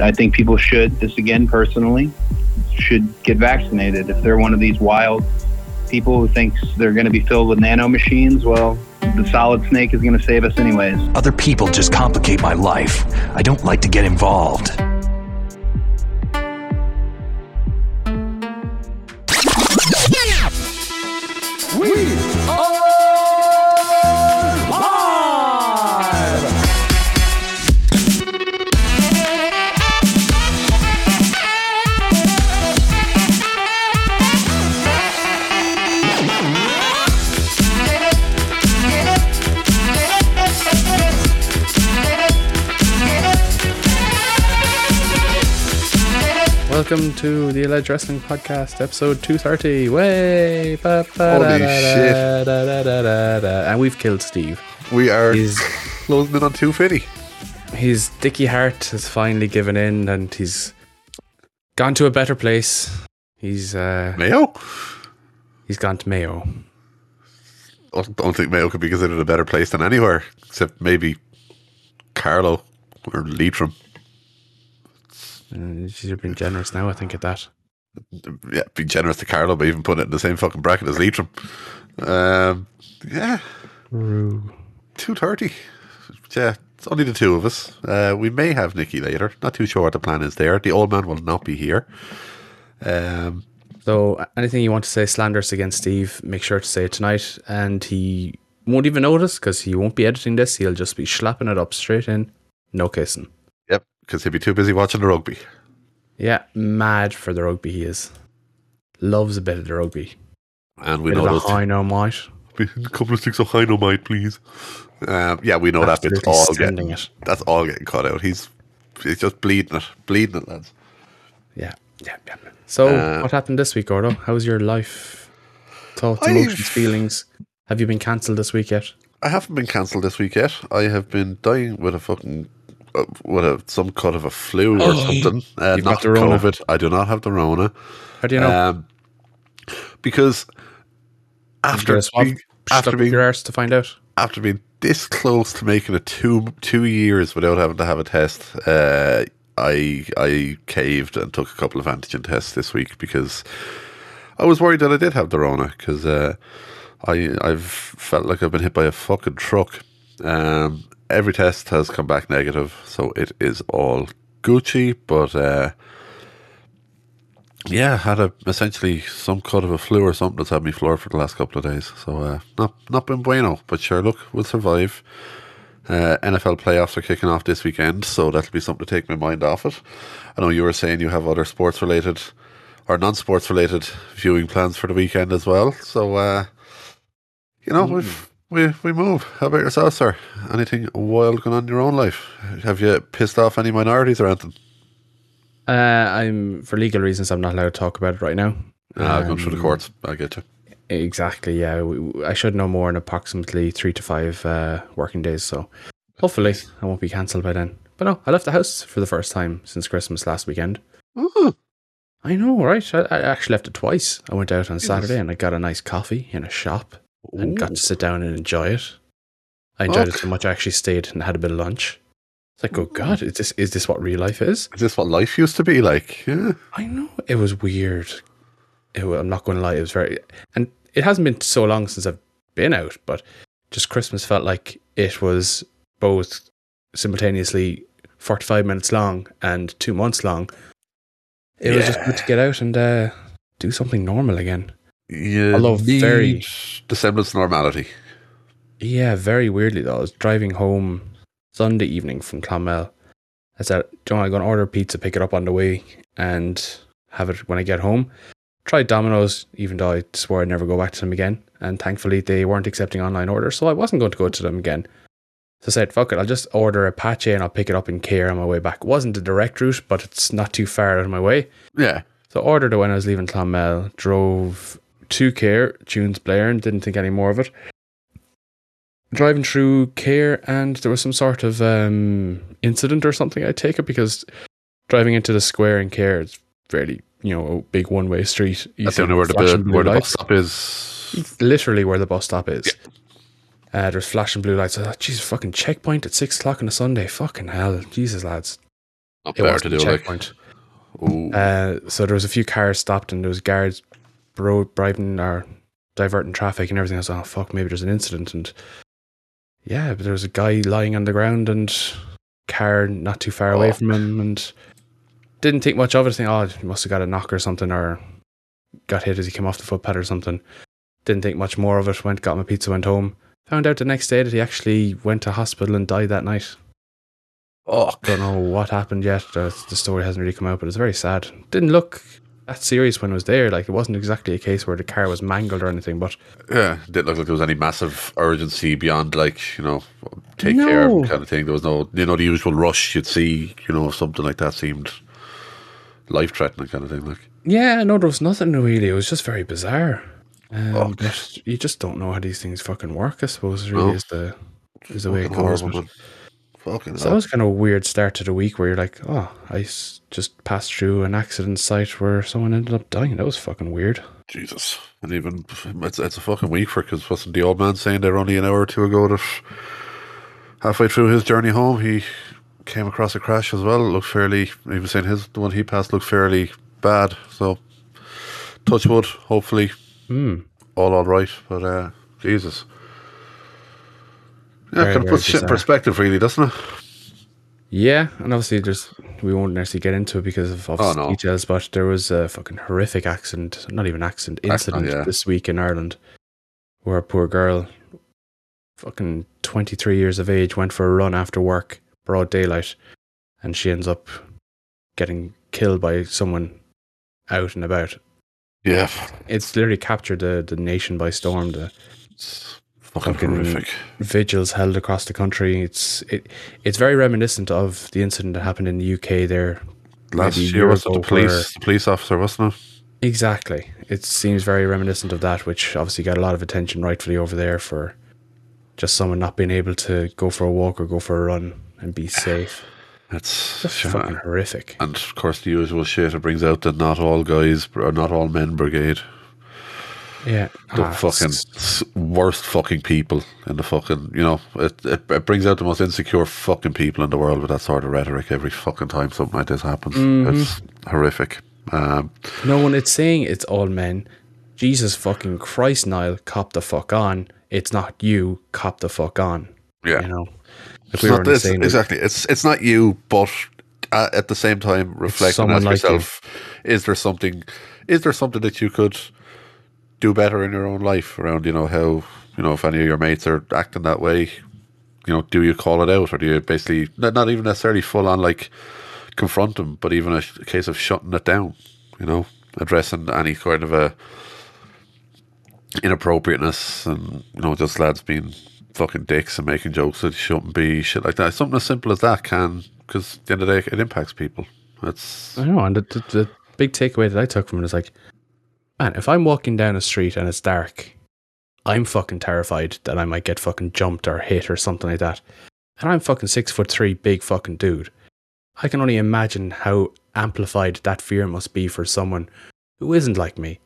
I think people should, this again personally, should get vaccinated. If they're one of these wild people who thinks they're going to be filled with nano machines, well, the solid snake is going to save us anyways. Other people just complicate my life. I don't like to get involved. The Alleged Wrestling Podcast, episode 230. Way! Ba, ba, Holy da, da, shit. da, da, da, da, da, da. And we've killed Steve. We are He's, closing in on 250. his Dicky Hart has finally given in and he's gone to a better place. He's uh, Mayo? he's gone to Mayo. I don't think Mayo could be considered a better place than anywhere, except maybe Carlow or Leitrim. Uh, she's been generous now, I think, at that. Yeah, be generous to Carlow, but even putting it in the same fucking bracket as Leitrim. Um, yeah, 230. Yeah, it's only the two of us. Uh, we may have Nikki later. Not too sure what the plan is there. The old man will not be here. Um, So, anything you want to say slanderous against Steve, make sure to say it tonight. And he won't even notice because he won't be editing this. He'll just be slapping it up straight in. No kissing. yep, because he'll be too busy watching the rugby. Yeah, mad for the rugby he is. Loves a bit of the rugby. And we Bit know of those high no might. A couple of sticks of dynamite, please. Um, yeah, we know that bit's all getting, it. that's all getting cut out. He's he's just bleeding it, bleeding it, lads. Yeah, yeah, yeah. So, Uh, what happened this week, Gordo? How was your life? Thoughts, I've- emotions, feelings? Have you been cancelled this week yet? I haven't been cancelled this week yet. I have been dying with a fucking uh, with a some kind of a flu or something. Uh, not the Rona. COVID. I do not have the Rona. How do you know? Um, because after being, after being your arse to find out. after being this close to making it two two years without having to have a test, uh, I I caved and took a couple of antigen tests this week because I was worried that I did have the Rona because uh, I I've felt like I've been hit by a fucking truck. Um, every test has come back negative, so it is all Gucci. But uh, yeah, had a essentially some kind of a flu or something that's had me floored for the last couple of days. So uh, not not been bueno, but sure, look, we'll survive. Uh, NFL playoffs are kicking off this weekend, so that'll be something to take my mind off it. I know you were saying you have other sports related or non sports related viewing plans for the weekend as well. So uh, you know, we've we we move. How about yourself, sir? Anything wild going on in your own life? Have you pissed off any minorities or anything? Uh, I'm for legal reasons. I'm not allowed to talk about it right now. Ah, going through the Um, courts. I get you. Exactly. Yeah, we, we- I should know more in approximately three to five uh, working days. So hopefully I won't be cancelled by then. But no, I left the house for the first time since Christmas last weekend. Ooh. I know, right? I, I actually left it twice. I went out on Jesus. Saturday and I got a nice coffee in a shop and got to sit down and enjoy it. I enjoyed it so much I actually stayed and had a bit of lunch. It's like, oh god, is this is this what real life is? Is this what life used to be like? Yeah. I know it was weird. It, I'm not going to lie, it was very, and it hasn't been so long since I've been out, but just Christmas felt like it was both simultaneously 45 minutes long and two months long. It was just good to get out and uh, do something normal again. You Although very- the semblance of normality. Yeah, very weirdly though. I was driving home Sunday evening from Clonmel. I said, John, I'm going to order a pizza, pick it up on the way, and have it when I get home. Tried Domino's, even though I swore I'd never go back to them again. And thankfully, they weren't accepting online orders, so I wasn't going to go to them again. So I said, fuck it, I'll just order Apache and I'll pick it up in Cahir on my way back. It wasn't the direct route, but it's not too far out of my way. Yeah. So I ordered it when I was leaving Clonmel, drove to Cahir, tunes blaring, didn't think any more of it. Driving through Cahir, and there was some sort of um, incident or something. I take it because driving into the square in Cahir is fairly, you know, a big one-way street. You That's see only where the, where the bus stop is. literally where the bus stop is. Uh, there's flashing blue lights. I thought, Jesus, fucking checkpoint at six o'clock on a Sunday. Fucking hell, Jesus, lads. Not it was to do like. checkpoint. Ooh. Uh, so there was a few cars stopped and there was guards bro- bribing or diverting traffic and everything. I was like, oh fuck, maybe there's an incident. And yeah, but there was a guy lying on the ground and car not too far away Oh. from him and didn't think much of it. Think, oh, he must have got a knock or something or got hit as he came off the footpath or something. Didn't think much more of it. Went, got my pizza, went home. Found out the next day that he actually went to hospital and died that night. oh, Don't know what happened yet. The, the story hasn't really come out, but it's very sad. Didn't look that serious when it was there. Like it wasn't exactly a case where the car was mangled or anything. But yeah. it Didn't look like there was any massive urgency beyond like you know take No. care kind of thing. There was no you know the usual rush you'd see. You know something like that seemed life threatening kind of thing. Like yeah, no, there was nothing really. It was just very bizarre. Um, Oh. but you just don't know how these things fucking work. I suppose really No. is the is the way it goes. horrible, Fucking So that was kind of a weird start to the week where you're like, oh, I just passed through an accident site where someone ended up dying. That was fucking weird. Jesus. And even it's it's a fucking week for because wasn't the old man saying there only an hour or two ago that halfway through his journey home he came across a crash as well. It looked fairly. He was saying his the one he passed looked fairly bad. So touch wood. Hopefully Hmm. all all right. But uh, Jesus. Yeah, Very, kind of puts shit in perspective, really, doesn't it? Yeah, and obviously there's we won't necessarily get into it because of obvious Oh, no. details, but there was a fucking horrific accident, not even accident, Accident, incident yeah. this week in Ireland where a poor girl, fucking 23 years of age, went for a run after work, broad daylight, and she ends up getting killed by someone out and about. Yeah. It's literally captured the, the nation by storm. The fucking, horrific. vigils held across the country. It's it it's very reminiscent of the incident that happened in the UK there Last year was it the police where- the police officer, wasn't it? Exactly. It seems very reminiscent of that, which obviously got a lot of attention rightfully over there for just someone not being able to go for a walk or go for a run and be safe. That's Just sure. fucking horrific. And of course, the usual shit. It brings out the not all guys or not all men brigade. Yeah. The Ah, fucking worst fucking people in the fucking. You know, it, it it brings out the most insecure fucking people in the world with that sort of rhetoric every fucking time something like this happens. Mm-hmm. It's horrific. Um, No one it's saying it's all men. Jesus fucking Christ, Niall, cop the fuck on. It's not you, cop the fuck on. yeah, You know? Like it's we not this exactly. It's it's not you, but at the same time, reflect on like you. yourself: Is there something? Is there something that you could do better in your own life around? You know how you know if any of your mates are acting that way. You know, do you call it out, or do you basically not, not even necessarily full on like confront them, but even a, case of shutting it down? You know, addressing any kind of a inappropriateness and you know just lads being fucking dicks and making jokes that shouldn't be shit like that. Something as simple as that can because at the end of the day it impacts people. It's I know, and the, the, the big takeaway that I took from it is like, man, if I'm walking down a street and it's dark, I'm fucking terrified that I might get fucking jumped or hit or something like that. And I'm fucking six foot three, big fucking dude. I can only imagine how amplified that fear must be for someone who isn't like me,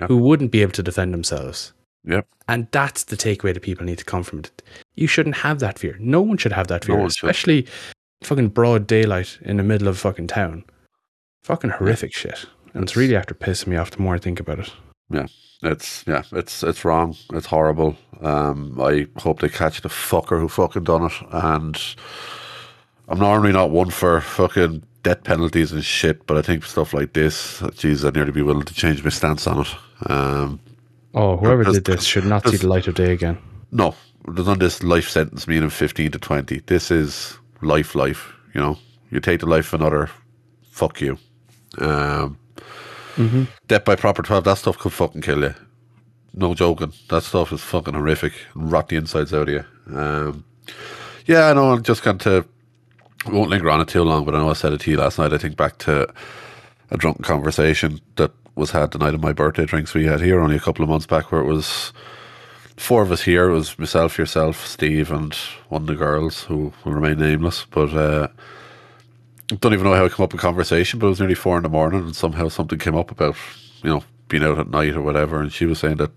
Yep. who wouldn't be able to defend themselves. Yep. And that's the takeaway that people need to come from it. You shouldn't have that fear. No one should have that No fear, should. especially fucking broad daylight in the middle of fucking town. Fucking horrific shit. And it's really after pissing me off the more I think about it. Yeah. it's yeah, it's it's wrong. It's horrible. Um, I hope they catch the fucker who fucking done it. And I'm normally not one for fucking death penalties and shit, but I think stuff like this, jeez, I'd nearly be willing to change my stance on it. Um, Oh, whoever did this should not see the light of day again. No, there's not this life sentence meaning 15 to 20. This is life, life. You know, you take the life of another, fuck you. Um, Mm-hmm. Death by proper 12, that stuff could fucking kill you. No joking. That stuff is fucking horrific. Rot the insides out of you. Um, yeah, I know. I'm just going to. Won't linger on it too long, but I know I said it to you last night. I think back to a drunken conversation that was had the night of my birthday drinks we had here only a couple of months back, where it was four of us here. It was myself, yourself, Steve, and one of the girls who will remain nameless. But uh, don't even know how I come up with conversation, but it was nearly four in the morning, and somehow something came up about you know being out at night or whatever, and she was saying that.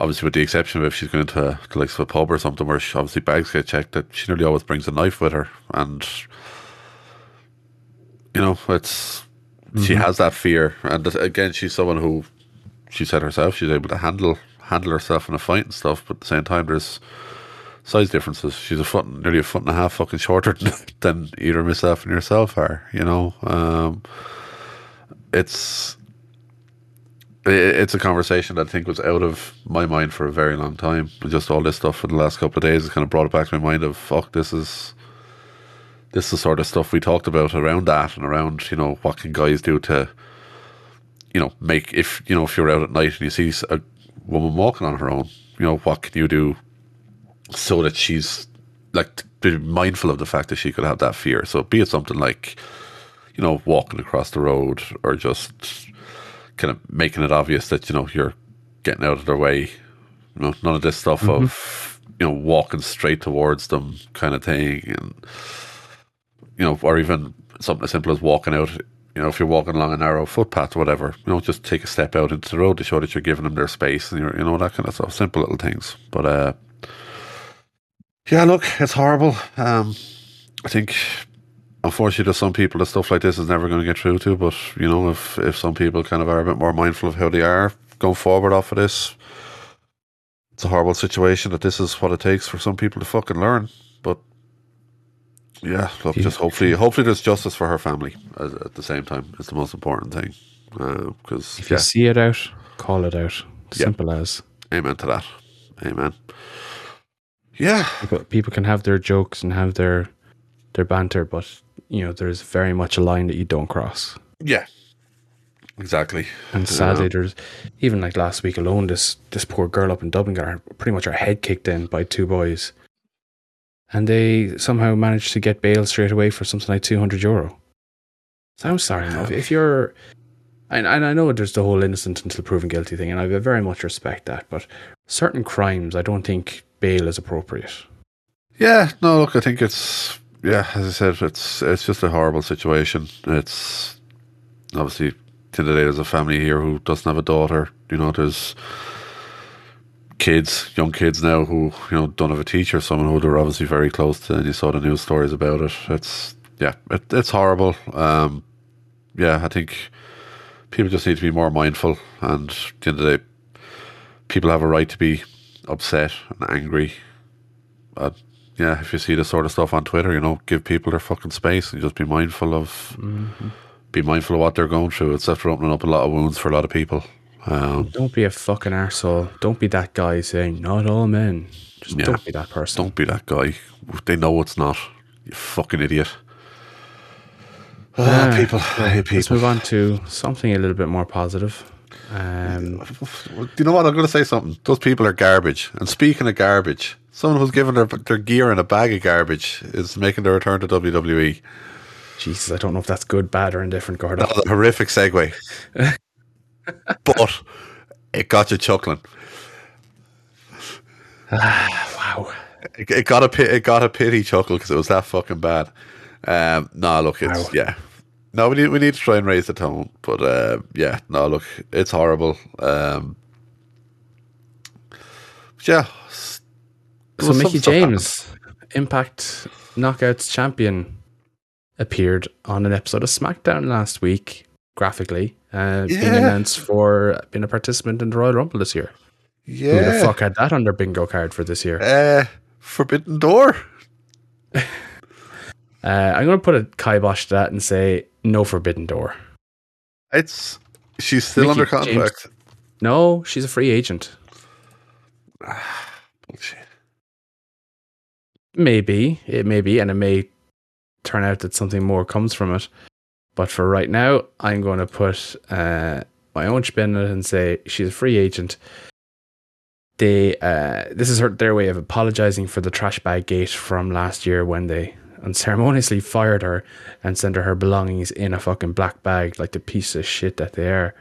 Obviously, with the exception of if she's going to, to like a pub or something where she, obviously bags get checked, that she nearly always brings a knife with her, and You know, it's she mm-hmm. has that fear, and again, she's someone who she said herself she's able to handle handle herself in a fight and stuff. But at the same time, there's size differences. She's a foot, nearly a foot and a half fucking shorter than, either myself and yourself are. You know, um, it's it's a conversation that I think was out of my mind for a very long time. And just all this stuff for the last couple of days has kind of brought it back to my mind of fuck, this is this is the sort of stuff we talked about around that and around you know what can guys do to you know make if you know if you're out at night and you see a woman walking on her own, you know what can you do so that she's like be mindful of the fact that she could have that fear. So be it something like you know walking across the road or just kind of making it obvious that you know you're getting out of their way. You know, none of this stuff of you know walking straight towards them kind of thing, and you know, or even something as simple as walking out. You know, if you're walking along a narrow footpath or whatever, you know, just take a step out into the road to show that you're giving them their space and you're, you know, that kind of stuff. Simple little things, but uh, yeah, look, it's horrible. Um, I think unfortunately, there's some people that stuff like this is never going to get through to. But you know, if if some people kind of are a bit more mindful of how they are going forward off of this, it's a horrible situation. That this is what it takes for some people to fucking learn. But yeah, look, Yeah. just hopefully, hopefully, there's justice for her family at, at the same time. It's the most important thing. Because If you see it out, call it out. Simple as. amen to that. Amen. Yeah, People, people can have their jokes and have their their banter, but you know there's very much a line that you don't cross. yeah, exactly. And sadly, Yeah. there's even like last week alone, this this poor girl up in Dublin got her, pretty much her head kicked in by two boys, and they somehow managed to get bail straight away for something like two hundred euro. So I'm sorry, no, if- if you're, and, and I know there's the whole innocent until proven guilty thing, and I very much respect that, but certain crimes, I don't think bail is appropriate. Yeah, no, look, I think it's yeah, as I said, it's it's just a horrible situation. It's obviously at the end of the day, there's a family here who doesn't have a daughter. You know, there's kids, young kids now who you know don't have a teacher, someone who they're obviously very close to, and you saw the news stories about it. It's yeah, it, it's horrible. Um, yeah, I think people just need to be more mindful, and at the end of the day, people have a right to be upset and angry uh, yeah, if you see this sort of stuff on Twitter, you know, give people their fucking space and just be mindful of be mindful of what they're going through. It's after opening up a lot of wounds for a lot of people. Um, Don't be a fucking arsehole. Don't be that guy saying, not all men. Just Yeah. don't be that person. don't be that guy. They know it's not. You fucking idiot. Ah, Ah, people, I hate Let's people. move on to something a little bit more positive. Um, Do you know what? I'm going to say something. Those people are garbage. And speaking of garbage, someone who's given their their gear in a bag of garbage is making their return to. WWE. Jesus, I don't know if that's good, bad, or indifferent, Gordon. That was a horrific segue. but it got you chuckling. Wow. It, it got a it got a pity chuckle because it was that fucking bad. Um, no, look, it's Wow. yeah. No, we need we need to try and raise the tone, but uh, yeah, no, look, it's horrible. Um, yeah. So Mickie. James, Impact Knockouts champion, appeared on an episode of SmackDown last week, graphically, uh, being announced for being a participant in the Royal Rumble this year. Yeah. Who the fuck had that on their bingo card for this year? uh, Forbidden Door. Uh, I'm going to put a kibosh to that and say no Forbidden Door. It's she's still Mickie under James. contract. No, she's a free agent. Bullshit. Maybe it may be, and it may turn out that something more comes from it. But for right now, I'm going to put uh, my own spin on it and say she's a free agent. They uh, this is her, their way of apologizing for the trash bag gate from last year when they unceremoniously fired her and sent her her belongings in a fucking black bag like the piece of shit that they are.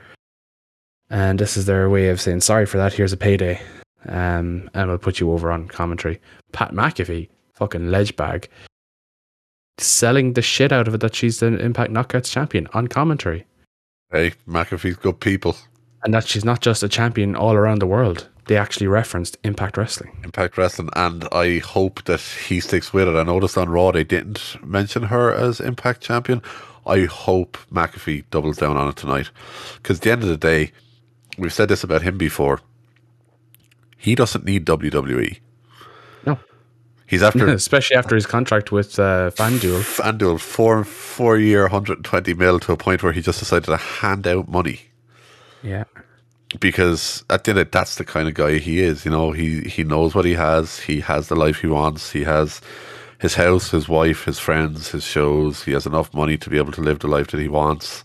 And this is their way of saying sorry for that. Here's a payday, um, and we'll put you over on commentary. Pat McAfee, fucking ledge bag, selling the shit out of it that she's the Impact Knockouts champion on commentary, Hey, McAfee's good people. And that she's not just a champion all around the world. They actually referenced Impact Wrestling. Impact Wrestling, and I hope that he sticks with it. I noticed on Raw they didn't mention her as Impact Champion. I hope McAfee doubles down on it tonight. Because at the end of the day, we've said this about him before. He doesn't need WWE. No. He's after Especially after his contract with uh, FanDuel. FanDuel four four year, 120 mil to a point where he just decided to hand out money Yeah. because at the end of it, that's the kind of guy he is. You know, he he knows what he has. He has the life he wants. He has his house, his wife, his friends, his shows. He has enough money to be able to live the life that he wants.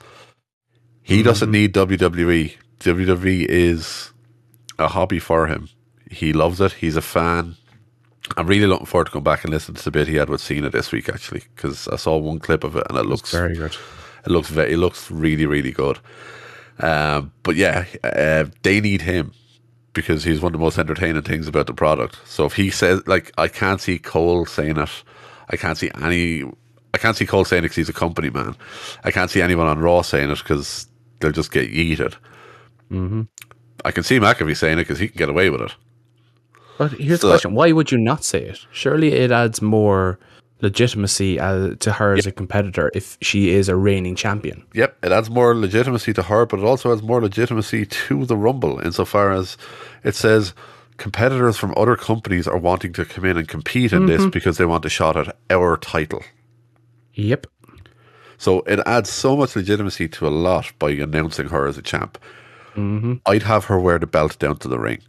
He mm-hmm. doesn't need WWE. WWE is a hobby for him. He loves it. He's a fan. I'm really looking forward to going back and listen to the bit he had with Cena this week, actually, because I saw one clip of it and it looks Very good. it looks very, it looks really, really good. Um, but yeah, uh, they need him because he's one of the most entertaining things about the product. So if he says, like, I can't see Cole saying it. I can't see any. I can't see Cole saying it because he's a company man. I can't see anyone on Raw saying it because they'll just get yeeted. hmm I can see McAfee saying it because he can get away with it. But here's So- the question: Why would you not say it? Surely it adds more legitimacy uh, to her as a competitor if she is a reigning champion. Yep, it adds more legitimacy to her, but it also adds more legitimacy to the Rumble insofar as it says competitors from other companies are wanting to come in and compete in this because they want a shot at our title. Yep. So it adds so much legitimacy to a lot by announcing her as a champ. I'd have her wear the belt down to the ring.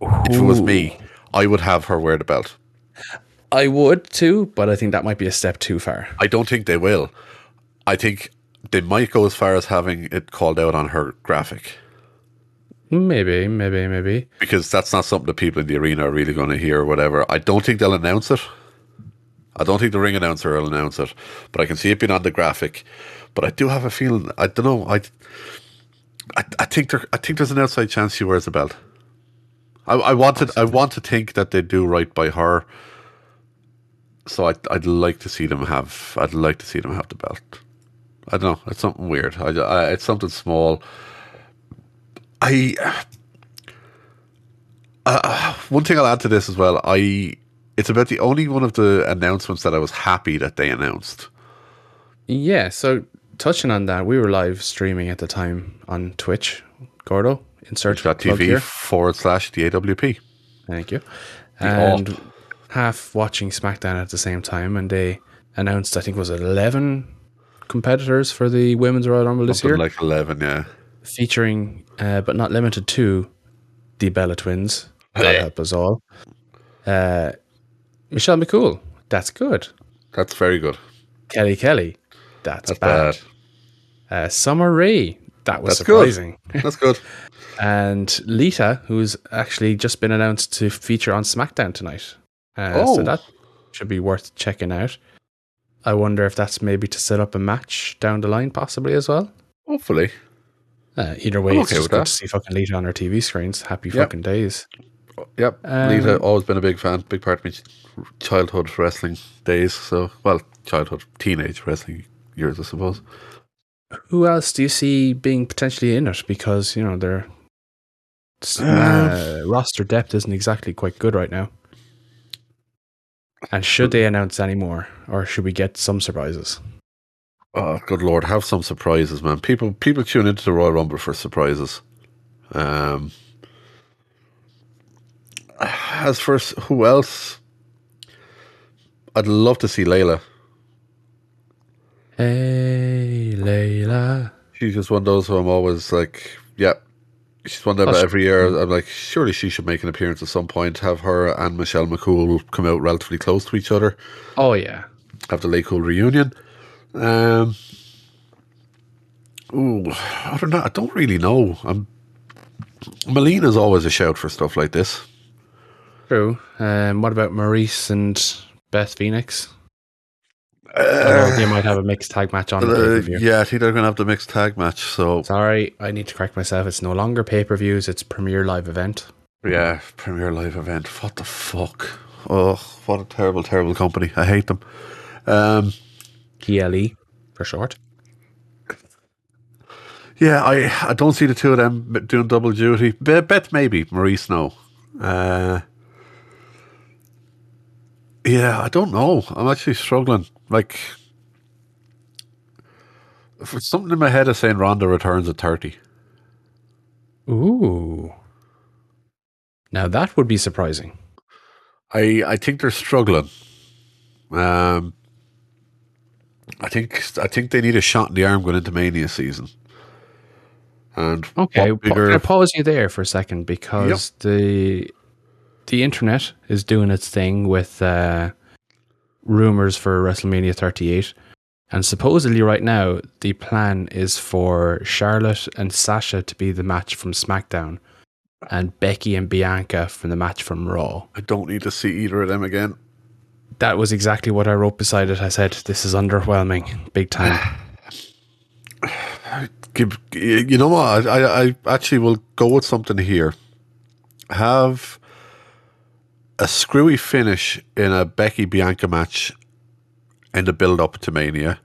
If it was me, I would have her wear the belt. I would too, but I think that might be a step too far. I don't think they will. I think they might go as far as having it called out on her graphic. Maybe, maybe, maybe. because that's not something that people in the arena are really going to hear or whatever. I don't think they'll announce it. I don't think the ring announcer will announce it, but I can see it being on the graphic. But I do have a feeling. I don't know. I, I, I think there. I think there's an outside chance she wears the belt. I, I wanted. I want to think that they do right by her. So I'd, I'd like to see them have. I'd like to see them have the belt. I don't know. It's something weird. I, I, it's something small. I Uh, one thing I'll add to this as well, I it's about the only one of the announcements that I was happy that they announced. Yeah, so touching on that, we were live streaming at the time on Twitch, Gordo. Insert TV forward slash the AWP. Thank you. The and alt. Half watching SmackDown at the same time, and they announced, I think, was it eleven competitors for the Women's Royal Rumble this year, like eleven, yeah. featuring, uh, but not limited to, the Bella Twins. God help us all. Uh, Michelle McCool. That's good. That's very good. Kelly Kelly. That's, That's bad. bad. Uh, Summer Rae. That was That's good. surprising. That's good. and Lita, who's actually just been announced to feature on SmackDown tonight. Uh, Oh. So that should be worth checking out. I wonder if that's maybe to set up a match down the line, possibly as well. Hopefully. Uh, either way, I'm it's just good that. to see fucking Lita on our TV screens. Happy Yep. fucking days. Yep. Um, Lita always been a big fan, big part of my childhood wrestling days. So well, childhood, teenage wrestling years, I suppose. Who else do you see being potentially in it? Because you know their Um, uh, roster depth isn't exactly quite good right now. And should they announce any more, or should we get some surprises? Oh, good lord, have some surprises, man. People people tune into the Royal Rumble for surprises. Um as for who else? I'd love to see Layla. Hey, Layla. She's just one of those who I'm always like, yeah. She's one that every year I'm like, surely she should make an appearance at some point. Have her and Michelle McCool come out relatively close to each other. Oh yeah, have the LayCool reunion. Um, ooh, I don't know. I don't really know. I'm. Melina's always a shout for stuff like this. true. Um, what about Maryse and Beth Phoenix? Although they might have a mixed tag match on the Uh, yeah, I think they're gonna have the mixed tag match. So Sorry, I need to correct myself. It's no longer pay-per-views; it's Premier Live event. yeah, premier live event. What the fuck? Oh, what a terrible, terrible company. I hate them. Um, PLE for short. yeah, I I don't see the two of them doing double duty. Be- Bet maybe Maryse no. Uh, yeah, I don't know. I'm actually struggling. Like, for Something in my head is saying Ronda returns at 30. Ooh. Now that would be surprising. I I think they're struggling. Um, I think I think they need a shot in the arm going into Mania season. And Okay, bigger- I pause you there for a second because the the internet is doing its thing with uh, rumors for WrestleMania 38, and supposedly right now the plan is for Charlotte and Sasha to be the match from SmackDown, and Becky and Bianca from the match from Raw. I don't need to see either of them again. That was exactly what I wrote beside it. I said, "This is underwhelming, big time." Give, you know what? I, I, I actually will go with something here. Have a screwy finish in a Becky Bianca match in the build up to Mania.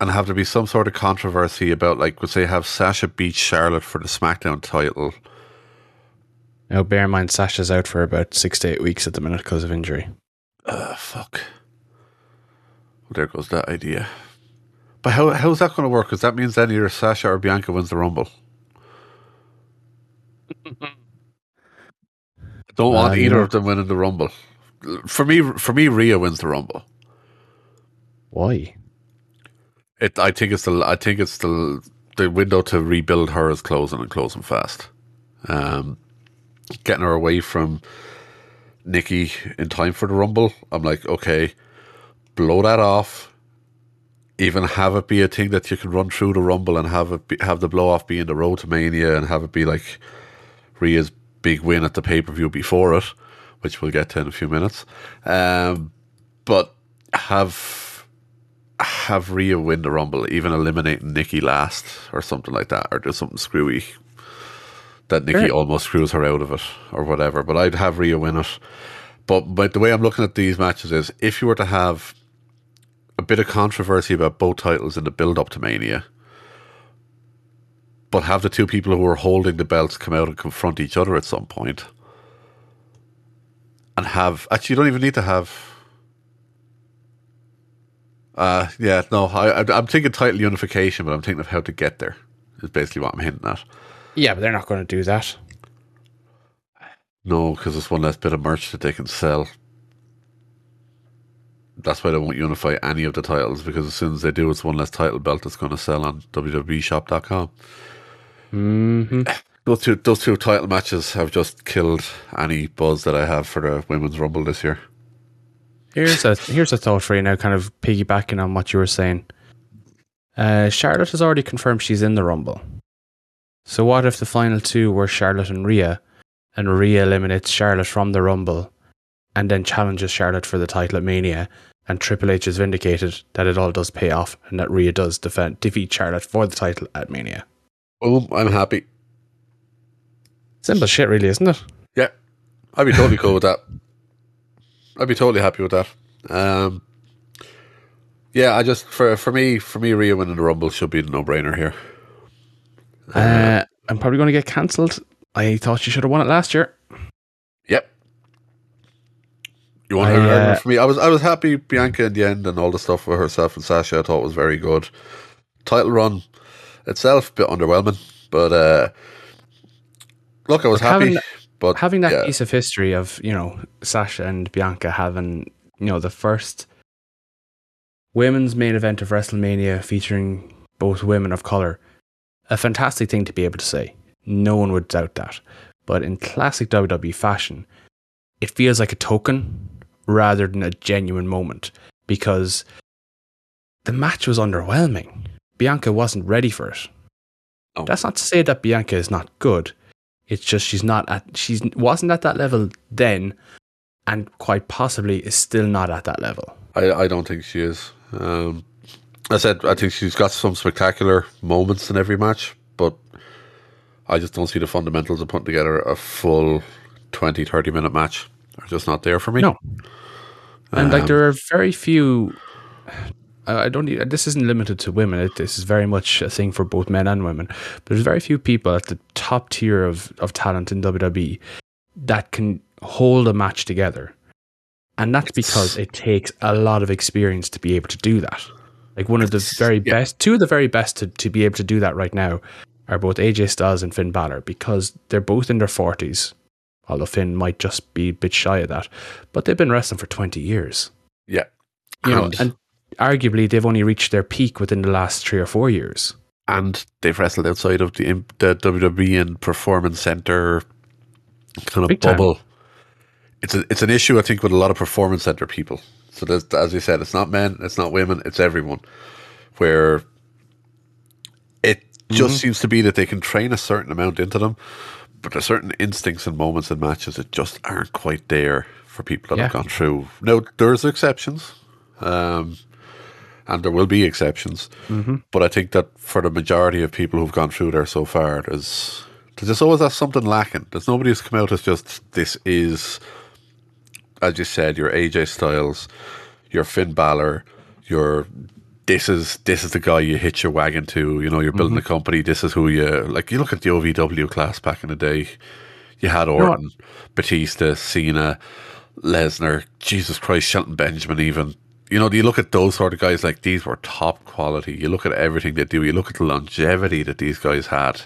And have to be some sort of controversy about, like, would say, have Sasha beat Charlotte for the SmackDown title. now, bear in mind, Sasha's out for about six to eight weeks at the minute because of injury. Uh, fuck. Well, there goes that idea. But how how's that going to work? Because that means then either Sasha or Bianca wins the Rumble. Don't want Uh, either know- of them winning the Rumble. For me, for me, Rhea wins the Rumble. Why? It. I think it's the. I think it's the. The window to rebuild her is closing and closing fast. Um, getting her away from Nikki in time for the Rumble. I'm like, okay, blow that off. Even have it be a thing that you can run through the Rumble and have it be, have the blow off be in the road to Mania and have it be like Rhea's big win at the pay per view before it, which we'll get to in a few minutes. Um, but have have Rhea win the Rumble, even eliminating Nikki last or something like that, or do something screwy that Nikki Sure. almost screws her out of it or whatever. But I'd have Rhea win it. But but the way I'm looking at these matches is if you were to have a bit of controversy about both titles in the build up to Mania, but have the two people who are holding the belts come out and confront each other at some point. and have actually you don't even need to have. Uh, yeah, no, I, I'm thinking title unification, but I'm thinking of how to get there. Is basically what I'm hinting at. Yeah, but they're not going to do that. No, because it's one less bit of merch that they can sell. That's why they won't unify any of the titles because as soon as they do, it's one less title belt that's going to sell on WWEshop.com. hmm Those two, those two title matches have just killed any buzz that I have for the Women's Rumble this year. Here's a here's a thought for you now, kind of piggybacking on what you were saying. Uh, Charlotte has already confirmed she's in the Rumble. So what if the final two were Charlotte and Rhea, and Rhea eliminates Charlotte from the Rumble, and then challenges Charlotte for the title at Mania, and Triple H is vindicated that it all does pay off, and that Rhea does defend defeat Charlotte for the title at Mania. Oh, I'm happy. Simple shit, really, isn't it? Yeah, I'd be totally cool with that. I'd be totally happy with that. Um, yeah, I just for for me for me Rhea winning the Rumble should be the no brainer here. Uh, I'm probably going to get cancelled. I thought she should have won it last year. Yep. You want I, her argument uh, for me? I was I was happy Bianca in the end and all the stuff with herself and Sasha. I thought was very good. Title run itself a bit underwhelming, but uh, look, I was happy. having- but having that yeah, piece of history of you know Sasha and Bianca having you know the first women's main event of WrestleMania featuring both women of color, a fantastic thing to be able to say. No one would doubt that. But in classic WWE fashion, it feels like a token rather than a genuine moment because the match was underwhelming. Bianca wasn't ready for it. No. That's not to say that Bianca is not good. It's just she's not at she's wasn't at that level then, and quite possibly is still not at that level. I I don't think she is. Um, I said I think she's got some spectacular moments in every match, but I just don't see the fundamentals of putting together a full 20, 30 minute match. They're just not there for me. No. And like Um, there are very few. I don't. need- This isn't limited to women. It, this is very much a thing for both men and women. There's very few people at the top tier of of talent in WWE that can hold a match together, and that's because it takes a lot of experience to be able to do that. Like one of the very yeah. best, two of the very best to, to be able to do that right now are both AJ Styles and Finn Balor because they're both in their 40s. Although Finn might just be a bit shy of that, but they've been wrestling for 20 years. Yeah. You know, and arguably they've only reached their peak within the last three or four years. and they've wrestled outside of the, the WWE and Performance Center kind of Big time. bubble. It's a, it's an issue I think with a lot of Performance Center people. So as you said, it's not men, it's not women, it's everyone. Where it just seems to be that they can train a certain amount into them, but there's certain instincts and moments in matches that just aren't quite there for people that have gone through. Now there's exceptions. Um, and there will be exceptions. Mm-hmm. But I think that for the majority of people who've gone through there so far, there's there's just always that something lacking. There's nobody who's come out as just this is, as you said, your AJ Styles, your Finn Balor, your this is this is the guy you hitch your wagon to. You know, you're building a mm-hmm. company. This is who you like. You look at the OVW class back in the day. You had? Orton, Batista, Cena, Lesnar, Jesus Christ, Shelton Benjamin, even. You know, you look at those sort of guys like these were top quality. You look at everything they do. You look at the longevity that these guys had.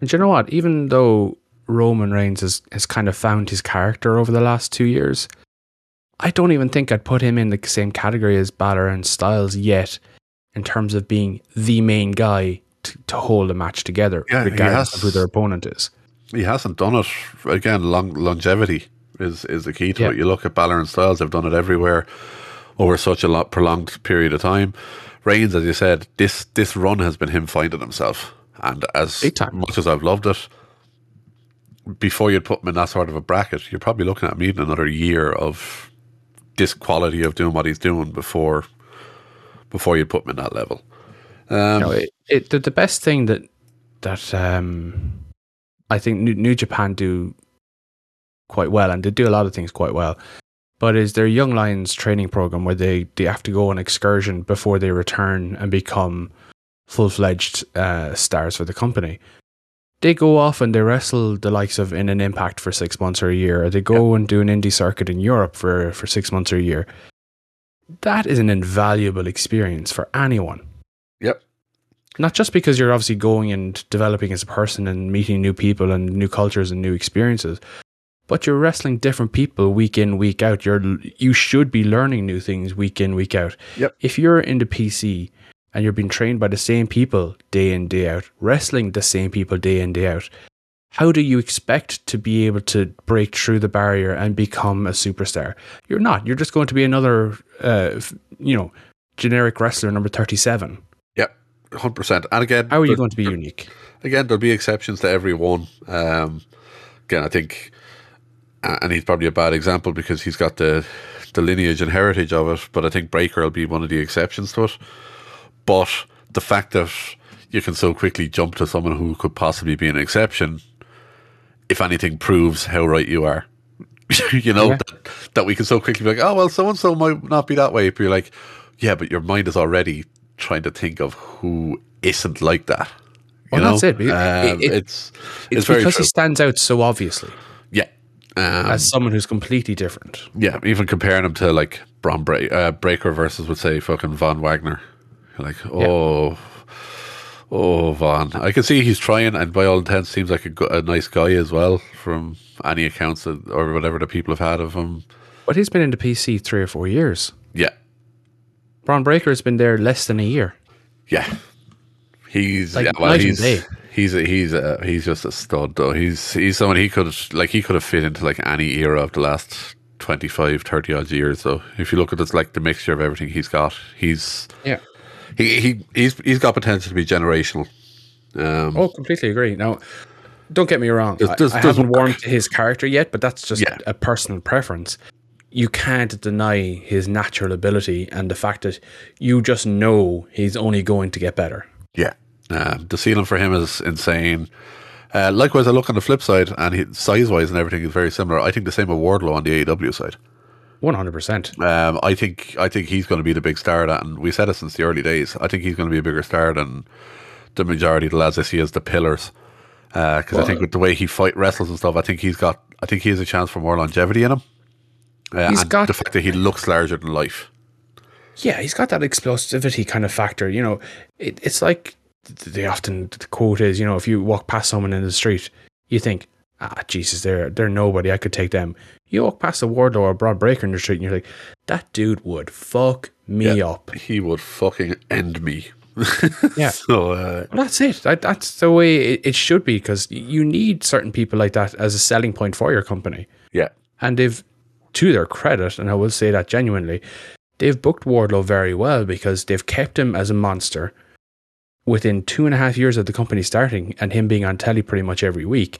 And do you know what? Even though Roman Reigns has, has kind of found his character over the last two years, I don't even think I'd put him in the same category as Balor and Styles yet in terms of being the main guy to, to hold a match together, Yeah, regardless has- of who their opponent is. He hasn't done it again. Long longevity is is the key to Yeah. it. You look at Balor and Styles; they've done it everywhere over such a lot prolonged period of time. Reigns, as you said, this this run has been him finding himself, and as much as I've loved it, before you'd put him in that sort of a bracket, you're probably looking at me in another year of this quality of doing what he's doing before before you'd put him in that level. Um, No, it, it, the, the best thing that that um, I think New, New Japan do quite well, and they do a lot of things quite well, but is their Young Lions training program where they, they have to go on excursion before they return and become full fledged uh, stars for the company. They go off and they wrestle the likes of in an impact for six months or a year, or they go and do an indie circuit in Europe for, for six months or a year. That is an invaluable experience for anyone Yep. not just because you're obviously going and developing as a person and meeting new people and new cultures and new experiences but you're wrestling different people week in week out you're you should be learning new things week in week out Yep. if you're in the pc and you're being trained by the same people day in day out wrestling the same people day in day out how do you expect to be able to break through the barrier and become a superstar you're not you're just going to be another uh, you know generic wrestler number 37 Yep. Hundred percent. And again, how are you going to be unique again, there'll be exceptions to every one. Um, again, I think, and he's probably a bad example because he's got the the lineage and heritage of it. But I think Breakker will be one of the exceptions to it. But the fact that you can so quickly jump to someone who could possibly be an exception, if anything, proves how right you are. you know Yeah. that, that we can so quickly be like, oh well, so and so might not be that way. But you're like, yeah, but your mind is already trying to think of who isn't like that. You Well, know? that's it. It- Um, it- it's it's, It's because true. he stands out so obviously. Um, as someone who's completely different. yeah, even comparing him to like Bron Bre- uh, Breakker versus, would say, fucking Von Wagner. You're like, oh, oh, Von. I can see he's trying, and by all intents, seems like a, a nice guy as well, from any accounts that, or whatever the people have had of him. But he's been in the PC three or four years. Yeah, Bron Breakker has been there less than a year. yeah. He's Like yeah, well, he's. He's a, he's a, he's just a stud though. He's he's someone he could like he could have fit into like any era of the last 25, 30 odd years. So if you look at this, like the mixture of everything he's got, he's Yeah. he, he he's he's got potential to be generational. Um, Oh, completely agree. Now, don't get me wrong. I- does- I, haven't warmed to his character yet, but that's just Yeah. a personal preference. You can't deny his natural ability and the fact that you just know he's only going to get better. yeah, um, the ceiling for him is insane. Uh, likewise, I look on the flip side, and he, size-wise and everything is very similar. I think the same with Wardlow on the AEW side. One hundred percent. Um, I think I think he's going to be the big star that, and we said it since the early days. I think he's going to be a bigger star than the majority of the lads I see as the pillars. Because I think with the way he fight wrestles and stuff, I think he's got. I think he has a chance for more longevity in him. Uh, He's got- the fact that he looks larger than life. Yeah, he's got that explosivity kind of factor. You know, it, it's like they often the quote is, you know, if you walk past someone in the street, you think, ah, Jesus, they're they're nobody. I could take them. You walk past a Wardlow or a Bron Breakker in the street, and you're like, that dude would fuck me Yeah. up. He would fucking end me. Yeah. So uh, Well, that's it. That, that's the way it, it should be because you need certain people like that as a selling point for your company. yeah, And they've, to their credit, and I will say that genuinely, they've booked Wardlow very well because they've kept him as a monster within two and a half years of the company starting and him being on telly pretty much every week.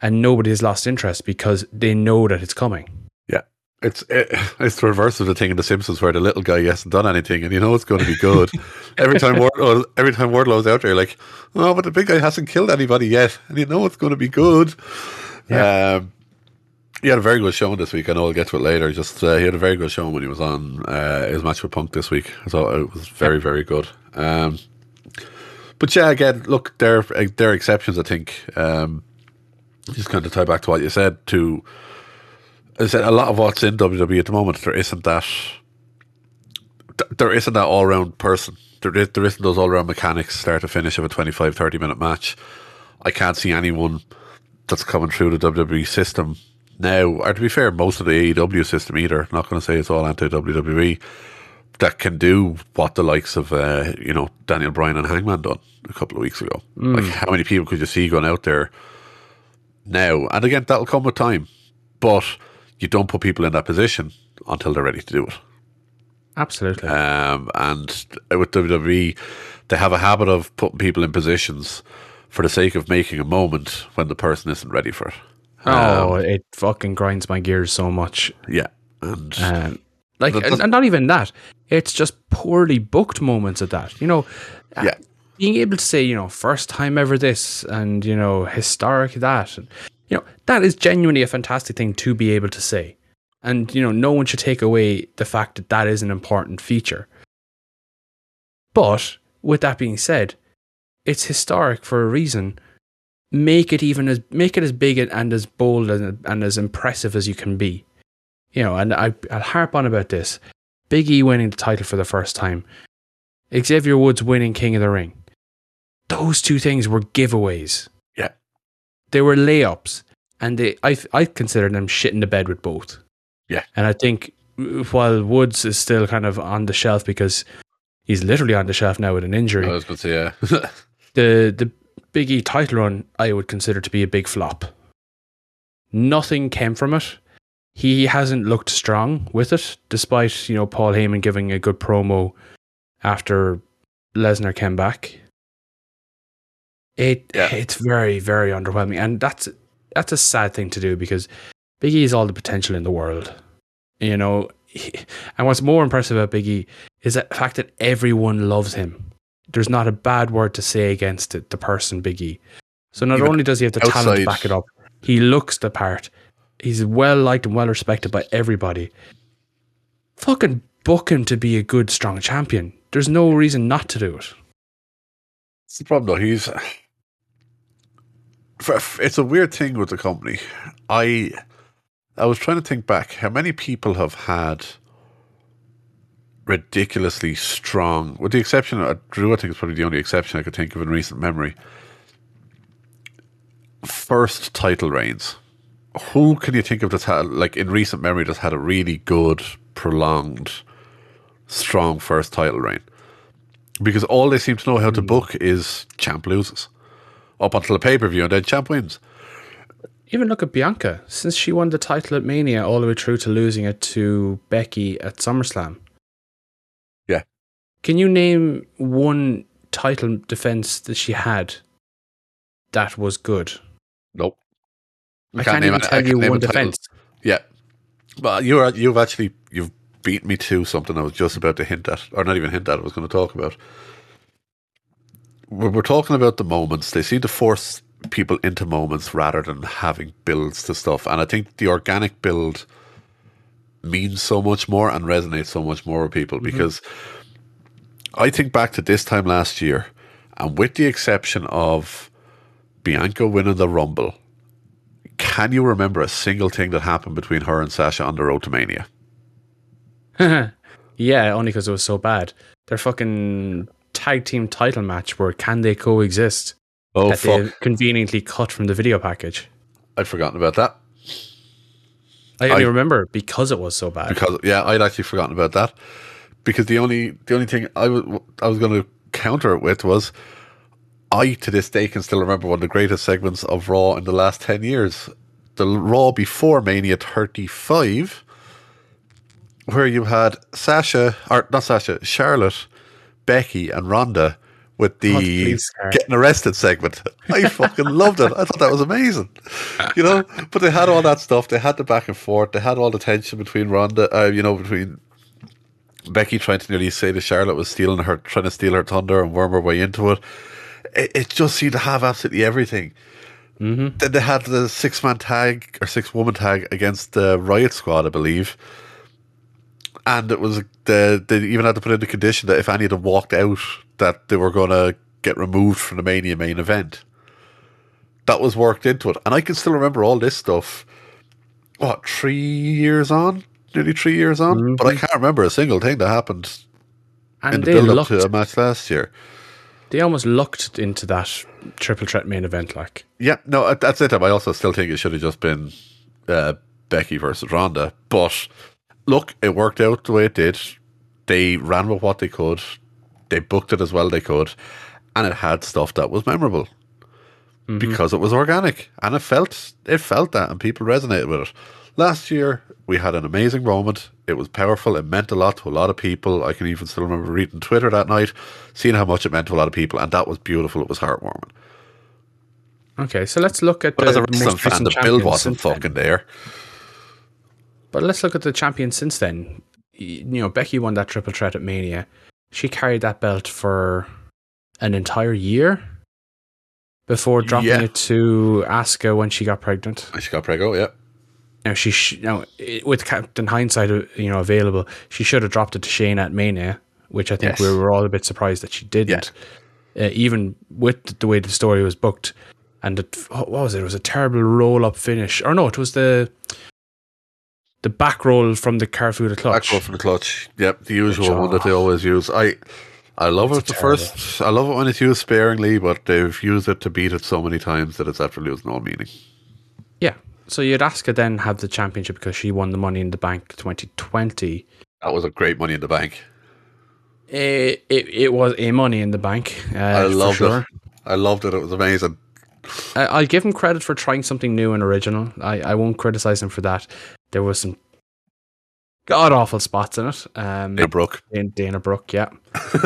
And nobody has lost interest because they know that it's coming. Yeah. It's it, it's the reverse of the thing in The Simpsons where the little guy hasn't done anything and you know it's going to be good. every time Wardlow, every time Wardlow's out there, like, oh, but the big guy hasn't killed anybody yet, and you know it's going to be good. Yeah. Um, he had a very good showing this week. I know I'll get to it later. Just uh, he had a very good showing when he was on uh, his match with Punk this week. I thought it was very, very good. Um, but yeah, again, look, there there are exceptions. I think. Um, just kind of tie back to what you said. To I said a lot of what's in WWE at the moment, there isn't that. There isn't that all round person. There, is, there isn't those all round mechanics, start to finish of a 25, 30 minute match. I can't see anyone that's coming through the WWE system now, or to be fair, most of the AEW system either. I'm not going to say it's all anti WWE that can do what the likes of uh, you know Daniel Bryan and Hangman done a couple of weeks ago. Like how many people could you see going out there now? And again, that'll come with time, but you don't put people in that position until they're ready to do it. Absolutely. Um, and with WWE, they have a habit of putting people in positions for the sake of making a moment when the person isn't ready for it. oh, it fucking grinds my gears so much. Yeah, and Um, like, and, and not even that. It's just poorly booked moments of that. You know, yeah, being able to say, you know, first time ever this and, you know, historic that. And, you know, that is genuinely a fantastic thing to be able to say. And, you know, no one should take away the fact that that is an important feature. But with that being said, it's historic for a reason. Make it even as make it as big and as bold and, and as impressive as you can be. You know, and I, I'll harp on about this. Big E winning the title for the first time. Xavier Woods winning King of the Ring. Those two things were giveaways. Yeah. They were layups. And they I I consider them shit in the bed with both. Yeah. And I think while Woods is still kind of on the shelf because he's literally on the shelf now with an injury, I was going to say yeah. the the Big E title run I would consider to be a big flop. Nothing came from it. He hasn't looked strong with it, despite you know Paul Heyman giving a good promo after Lesnar came back. It Yeah. it's very very underwhelming, and that's that's a sad thing to do because Big E has all the potential in the world, you know. And what's more impressive about Big E is the fact that everyone loves him there's not a bad word to say against it, the person Big E. So not Even only does he have the talent to back it up, he looks the part. He's well liked and well respected by everybody. Fucking book him to be a good, strong champion. There's no reason not to do it. It's the problem though. He's it's a weird thing with the company. I I was trying to think back. How many people have had ridiculously strong, with the exception of Drew? I think is probably the only exception I could think of in recent memory. First title reigns. Who can you think of that's had like in recent memory that's had a really good, prolonged, strong first title reign? because all they seem to know how to hmm. book is champ loses up until the pay per view, and then champ wins. Even look at Bianca. Since she won the title at Mania all the way through to losing it to Becky at SummerSlam. Yeah. Can you name one title defense that she had that was good? Nope. I can't, even any- tell can't you name one defense. Yeah, well, you're you've actually you've beat me to something I was just about to hint at, or not even hint at. I was going to talk about. We're, we're talking about the moments. They seem to force people into moments rather than having builds to stuff, and I think the organic build means so much more and resonates so much more with people mm-hmm. because I think back to this time last year, and with the exception of Bianca winning the Rumble, can you remember a single thing that happened between her and Sasha on the road to Mania? Yeah, only because it was so bad. Their fucking tag team title match where can they coexist? Oh that they fuck! conveniently cut from the video package. I'd forgotten about that I only I- remember because it was so bad. because yeah, I'd actually forgotten about that because the only the only thing I was I was going to counter it with was I to this day can still remember one of the greatest segments of Raw in the last ten years, the Raw before Mania thirty five, where you had Sasha or not Sasha, Charlotte, Becky, and Ronda. With the Oh, please, getting arrested segment, I fucking loved it. I thought that was amazing, you know. But they had all that stuff. They had the back and forth. They had all the tension between Ronda, uh, you know, between Becky trying to nearly say that Charlotte was stealing her, trying to steal her thunder and worm her way into it. It, it just seemed to have absolutely everything. Mm-hmm. Then they had the six man tag or six woman tag against the Riott Squad, I believe. And it was the they even had to put in the condition that if any of them walked out, that they were going to get removed from the Mania main event. That was worked into it, and I can still remember all this stuff. What three years on? Nearly three years on, but I can't remember a single thing that happened in the build up to a match last year. They almost looked into that triple threat main event. Like, Yeah, no, at that same time, I also still think it should have just been uh, Becky versus Ronda. But look, it worked out the way it did. They ran with what they could. They booked it as well they could, and it had stuff that was memorable because it was organic and it felt it felt that, and people resonated with it. Last year, we had an amazing moment. It was powerful. It meant a lot to a lot of people. I can even still remember reading Twitter that night, seeing how much it meant to a lot of people, and that was beautiful. It was heartwarming. okay, so let's look at But the as a most wrestling fan, the build wasn't since then. fucking there. But let's look at the champions since then. You know, Becky won that triple threat at Mania. She carried that belt for an entire year before dropping Yeah. it to Asuka when she got pregnant. She got prego, yeah. Now she, sh- now with Captain Hindsight, uh, you know, available, she should have dropped it to Shayna at Mania, which I think Yes. we were all a bit surprised that she didn't. Uh, even with the way the story was booked, and it, what was it? It was a terrible roll up finish, or no, it was the the back roll from the Kirifuda clutch. Back row from the clutch. Yep, the usual Which, one that they oh. always use. I I love it the terrible. first I love it when it's used sparingly, but they've used it to beat it so many times that it's after losing all meaning. Yeah. So you'd ask her then have the championship because she won the Money in the Bank 2020. That was a great money in the bank. It, it, it was a Money in the Bank. Uh, I loved sure. it. I loved it. It was amazing. I, I'll give him credit for trying something new and original. I, I won't criticize him for that. There was some god awful spots in it. Um, Yeah, Brooke. Dana, Dana Brooke, yeah.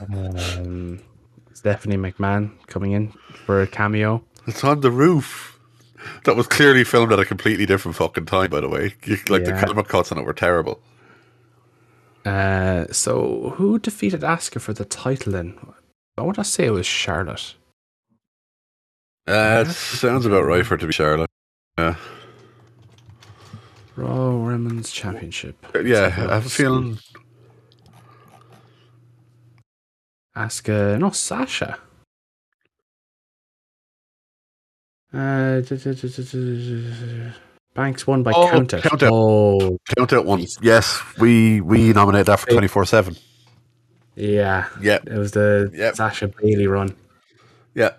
um, Stephanie McMahon coming in for a cameo. It's on the roof. That was clearly filmed at a completely different fucking time, by the way. Like the Yeah. camera cuts on it were terrible. Uh, so who defeated Asuka for the title then? I want to say it was Charlotte. Uh, it sounds about right for it to be Charlotte. Yeah, Raw Women's Championship. yeah. I have a feeling. Asuka, no, Sasha. Uh, Banks won by Oh, count out. count out. Oh, one. Yes, we we nominate that for twenty four seven. yeah. Yeah, It was the Yep. Sasha Bayley run. yeah.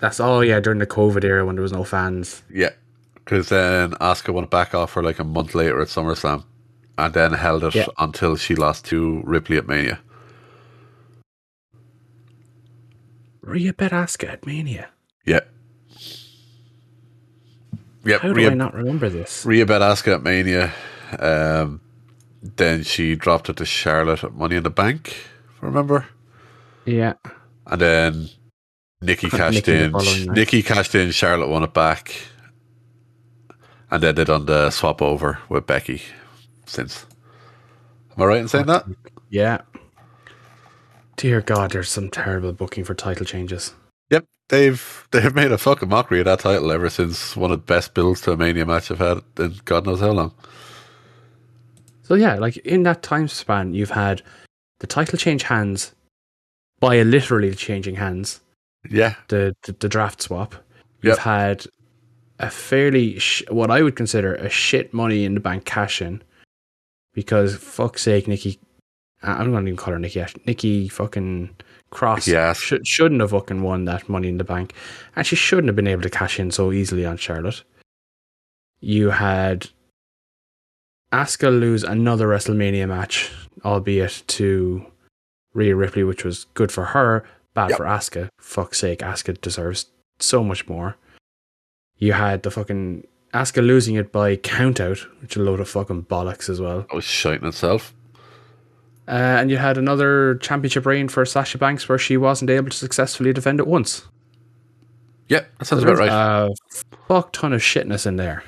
That's all. yeah, during the COVID era when there was no fans. Yeah, because then Asuka went back off for like a month later at SummerSlam, and then held it Yeah. until she lost to Ripley at Mania. Rhea bet Asuka at Mania. Yeah. Yep, How do Rhea, I not remember this? Rhea bet Asuka at Mania. Um, then she dropped it to Charlotte at Money in the Bank. Remember? Yeah. And then Nikki cashed Nikki in. Nikki cashed in. Charlotte won it back. And then they done the swap over with Becky since. Am I right in saying that? Yeah. Dear God, there's some terrible booking for title changes. Yep, they've they've made a fucking mockery of that title ever since one of the best builds to a Mania match I've had in God knows how long. So yeah, like in that time span, you've had the title change hands by literally changing hands. Yeah, The the, the draft swap. You've Yep. had a fairly sh- what I would consider a shit money in the bank cash in because fuck's sake, Nikki. I'm not even call her Nikki. Nikki fucking Cross Ash. should, shouldn't have fucking won that Money in the Bank, and she shouldn't have been able to cash in so easily on Charlotte. You had Asuka lose another WrestleMania match, albeit to Rhea Ripley, which was good for her, bad Yep. for Asuka. Fuck's sake, Asuka deserves so much more. You had the fucking Asuka losing it by count out, which a load of fucking bollocks as well. That was shite in itself. Uh, and you had another championship reign for Sasha Banks where she wasn't able to successfully defend it once. Yeah, that sounds about right. A fuck ton of shitness in there.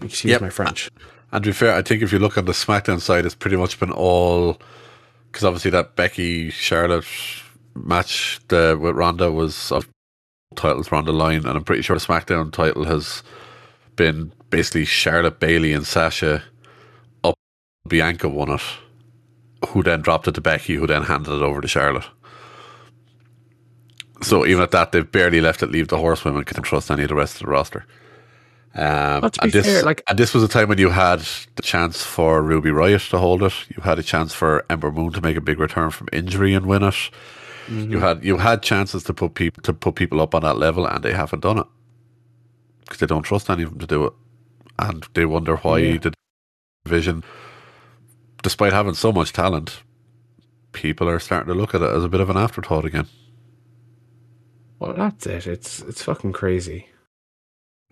Excuse Yep. my French. And to be fair, I think if you look on the SmackDown side, it's pretty much been all because obviously that Becky Charlotte match the, with Ronda was of titles were on the line, and I'm pretty sure the SmackDown title has been basically Charlotte Bayley and Sasha up. Bianca won it, who then dropped it to Becky, who then handed it over to Charlotte. So even at that, they've barely left it leave the horsewomen can trust any of the rest of the roster. Um, Well, to be and this, fair, like- and this was a time when you had the chance for Ruby Riott to hold it. You had a chance for Ember Moon to make a big return from injury and win it. Mm-hmm. You had you had chances to put people to put people up on that level, and they haven't done it because they don't trust any of them to do it, and they wonder why Yeah. the division, despite having so much talent, people are starting to look at it as a bit of an afterthought again. Well, that's it. It's it's fucking crazy.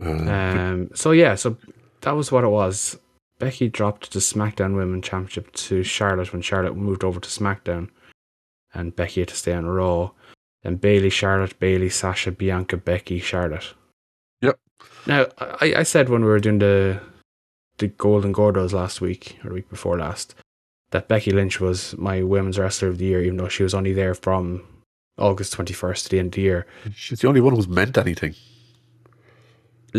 Uh, Um. So yeah. So that was what it was. Becky dropped the SmackDown Women Championship to Charlotte when Charlotte moved over to SmackDown, and Becky had to stay on Raw. Then Bayley, Charlotte, Bayley, Sasha, Bianca, Becky, Charlotte. Yep. Now I, I said when we were doing the the Golden Gordos last week or the week before last that Becky Lynch was my Women's Wrestler of the Year, even though she was only there from August twenty first to the end of the year. she's the only one who's meant anything.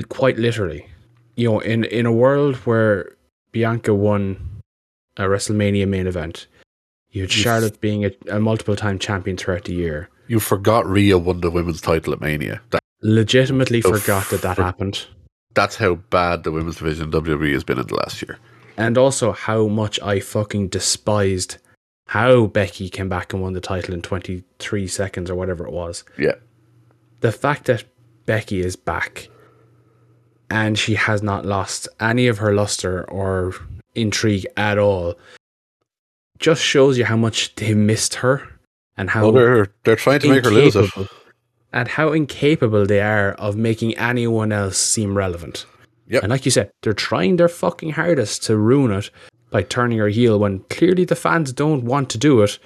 quite literally. You know, in in a world where Bianca won a WrestleMania main event, you had. Charlotte being a, a multiple time champion throughout the year. You forgot Rhea won the women's title at Mania. That, Legitimately forgot that that for- happened, that's how bad the women's division in WWE has been in the last year. and also how much I fucking despised how Becky came back and won the title in twenty three seconds or whatever it was. Yeah. the fact that Becky is back and she has not lost any of her luster or intrigue at all just shows you how much they missed her and how Well, they're they're trying to make her lose it. And how incapable they are of making anyone else seem relevant. Yep. And like you said, they're trying their fucking hardest to ruin it by turning her heel when clearly the fans don't want to do it.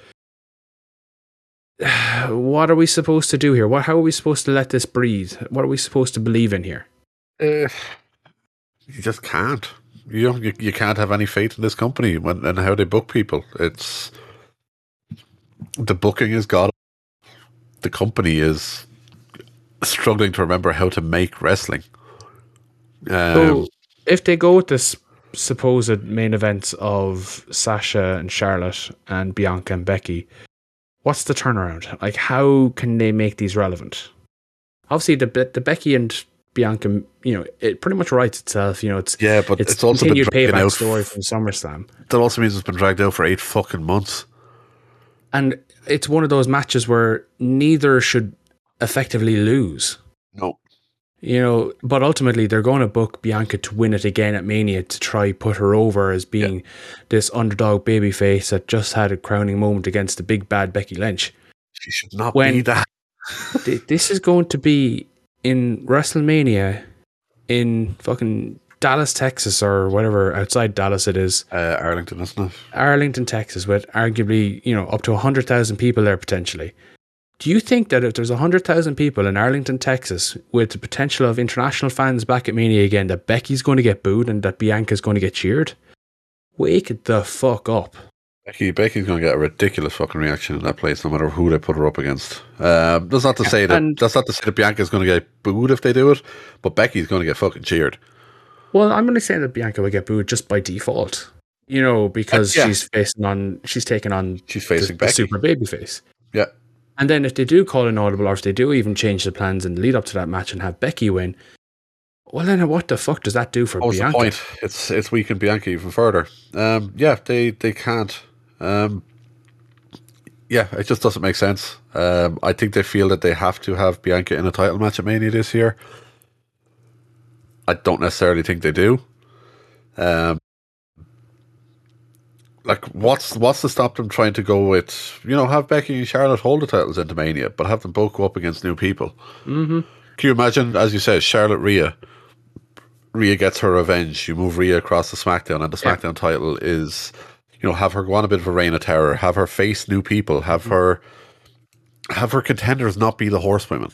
What are we supposed to do here? What how are we supposed to let this breathe? What are we supposed to believe in here? Uh, you just can't. You, don't, you you can't have any faith in this company when, and how they book people. It's the booking is god. The company is struggling to remember how to make wrestling. Um, So if they go with this supposed main events of Sasha and Charlotte and Bianca and Becky, what's the turnaround? Like, how can they make these relevant? Obviously, the the Becky and Bianca, you know, it pretty much writes itself. You know, it's yeah, but it's, it's, also been continued dragging payback out. story from SummerSlam, That also means it's been dragged out for eight fucking months. and it's one of those matches where neither should effectively lose. No, You know, but ultimately they're going to book Bianca to win it again at Mania to try put her over as being this underdog babyface that just had a crowning moment against the big bad Becky Lynch. she should not When- be that. Th- this is going to be in WrestleMania in fucking Dallas, Texas, or whatever outside Dallas it is, Uh, Arlington, isn't it? Arlington, Texas, with arguably you know up to hundred thousand people there potentially. Do you think that if there's hundred thousand people in Arlington, Texas, with the potential of international fans back at Mania again, that Becky's going to get booed and that Bianca's going to get cheered? Wake the fuck up! Becky, Becky's going to get a ridiculous fucking reaction in that place, no matter who they put her up against. Um, that's not to say that And- that's not to say that Bianca's going to get booed if they do it, but Becky's going to get fucking cheered. Well, I'm going to say that Bianca will get booed just by default. You know, because Uh, yeah. she's facing on, she's taking on She's facing the Becky. super babyface. Yeah, And then if they do call an audible, or if they do even change the plans and lead up to that match and have Becky win, Well, then what the fuck does that do for What was Bianca? the point? It's it's weakened Bianca even further. Um, yeah, they they can't. Um, yeah, it just doesn't make sense. Um, I think they feel that they have to have Bianca in a title match at Mania this year. I don't necessarily think they do. Um, like, what's what's to stop them trying to go with you know have Becky and Charlotte hold the titles into Mania, but have them both go up against new people? Mm-hmm. Can you imagine, as you said, Charlotte Rhea? Rhea gets her revenge. You move Rhea across the SmackDown, and the Yeah. SmackDown title is, you know, have her go on a bit of a reign of terror, have her face new people, have her, have her contenders not be the horsewomen.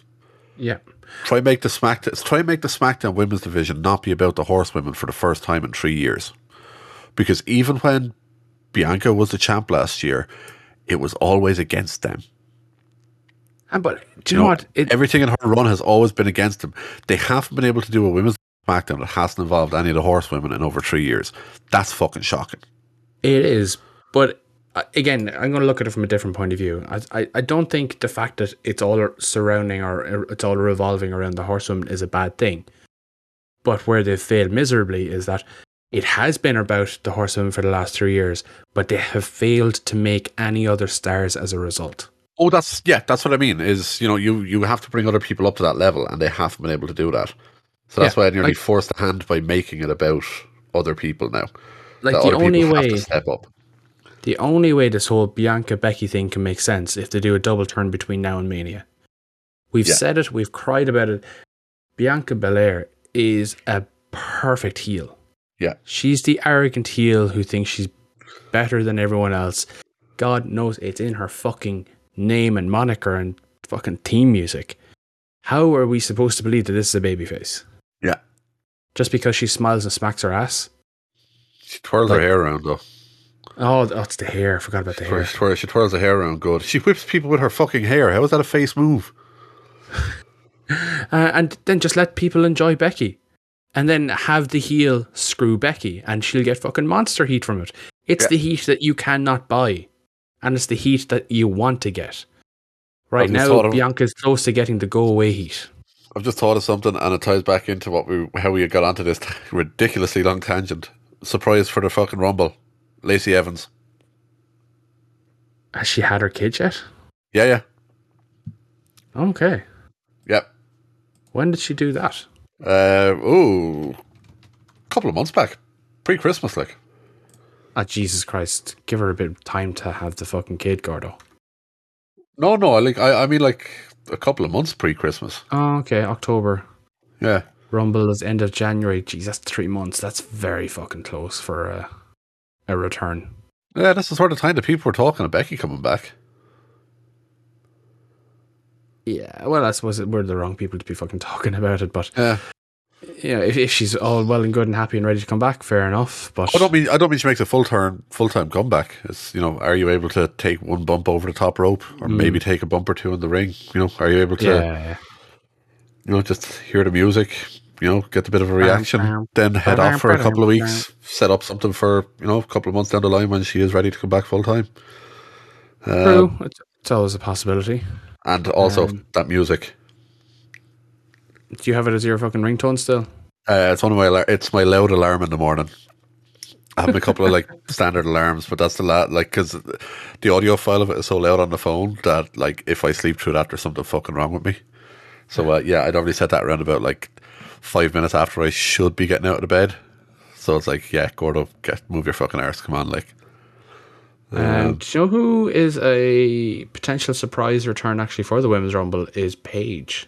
Yeah. Try and make the SmackDown, try and make the SmackDown Women's Division not be about the horsewomen for the first time in three years, because even when Bianca was the champ last year, it was always against them. And but do you know what? It, everything in her run has always been against them. They haven't been able to do a women's SmackDown that hasn't involved any of the horsewomen in over three years. That's fucking shocking. It is, but uh, again, I'm going to look at it from a different point of view. I, I, I don't think the fact that it's all surrounding or it's all revolving around the horsewoman is a bad thing. But where they've failed miserably is that it has been about the horsewomen for the last three years, but they have failed to make any other stars as a result. Oh, that's yeah, that's what I mean. Is you know you you have to bring other people up to that level, and they haven't been able to do that. So that's Yeah, why I nearly like- forced the hand by making it about other people now. Like the only way, to step up. the only way this whole Bianca Becky thing can make sense if they do a double turn between now and Mania. We've Yeah. said it, we've cried about it. Bianca Belair is a perfect heel. Yeah. She's the arrogant heel who thinks she's better than everyone else. God knows it's in her fucking name and moniker and fucking theme music. How are we supposed to believe that this is a babyface? Yeah, Just because she smiles and smacks her ass? she twirls Like- her hair around though. Oh, oh, it's the hair. I forgot about the hair. She twirls, she twirls her hair around good. She whips people with her fucking hair. How is that a face move? Uh, and then just let people enjoy Becky. And then have the heel screw Becky and she'll get fucking monster heat from it. It's Yeah. the heat that you cannot buy. And it's the heat that you want to get. Right now, of- Bianca's close to getting the go away heat. I've just thought of something, and it ties back into what we how we got onto this ridiculously long tangent. Surprise for the fucking rumble, Lacey Evans. Has she had her kid yet? Yeah, yeah, Okay. yep. When did she do that? Uh, ooh, couple of months back, pre Christmas, like. Ah, Jesus Christ. Give her a bit of time to have the fucking kid, Gordo. No, no, I like I, I mean like a couple of months pre Christmas. Oh, okay. October. Yeah, Rumble is end of January. Jeez, that's three months. That's very fucking close for a, a return. yeah. That's the sort of time that people were talking of Becky coming back. Yeah, well, I suppose we're the wrong people to be fucking talking about it, but Yeah, yeah, if, if she's all well and good and happy and ready to come back, fair enough. But I don't mean I don't mean she makes a full turn, full time comeback. It's you know, are you able to take one bump over the top rope, or hmm. maybe take a bump or two in the ring? You know, are you able to yeah, yeah. you know just hear the music? You know, get a bit of a reaction, bam, then head off for a couple of bam, weeks, set up something for you know a couple of months down the line when she is ready to come back full time. True, um, it's, it's always a possibility. And also Um, that music. Do you have it as your fucking ringtone still? Uh, it's one of my alar- it's my loud alarm in the morning. I have a couple of like standard alarms, but that's the la- like because the audio file of it is so loud on the phone that like if I sleep through that, there's something fucking wrong with me. So uh, yeah, I'd already set that around about like five minutes after I should be getting out of the bed. So it's like, yeah, Gordo, get move your fucking arse, come on, like. Um, do you know who is a potential surprise return actually for the Women's Rumble? Is Paige.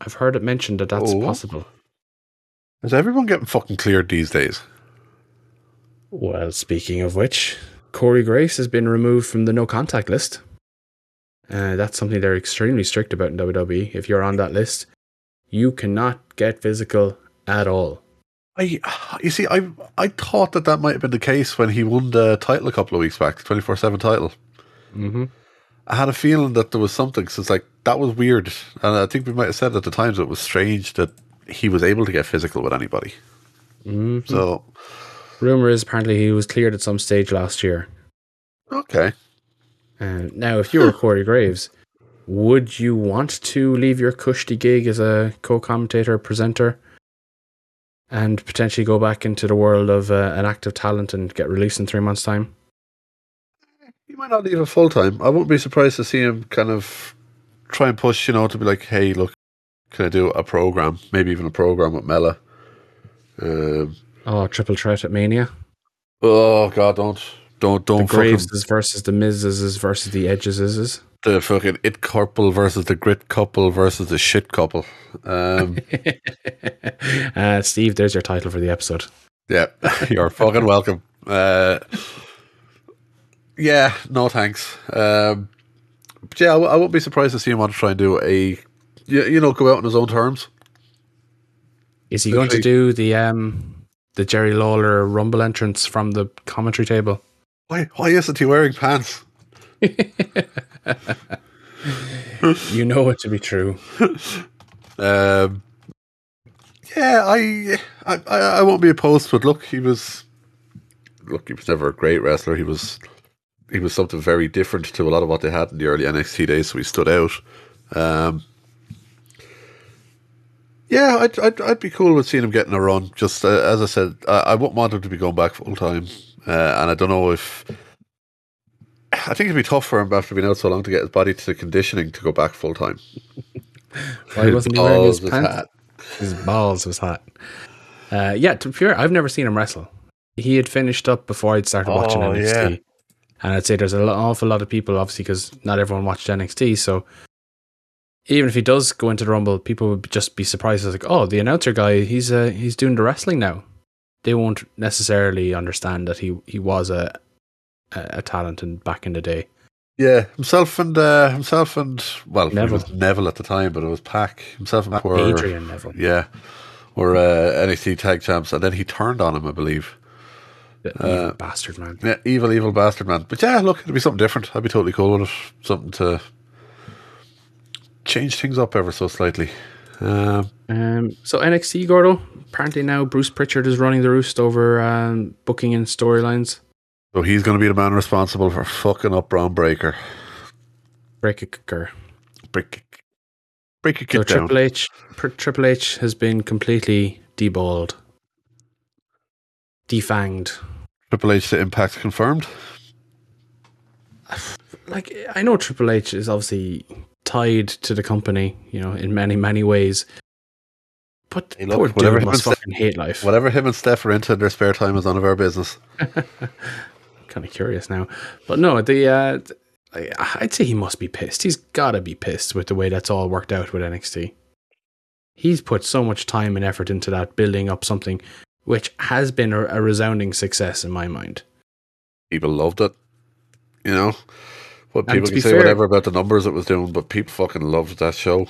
I've heard it mentioned that that's Oh. possible. Is everyone getting fucking cleared these days? Well, speaking of which, Corey Graves has been removed from the no contact list. Uh, that's something they're extremely strict about in WWE. If you're on that list, you cannot get physical at all. I, you see, I I thought that that might have been the case when he won the title a couple of weeks back, the twenty four seven title. Mm-hmm. I had a feeling that there was something. since like that was weird, and I think we might have said at the times it was strange that he was able to get physical with anybody. Mm-hmm. So Rumor is apparently he was cleared at some stage last year. okay, Uh, now, if you were Corey Graves, would you want to leave your cushy gig as a co-commentator presenter and potentially go back into the world of uh, an active talent and get released in three months' time? He might not leave it full time. I wouldn't be surprised to see him kind of try and push, you know, to be like, hey, look, can I do a program? Maybe even a program with Mela. Um, Oh, triple threat at Mania. oh God, don't, don't, The don't fucking Graves versus the Mizes versus the Edges. The fucking it couple versus the grit couple versus the shit couple. Um, uh, Steve, there's your title for the episode. yeah, you're fucking welcome. Uh, yeah, no thanks. Um, but yeah, I, w- I wouldn't be surprised to see him want to try and do a, you, you know, go out on his own terms. Is he going to do the um the Jerry Lawler Rumble entrance from the commentary table? Why, why isn't he wearing pants? You know it to be true. Um, yeah, I, I, I, won't be opposed. But look, he was, look, he was never a great wrestler. He was, he was something very different to a lot of what they had in the early NXT days. So he stood out. Um, yeah, I'd, I'd, I'd be cool with seeing him getting a run. Just uh, as I said, I, I wouldn't want him to be going back full time. Uh, and I don't know if. I think it'd be tough for him after being out so long to get his body to the conditioning to go back full time. Why wasn't he wearing his Balls, pants? His balls was hot. Uh, yeah, to be fair, I've never seen him wrestle. He had finished up before I'd started watching Oh, NXT. yeah. And I'd say there's an awful lot of people, obviously, because not everyone watched NXT. So even if he does go into the Rumble, people would just be surprised. As like, oh, the announcer guy, he's uh, he's doing the wrestling now. They won't necessarily understand that he, he was a, a a talent in, back in the day. Yeah, himself and uh, himself and well, Neville. it was Neville at the time, but it was Pac. Himself and were Adrian Neville. yeah, were uh, NXT tag champs, and then he turned on him, I believe. Uh, bastard, man. Yeah, evil, evil bastard man. But yeah, look, it'd be something different. I'd be totally cool with it. Something to change things up ever so slightly. Um, Um, so NXT Gordo. Apparently now Bruce Pritchard is running the roost over um, booking and storylines. So he's going to be the man responsible for fucking up Bron Breakker. Break it, Kerr. Break, break it So down. Triple H, Triple H has been completely deballed, defanged. Triple H to Impact confirmed. Like I know Triple H is obviously tied to the company, you know, in many many ways. But Hey, look, poor whatever dude must fucking hate life. Whatever him and Steph are into in their spare time is none of our business. kind of curious now. But no, the uh, I'd say he must be pissed. He's got to be pissed with the way that's all worked out with NXT. He's put so much time and effort into that, building up something which has been a, a resounding success in my mind. people loved it. You know, what And people can say fair- whatever about the numbers it was doing, but people fucking loved that show.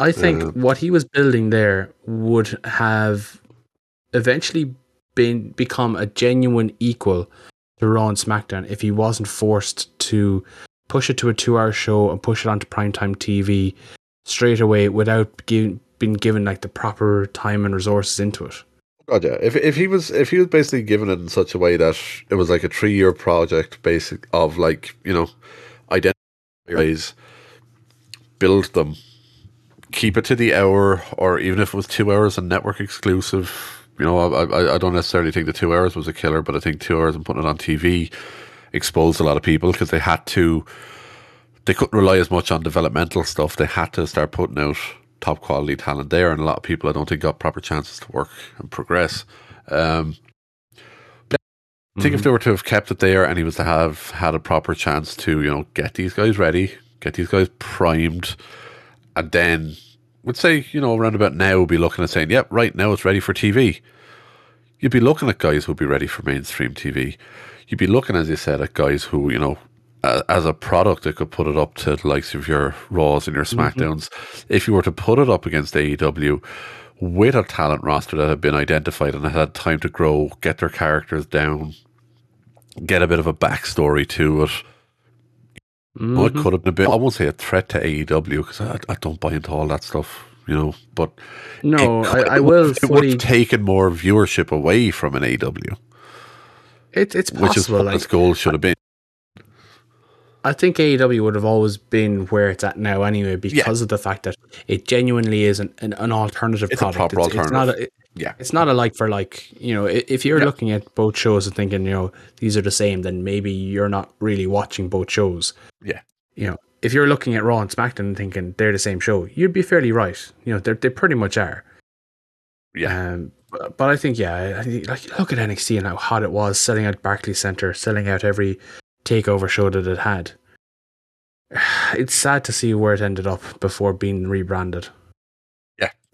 I think Uh, what he was building there would have eventually been become a genuine equal to Raw and SmackDown if he wasn't forced to push it to a two-hour show and push it onto primetime TV straight away without gi- being given like the proper time and resources into it. God, yeah. If if he was if he was basically given it in such a way that it was like a three year project, basic of like you know, identify, build them, keep it to the hour, or even if it was two hours and network exclusive. You know, I I, I don't necessarily think the two hours was a killer, but I think two hours and putting it on TV exposed a lot of people because they had to. They couldn't rely as much on developmental stuff. They had to start putting out top quality talent there, and a lot of people I don't think got proper chances to work and progress. Um, I think if they were to have kept it there and he was to have had a proper chance to, you know, get these guys ready, get these guys primed, and then would say, you know, around about now, we'll be looking at saying, yep, right now it's ready for TV. You'd be looking at guys who'd be ready for mainstream TV. You'd be looking, as you said, at guys who, you know, as a product, they could put it up to the likes of your Raws and your mm-hmm. SmackDowns. If you were to put it up against AEW with a talent roster that had been identified and had had time to grow, get their characters down, get a bit of a backstory to it, well, it could have been a bit, I oh. won't say a threat to AEW because I, I don't buy into all that stuff, you know, but No, it I, I it will It would have taken more viewership away from an AEW, It, it's which is what like, its goal should have been. I think AEW would have always been where it's at now anyway, because of the fact that it genuinely is an, an, an alternative It's a product. proper it's, It's not alternative. a, Yeah. it's not a like for like. You know, if you're Yeah. looking at both shows and thinking, you know, these are the same, then maybe you're not really watching both shows. Yeah. You know, if you're looking at Raw and SmackDown and thinking they're the same show, you'd be fairly right. You know, they they pretty much are. Yeah. Um, but, but I think yeah, I- I think, like look at NXT and how hot it was, selling out Barclays Center, selling out every takeover show that it had. It's sad to see where it ended up before being rebranded.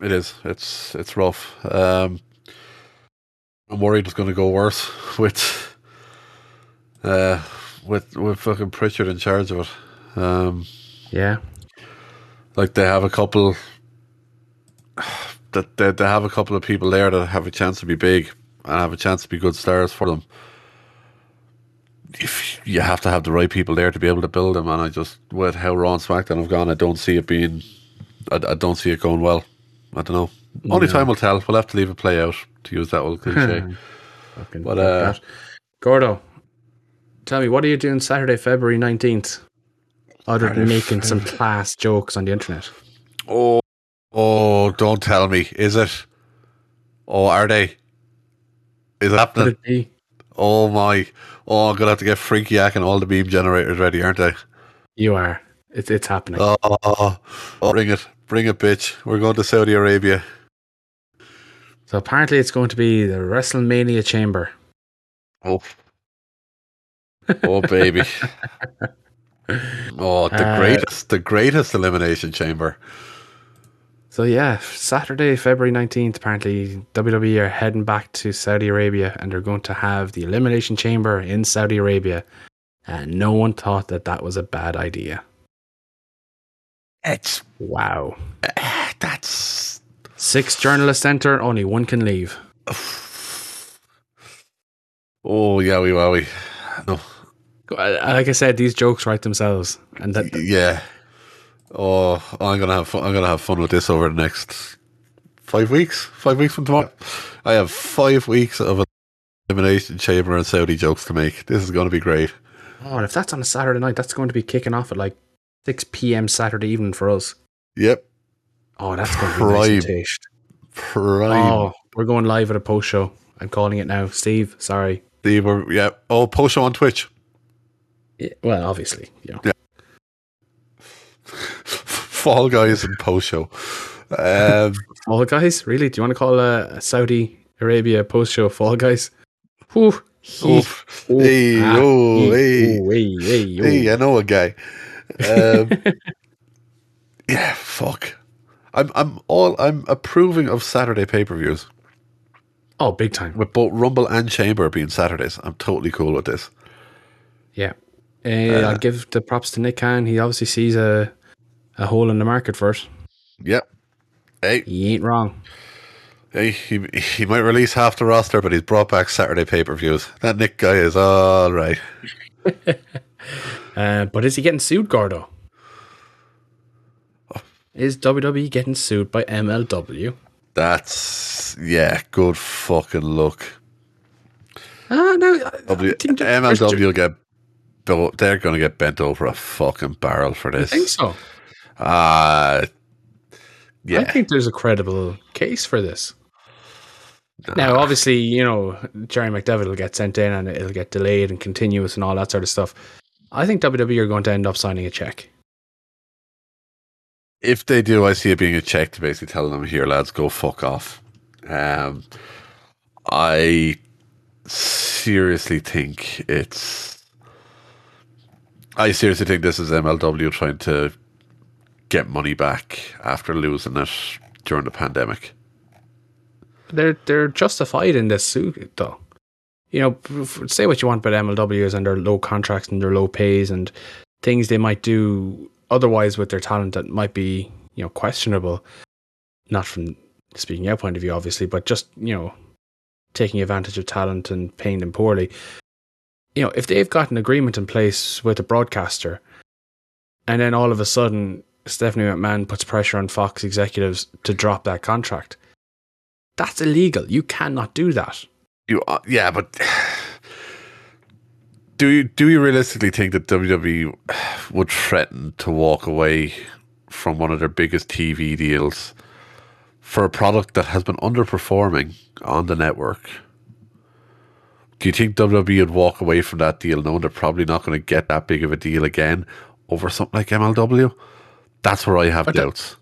It is. It's it's rough. Um, I'm worried it's going to go worse with uh with with fucking Pritchard in charge of it. Um, Yeah, like they have a couple that they, they have a couple of people there that have a chance to be big and have a chance to be good stars for them. If you have to have the right people there to be able to build them, and I just with how Raw and SmackDown have gone, I don't see it being, I, I don't see it going well. I don't know. Only No. time will tell. We'll have to leave it play out to use that old cliche. But, uh, that. Gordo, tell me what are you doing Saturday, February nineteenth, other than making some class jokes on the internet? oh, oh! Don't tell me. Is it? Oh, are they? Is it Could happening? it be? Oh my! Oh, I'm gonna have to get Freaky Yak and all the beam generators ready, aren't I? You are. It's it's happening. Oh, oh, oh, bring it, bring it, bitch! We're going to Saudi Arabia. So apparently, it's going to be the WrestleMania chamber. Oh, oh, baby! Oh, the Uh, greatest, the greatest elimination chamber. So yeah, Saturday, February nineteenth. Apparently, WWE are heading back to Saudi Arabia, and they're going to have the Elimination Chamber in Saudi Arabia. And no one thought that that was a bad idea. It's Wow! eh, that's Six journalists enter, only one can leave. oh yowie wowie. No, Uh, Like I said, these jokes write themselves, and that yeah. Oh, I'm gonna have fun. I'm gonna have fun with this over the next five weeks. Five weeks from tomorrow, I have five weeks of elimination chamber and Saudi jokes to make. This is gonna be great. oh, and if that's on a Saturday night, that's going to be kicking off at like six p.m. Saturday evening for us. Yep, Oh, that's going to be nice and Prime. prime. Oh, we're going live at a post show. I'm calling it now, Steve. Sorry. Steve, we're- yeah. Oh, post show on Twitch. Yeah, well, obviously, you know. Fall Guys and post show. Um, Fall Guys, really? Do you want to call a, a Saudi Arabia post show Fall Guys? Whew. He- oof. ooh, Hey, ah, oh, he- hey. ooh, hey, hey, ooh. Hey, I know a guy. Um, yeah, fuck. I'm I'm all I'm approving of Saturday pay per views Oh, big time. with both Rumble and Chamber being Saturdays. I'm totally cool with this. Yeah. Uh, I'll give the props to Nick Khan. He obviously sees a a hole in the market for it. Yep. Hey, He ain't wrong. hey, he he might release half the roster, but he's brought back Saturday pay per views. That Nick guy is all right. Uh, but is he getting sued, Gordo? Is WWE getting sued by MLW? That's yeah, good fucking luck. Ah, no. I- I W, think MLW will get. They're going to get bent over a fucking barrel for this. I think so. Uh, yeah. I think there's a credible case for this. Now, obviously, you know, Jerry McDevitt will get sent in and it'll get delayed and continuous and all that sort of stuff. I think WWE are going to end up signing a check. if they do, I see it being a check to basically tell them, "Here, lads, go fuck off." Um, I seriously think it's. I seriously think this is MLW trying to get money back after losing it during the pandemic. They're they're justified in this suit, though. You know, say what you want about MLWs and their low contracts and their low pays and things they might do otherwise with their talent that might be, you know, questionable. Not from speaking out point of view, obviously, but just you know, taking advantage of talent and paying them poorly. You know, if they've got an agreement in place with a broadcaster, and then all of a sudden Stephanie McMahon puts pressure on Fox executives to drop that contract, that's illegal. You cannot do that. You, uh, yeah, but do you do you realistically think that WWE would threaten to walk away from one of their biggest TV deals for a product that has been underperforming on the network? Do you think WWE would walk away from that deal knowing they're probably not going to get that big of a deal again over something like MLW? That's where I have doubts.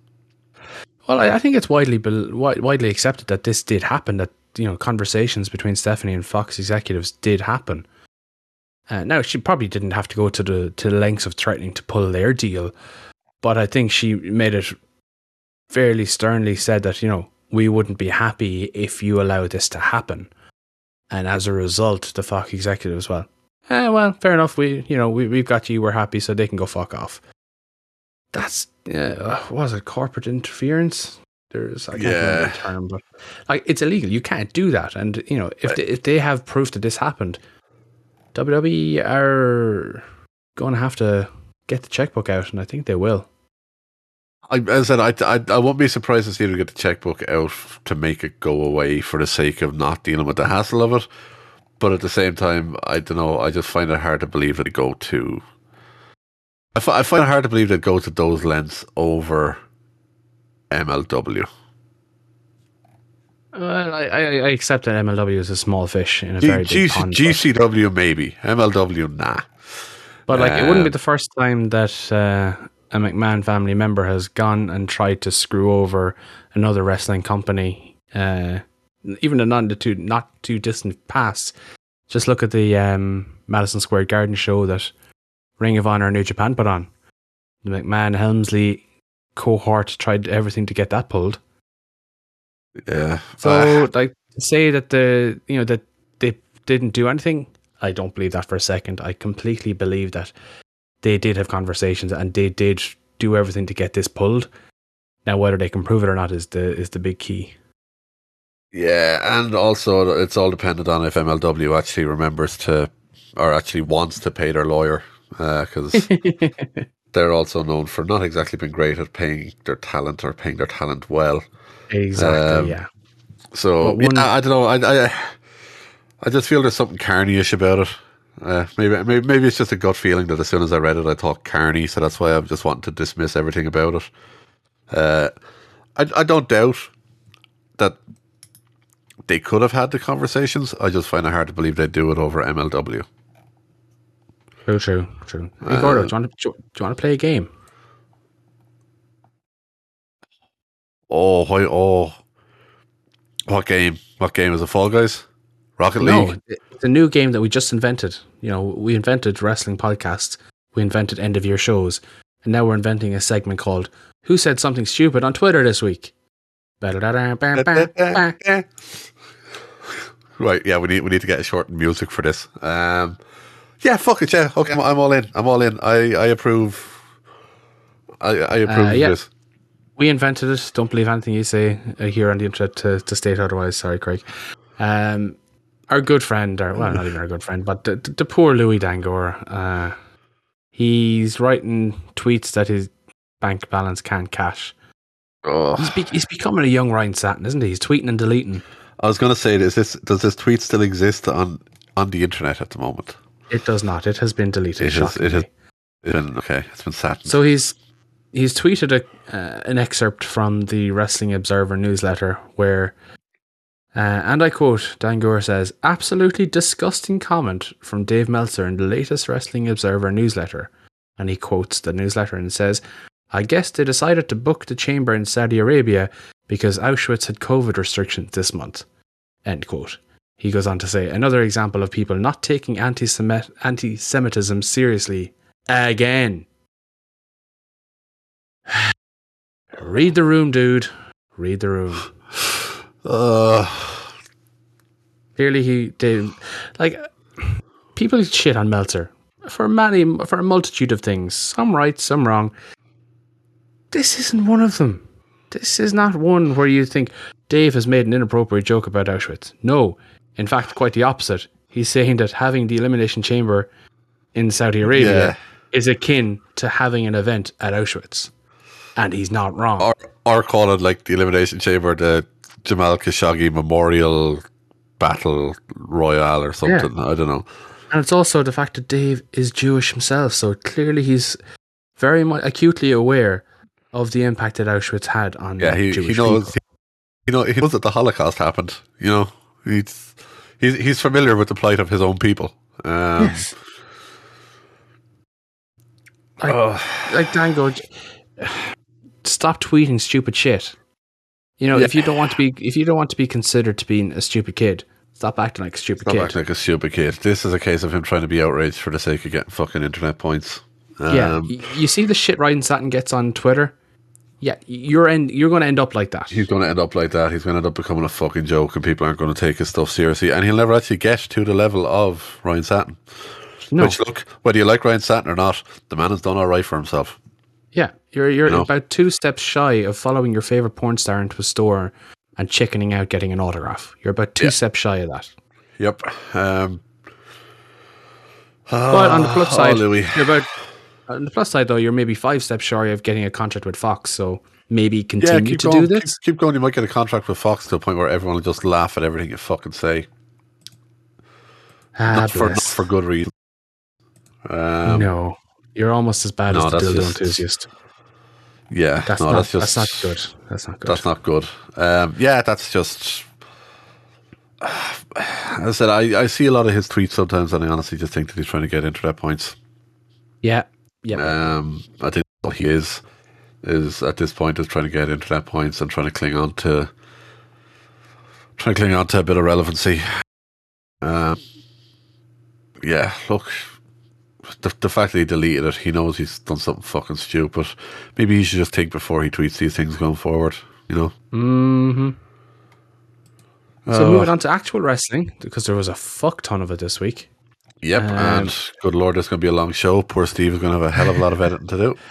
Well, I, I think it's widely widely accepted that this did happen. That you know, conversations between Stephanie and Fox executives did happen. Uh, now she probably didn't have to go to the to the lengths of threatening to pull their deal, but I think she made it fairly sternly said that you know we wouldn't be happy if you allow this to happen, and as a result, the Fox executives well, eh, well, fair enough. We you know we we've got you. We're happy, so they can go fuck off. That's uh, was it corporate interference? There's I can't yeah. remember the term, but like it's illegal. You can't do that. And you know if they, if they have proof that this happened, WWE are going to have to get the checkbook out, and I think they will. I, as I said, I, I, I won't be surprised to see them get the checkbook out to make it go away for the sake of not dealing with the hassle of it. But at the same time, I don't know. I just find it hard to believe that it go to. I, f- I find it hard to believe that go to those lengths over MLW. Well, I, I accept that MLW is a small fish in a G- very big pond. GCW maybe, MLW nah. But like, it wouldn't be um, the first time that uh, a McMahon family member has gone and tried to screw over another wrestling company. Uh, even a non too not too distant past. Just look at the um, Madison Square Garden show that Ring of Honor New Japan put on. The McMahon Helmsley cohort tried everything to get that pulled. Yeah. So uh, like say that the you know that they didn't do anything. I don't believe that for a second. I completely believe that they did have conversations and they did do everything to get this pulled. Now whether they can prove it or not is the is the big key. Yeah, and also it's all dependent on if MLW actually remembers to or actually wants to pay their lawyer because uh, they're also known for not exactly being great at paying their talent or paying their talent well. Exactly. Um, yeah. So yeah, I don't know. I, I I just feel there's something carney-ish about it. Uh, maybe, maybe maybe it's just a gut feeling that as soon as I read it, I thought carney, so that's why I'm just wanting to dismiss everything about it. Uh, I I don't doubt that they could have had the conversations. I just find it hard to believe they'd do it over MLW. True, true, true. Hey, Gordo, do you want to do you want to play a game? Oh, why, oh, what game? What game is it? Fall Guys, Rocket League. No, it's a new game that we just invented. You know, we invented wrestling podcasts. We invented end of year shows, and now we're inventing a segment called "Who Said Something Stupid on Twitter this week." right, yeah, we need we need to get a short music for this. Um, yeah, fuck it, yeah. Okay, I'm, I'm all in. I'm all in. I, I approve. I, I approve uh, yeah. this. We invented it. Don't believe anything you say uh, here on the internet to, to state otherwise. Sorry, Craig. Um, our good friend, or well, not even our good friend, but the, the poor Louis Dangoor. Uh, he's writing tweets that his bank balance can't cash. Oh. He's, be- he's becoming a young Ryan Satin, isn't he? He's tweeting and deleting. I was going to say, is this does this tweet still exist on on the internet at the moment? It does not. It has been deleted. It has, it has been okay. It's been sat. So he's he's tweeted a, uh, an excerpt from the Wrestling Observer newsletter where, uh, and I quote, Dangoor says, "Absolutely disgusting comment from Dave Meltzer in the latest Wrestling Observer newsletter," and he quotes the newsletter and says. I guess they decided to book the chamber in Saudi Arabia because Auschwitz had COVID restrictions this month. End quote. He goes on to say, another example of people not taking anti Semitism seriously. Again. Read the room, dude. Read the room. Uh. Clearly, he did. Like, people shit on Meltzer for many, for a multitude of things. Some right, some wrong. This isn't one of them. This is not one where you think Dave has made an inappropriate joke about Auschwitz. No, in fact, quite the opposite. He's saying that having the Elimination Chamber in Saudi Arabia yeah. is akin to having an event at Auschwitz. And he's not wrong. Or, or call it like the Elimination Chamber, the Jamal Khashoggi Memorial Battle Royale or something. Yeah. I don't know. And it's also the fact that Dave is Jewish himself, so clearly he's very much acutely aware of the impact that Auschwitz had on Yeah, he, Jewish he knows. people. He, know he knows that the Holocaust happened. You know, he's he's he's familiar with the plight of his own people. Um, Yes. Like, oh, like Dango, stop tweeting stupid shit. You know, Yeah. if you don't want to be, if you don't want to be considered to being a stupid kid, stop acting like a stupid Not kid. acting like a stupid kid. This is a case of him trying to be outraged for the sake of getting fucking internet points. yeah, Um, y- you see the shit Ryan Satin gets on Twitter. Yeah, you're end, you're going to end up like that. He's going to end up like that. He's going to end up becoming a fucking joke, and people aren't going to take his stuff seriously. And he'll never actually get to the level of Ryan Satin. no, Which, look, whether you like Ryan Satin or not, the man has done all right for himself. yeah, you're you're You know? about two steps shy of following your favorite porn star into a store and chickening out getting an autograph. You're about two Yeah. steps shy of that. Yep. Um, But on the plus oh, side, Louis. you're about on the plus side though, you're maybe five steps shy of getting a contract with Fox. So maybe Yeah, continue keep to going. do this. Keep, keep going. You might get a contract with Fox to a point where everyone will just laugh at everything you fucking say. Ah, not, for, not for good reason. Um, no, you're almost as bad no, as the dildo just- enthusiast. Yeah, That's no, not. that's just that's not good. That's not good. That's not good. Um, yeah, that's just. As I said, I, I see a lot of his tweets sometimes, and I honestly just think that he's trying to get internet points. yeah, yeah. Um, I think what he is is at this point is trying to get internet points and trying to cling on to trying to cling on to a bit of relevancy. Um, yeah, look, the the fact that he deleted it, he knows he's done something fucking stupid. Maybe he should just think before he tweets these things going forward. You know. hmm So Uh, moving on to actual wrestling because there was a fuck ton of it this week. Yep, Um, and good lord, this is going to be a long show. Poor Steve is going to have a hell of a lot of editing to do.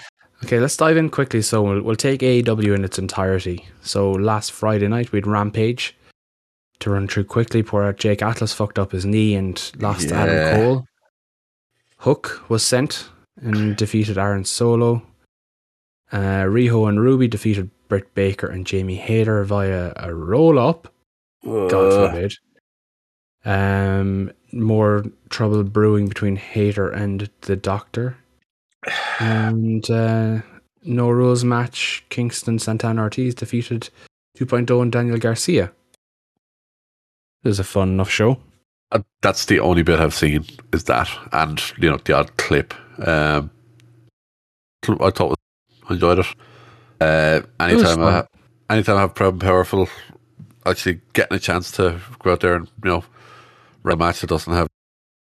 Okay, let's dive in quickly. So we'll, we'll take AEW in its entirety. So last Friday night we had Rampage. To run through quickly, poor Jake Atlas fucked up his knee and lost Yeah. Adam Cole. Hook was sent and defeated Aaron Solo. Uh, Riho and Ruby defeated Britt Baker and Jamie Hayter via a roll up. God forbid. Um, more trouble brewing between Hayter and the Doctor. And uh, no rules match. Kingston Santana Ortiz defeated 2.0 and Daniel Garcia. It was a fun enough show. Uh, that's the only bit I've seen is that, and you know the odd clip. Um, I thought I enjoyed it. Uh, anytime I, anytime I have and powerful, actually getting a chance to go out there and you know a match that doesn't have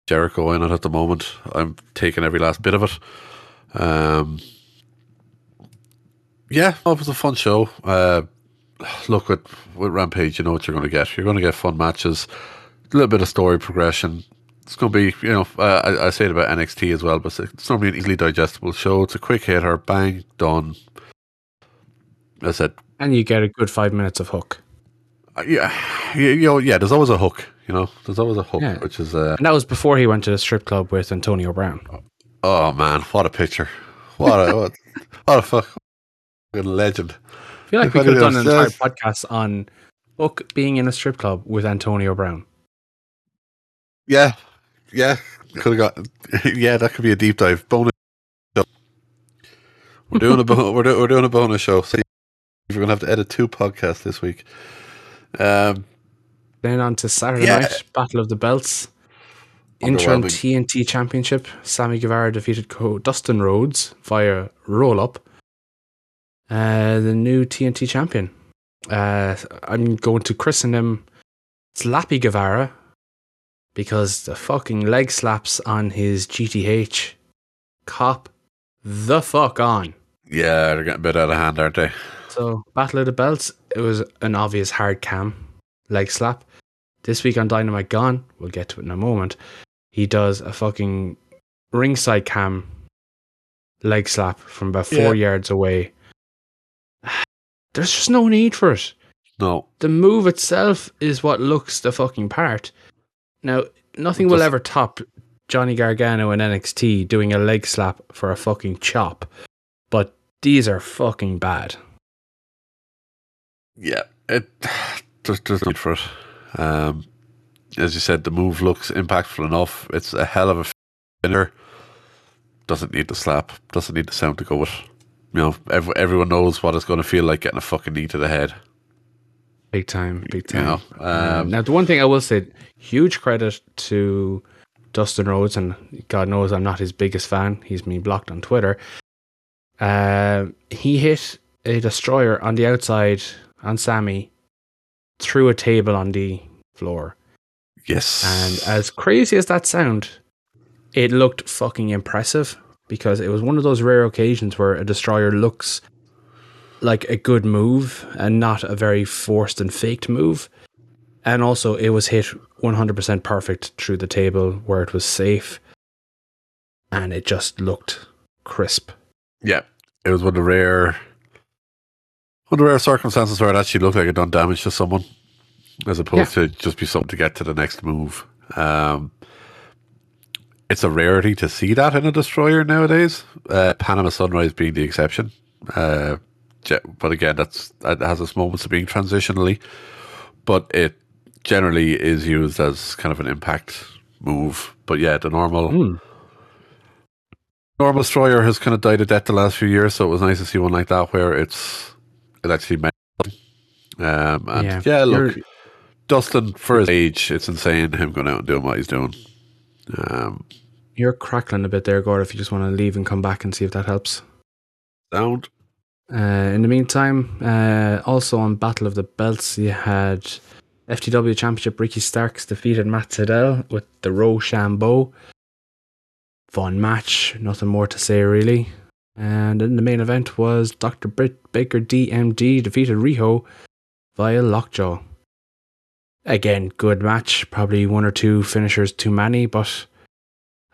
Jericho in it at the moment, I'm taking every last bit of it. Um, yeah, it was a fun show. Uh, look with with Rampage, you know what you're going to get. You're going to get fun matches, a little bit of story progression. It's going to be, you know, uh, I, I say it about NXT as well, but it's normally an easily digestible show. It's a quick hitter, bang, done. As I said, And you get a good five minutes of hook. Uh, yeah, you, know, yeah. There's always a hook, you know. There's always a hook, Yeah. which is, uh, And that was before he went to the strip club with Antonio Brown. oh man, what a picture! What a what, what a fucking legend! I feel like If we could have done an entire podcast on Hook being in a strip club with Antonio Brown. Yeah, yeah. Could have got. Yeah, that could be a deep dive bonus. We're doing a we're, do- we're doing a bonus show. So we're gonna have to edit two podcasts this week. Um, Then on to Saturday Yeah. night, Battle of the Belts. Interim TNT Championship. Sammy Guevara defeated Co- Dustin Rhodes via roll up. Uh, the new TNT champion. Uh, I'm going to christen him Slappy Guevara because the fucking leg slaps on his GTH cop the fuck on. yeah, they're getting a bit out of hand, aren't they? So, Battle of the Belts, it was an obvious hard cam leg slap. This week on Dynamite Gone, we'll get to it in a moment. He does a fucking ringside cam leg slap from about four yards away. There's just no need for it. No, The move itself is what looks the fucking part. Now, nothing will ever top Johnny Gargano in NXT doing a leg slap for a fucking chop, but these are fucking bad. Yeah, it there's, there's no need for it. Um, as you said, the move looks impactful enough. It's a hell of a finisher. Doesn't need the slap. Doesn't need the sound to go with. You know, ev- everyone knows what it's going to feel like getting a fucking knee to the head. Big time, big You time. know, Um, um, now, the one thing I will say, huge credit to Dustin Rhodes, and God knows I'm not his biggest fan. He's been blocked on Twitter. Um, he hit a destroyer on the outside on Sammy through a table on the floor. yes. And as crazy as that sound, it looked fucking impressive because it was one of those rare occasions where a destroyer looks like a good move and not a very forced and faked move. And also, it was hit 100% perfect through the table where it was safe. And it just looked crisp. Yeah, it was one of the rare, the rare circumstances where it actually looked like it done damage to someone, as opposed to just be something to get to the next move. Um, it's a rarity to see that in a destroyer nowadays. Uh, Panama Sunrise being the exception. Uh, but again, that's that has its moments of being transitionally, but it generally is used as kind of an impact move. But yeah, the normal Hmm. normal destroyer has kind of died a death the last few years, so it was nice to see one like that where it's it actually meant. Um, and Yeah. yeah, look, You're- Dustin for his age, it's insane him going out and doing what he's doing. Um, You're crackling a bit there, Gord, if you just want to leave and come back and see if that helps. sound Uh, in the meantime, uh, also on Battle of the Belts, you had FTW Championship Ricky Starks defeated Matt Sydal with the Roshambo. Fun match, nothing more to say really. And in the main event was Dr. Britt Baker DMD defeated Riho via Lockjaw. Again, good match. Probably one or two finishers too many, but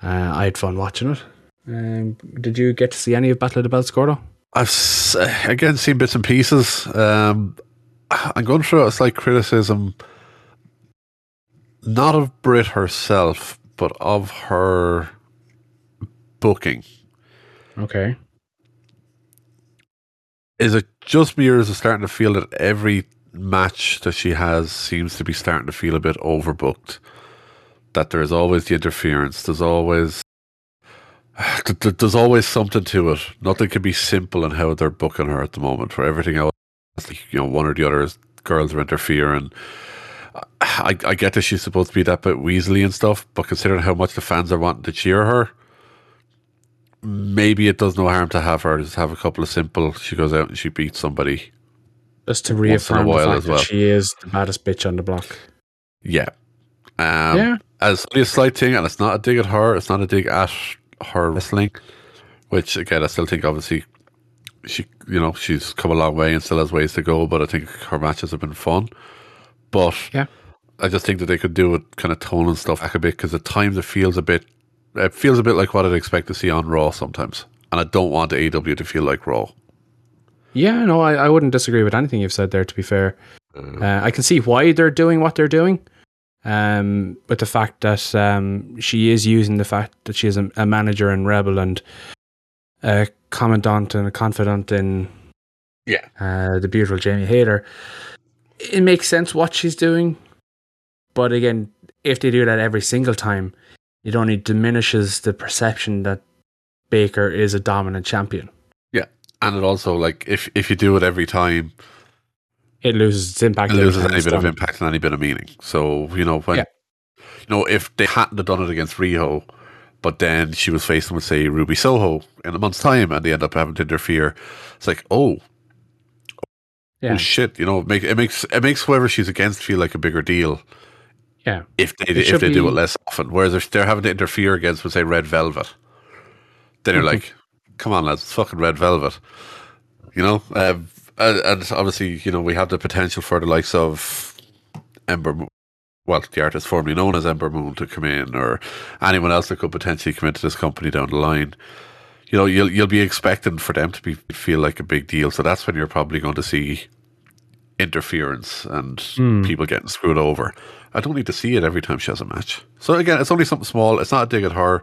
uh, I had fun watching it. Um, did you get to see any of Battle of the Belts, Gordo? I've s- again seen bits and pieces. Um, I'm going through a slight criticism, not of Britt herself, but of her booking. Okay. Is it just me, or is it starting to feel that every match that she has seems to be starting to feel a bit overbooked? That there's always the interference. There's always th- th- there's always something to it. Nothing can be simple in how they're booking her at the moment. For everything else, you know, one or the other is- girls are interfering. I, I get that she's supposed to be that bit Weasley and stuff, but considering how much the fans are wanting to cheer her, maybe it does no harm to have her just have a couple of simple. She goes out and she beats somebody. Just to reaffirm the fact as well. that she is the baddest bitch on the block. Yeah. Um, yeah. As only a slight thing, and it's not a dig at her. It's not a dig at her wrestling. Which again, I still think obviously she, you know, she's come a long way and still has ways to go. But I think her matches have been fun. But Yeah. I just think that they could do it kind of tone and stuff back a bit because at times it feels a bit, it feels a bit like what I'd expect to see on Raw sometimes, and I don't want AEW to feel like Raw. Yeah, no, I, I wouldn't disagree with anything you've said there, to be fair. Uh, I can see why they're doing what they're doing. Um, but the fact that um, she is using the fact that she is a, a manager and Rebel and a commandant and a confidant in Yeah. uh, the beautiful Jamie Hayter, it makes sense what she's doing. But again, if they do that every single time, it only diminishes the perception that Baker is a dominant champion. Yeah, and it also like if if you do it every time, It loses its impact. it loses any bit of impact and any bit of meaning. So you know when Yeah. you know if they hadn't have done it against Riho, but then she was facing with say Ruby Soho in a month's time, and they end up having to interfere. It's like oh, oh Yeah. oh shit, you know, it, make, it makes it makes whoever she's against feel like a bigger deal Yeah. if they It if they do it less often. Whereas if they're having to interfere against, with say, Red Velvet, then you're like, come on, lads, it's fucking Red Velvet, you know. Um, and, and obviously, you know, we have the potential for the likes of Ember, well, the artist formerly known as Ember Moon, to come in, or anyone else that could potentially come into this company down the line. You know, you'll you'll be expecting for them to be feel like a big deal. So that's when you're probably going to see interference and Hmm. people getting screwed over. I don't need to see it every time she has a match. So again, it's only something small. It's not a dig at her.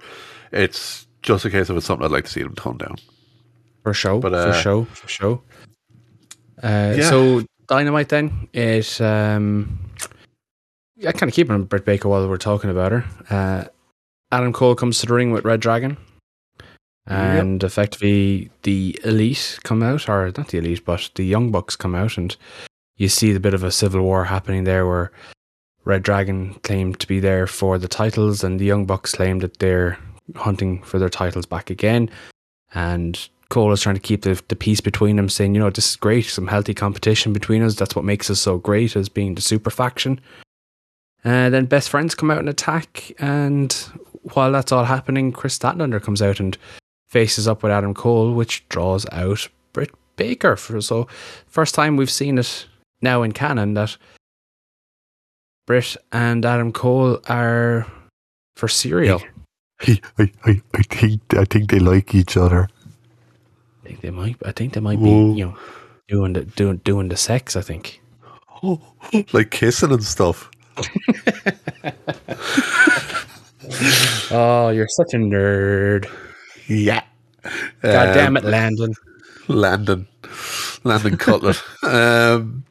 It's just a case of it's something I'd like to see them tone down. For sure. But, for uh, sure. For sure. Uh, Yeah. So Dynamite then is. um, yeah, kind of keeping on Britt Baker while we're talking about her. Uh, Adam Cole comes to the ring with Red Dragon, and effectively the Elite come out, or not the Elite, but the Young Bucks come out, and you see the bit of a civil war happening there, where Red Dragon claimed to be there for the titles, and the Young Bucks claimed that they're hunting for their titles back again, and Cole is trying to keep the, the peace between them, saying, you know, this is great, some healthy competition between us. That's what makes us so great as being the super faction. And then best friends come out and attack, and while that's all happening, Kris Statlander comes out and faces up with Adam Cole, which draws out Britt Baker. For, so, first time we've seen it now in canon that Britt and Adam Cole are for cereal. I, I, I, I think I think they like each other. I think they might. I think they might Whoa. be, you know, doing the doing doing the sex. I think. Oh, like kissing and stuff. Oh, you're such a nerd. Yeah. God Um, damn it, Landon. Landon. Landon Cutlet. um,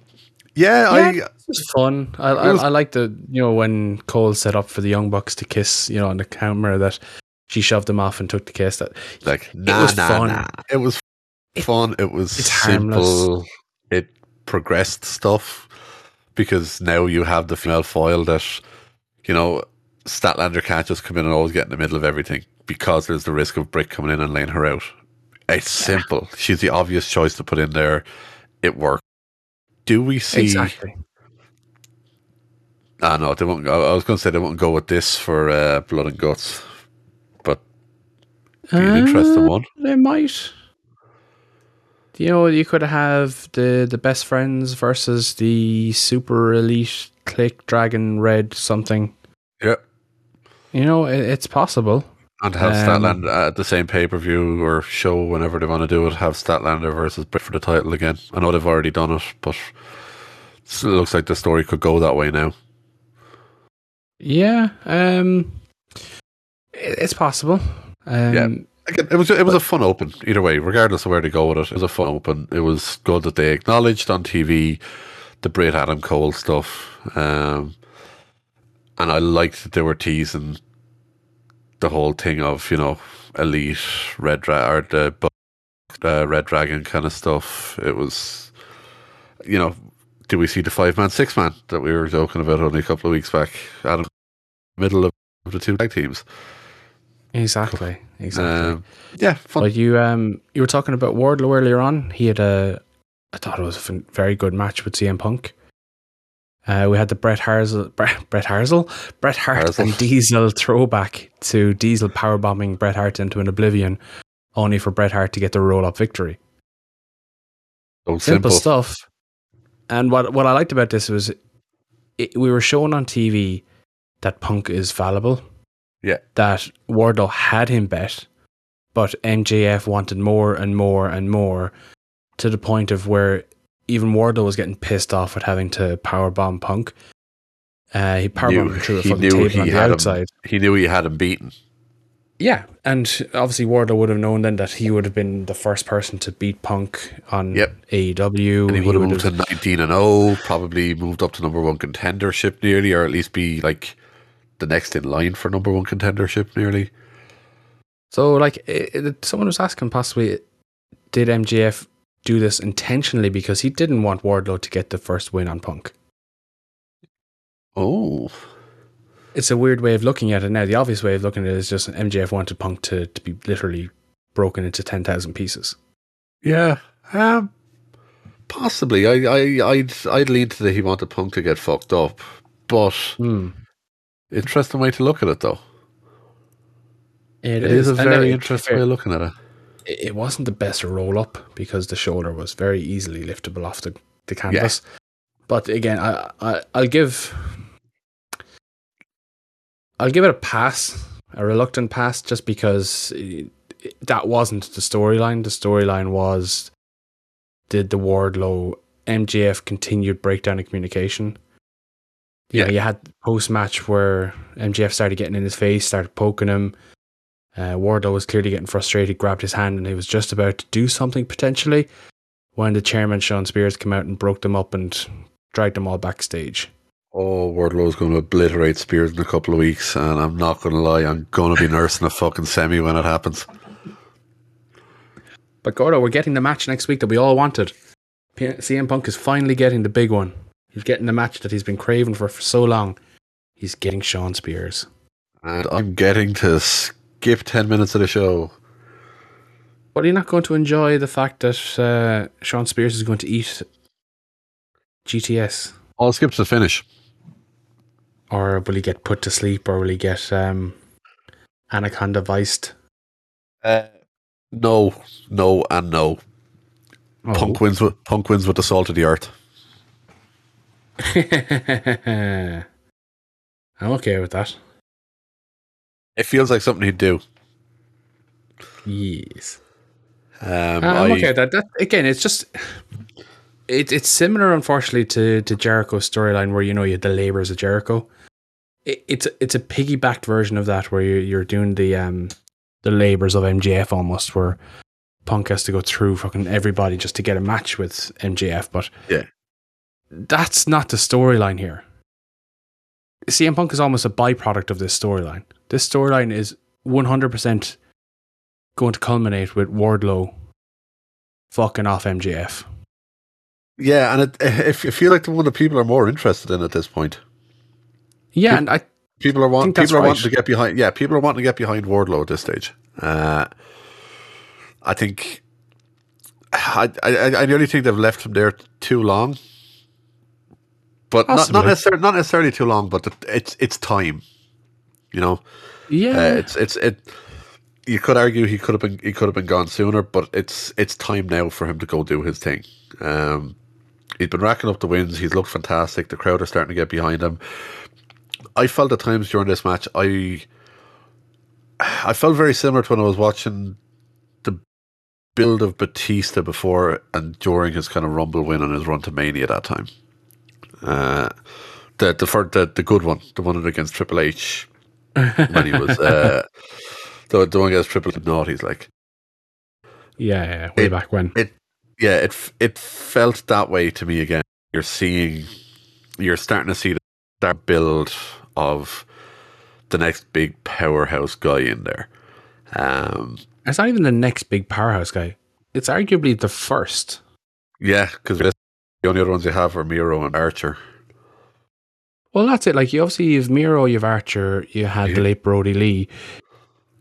yeah, Yeah, I was fun. I, I, was- I like the you know when Cole set up for the Young Bucks to kiss, you know, on the camera that she shoved him off and took the kiss. That like nah, was nah, fun. nah. It was fun. It was it's simple. It progressed stuff because now you have the female foil that you know Statlander can't just come in and always get in the middle of everything because there's the risk of Brick coming in and laying her out. It's simple. She's the obvious choice to put in there. It worked. Do we see? exactly. Ah, no, they won't. go- I was going to say they won't go with this for uh, Blood and Guts, but be an interesting Uh, one. They might. You know, you could have the the best friends versus the super elite click dragon red something. Yeah. You know, it, it's possible. And have Um, Statlander at the same pay per view or show whenever they want to do it. Have Statlander versus Britt for the title again. I know they've already done it, but it looks like the story could go that way now. Yeah, um, it, it's possible. Um, Yeah. Again, it was it was a fun open either way, regardless of where they go with it. It was a fun open. It was good that they acknowledged on TV the Britt Adam Cole stuff, um, and I liked that they were teasing the whole thing of you know elite red dra- or the uh, red dragon kind of stuff. It was, you know, do we see the five man six man that we were joking about only a couple of weeks back? Adam, middle of the two tag teams. Exactly. Exactly. Um, yeah, fun. But you um you were talking about Wardlow earlier on. He had a I thought it was a very good match with CM Punk. Uh, we had the Bret Harsel, Bret, Bret Harsel, Bret Hart and Diesel throwback to Diesel powerbombing Bret Hart into an oblivion, only for Bret Hart to get the roll up victory. So Simple, simple. stuff. And what what I liked about this was, it, we were shown on TV that Punk is fallible. Yeah. That Wardlow had him bet, but MJF wanted more and more and more, to the point of where even Wardlow was getting pissed off with having to powerbomb Punk. Uh, he powerbombed him through a fucking table on the had him. outside. He knew he had him beaten. Yeah, and obviously Wardlow would have known then that he would have been the first person to beat Punk on Yep. AEW. And he would have moved to 19 and 0, probably moved up to number one contendership nearly, or at least be like the next in line for number one contendership nearly. So, like, it, it, someone was asking possibly, did MJF do this intentionally because he didn't want Wardlow to get the first win on Punk? Oh, It's a weird way of looking at it now. The obvious way of looking at it is just MJF wanted Punk to, to be literally broken into 10,000 pieces. yeah. Um, possibly. I, I, I'd, I'd lean to that he wanted Punk to get fucked up, but Hmm. interesting way to look at it, though. It it is, a very interesting way of looking at it. it wasn't the best roll up because the shoulder was very easily liftable off the, the canvas. But again, I, I I'll give I'll give it a pass, a reluctant pass, just because it, it- that wasn't the storyline. The storyline was did the Wardlow MJF continued breakdown in communication. You know, Yeah. you had post match where MJF started getting in his face, started poking him. Uh, Wardlow was clearly getting frustrated, grabbed his hand, and he was just about to do something potentially when the chairman, Shawn Spears, came out and broke them up and dragged them all backstage. Oh, Wardlow's going to obliterate Spears in a couple of weeks, and I'm not going to lie, I'm going to be nursing a fucking semi when it happens. But Gordo, we're getting the match next week that we all wanted. P- CM Punk is finally getting the big one. He's getting the match that he's been craving for for so long. He's getting Shawn Spears. And I'm getting to skip 10 minutes of the show. But are you not going to enjoy the fact that uh, Shawn Spears is going to eat GTS? I'll skip to the finish. Or will he get put to sleep? Or will he get um, anaconda viced? Uh, no, no, and no. Oh. Punk wins with Punk wins with the salt of the earth. I'm okay with that. It feels like something he'd do. Yes. Um, I'm I- okay with that. that. Again, it's just it, it's similar, unfortunately, to to Jericho's storyline, where you know you had the labors of Jericho. It, it's it's a piggybacked version of that, where you're, you're doing the um the labors of MJF almost, where Punk has to go through fucking everybody just to get a match with MJF. But Yeah. that's not the storyline here. CM Punk is almost a byproduct of this storyline. This storyline is 100% going to culminate with Wardlow fucking off MJF. yeah, and it, if you feel like the one that people are more interested in at this point. Yeah, Pe- and I People are want, people are right. wanting to get behind. Yeah, people are wanting to get behind Wardlow at this stage. Uh, I think. I, I I nearly think they've left him there too long, but not, not necessarily not necessarily too long. But it's it's time, you know. yeah, Uh, it's it's it. You could argue he could have been he could have been gone sooner, but it's it's time now for him to go do his thing. Um, he's been racking up the wins. He's looked fantastic. The crowd are starting to get behind him. I felt at times during this match, I I felt very similar to when I was watching the build of Batista before and during his kind of Rumble win and his run to Mania that time. Uh, the the fir- the the good one, the one against Triple H when he was uh, the the one against Triple H naughty's like yeah, yeah, way it- back when. it yeah it it felt that way to me again you're seeing you're starting to see that build of the next big powerhouse guy in there um It's not even the next big powerhouse guy. It's arguably the first. yeah because the only other ones you have are Miro and Archer Well, that's it. Like you obviously you've Miro, you've Archer, you had Yeah. the late Brodie Lee,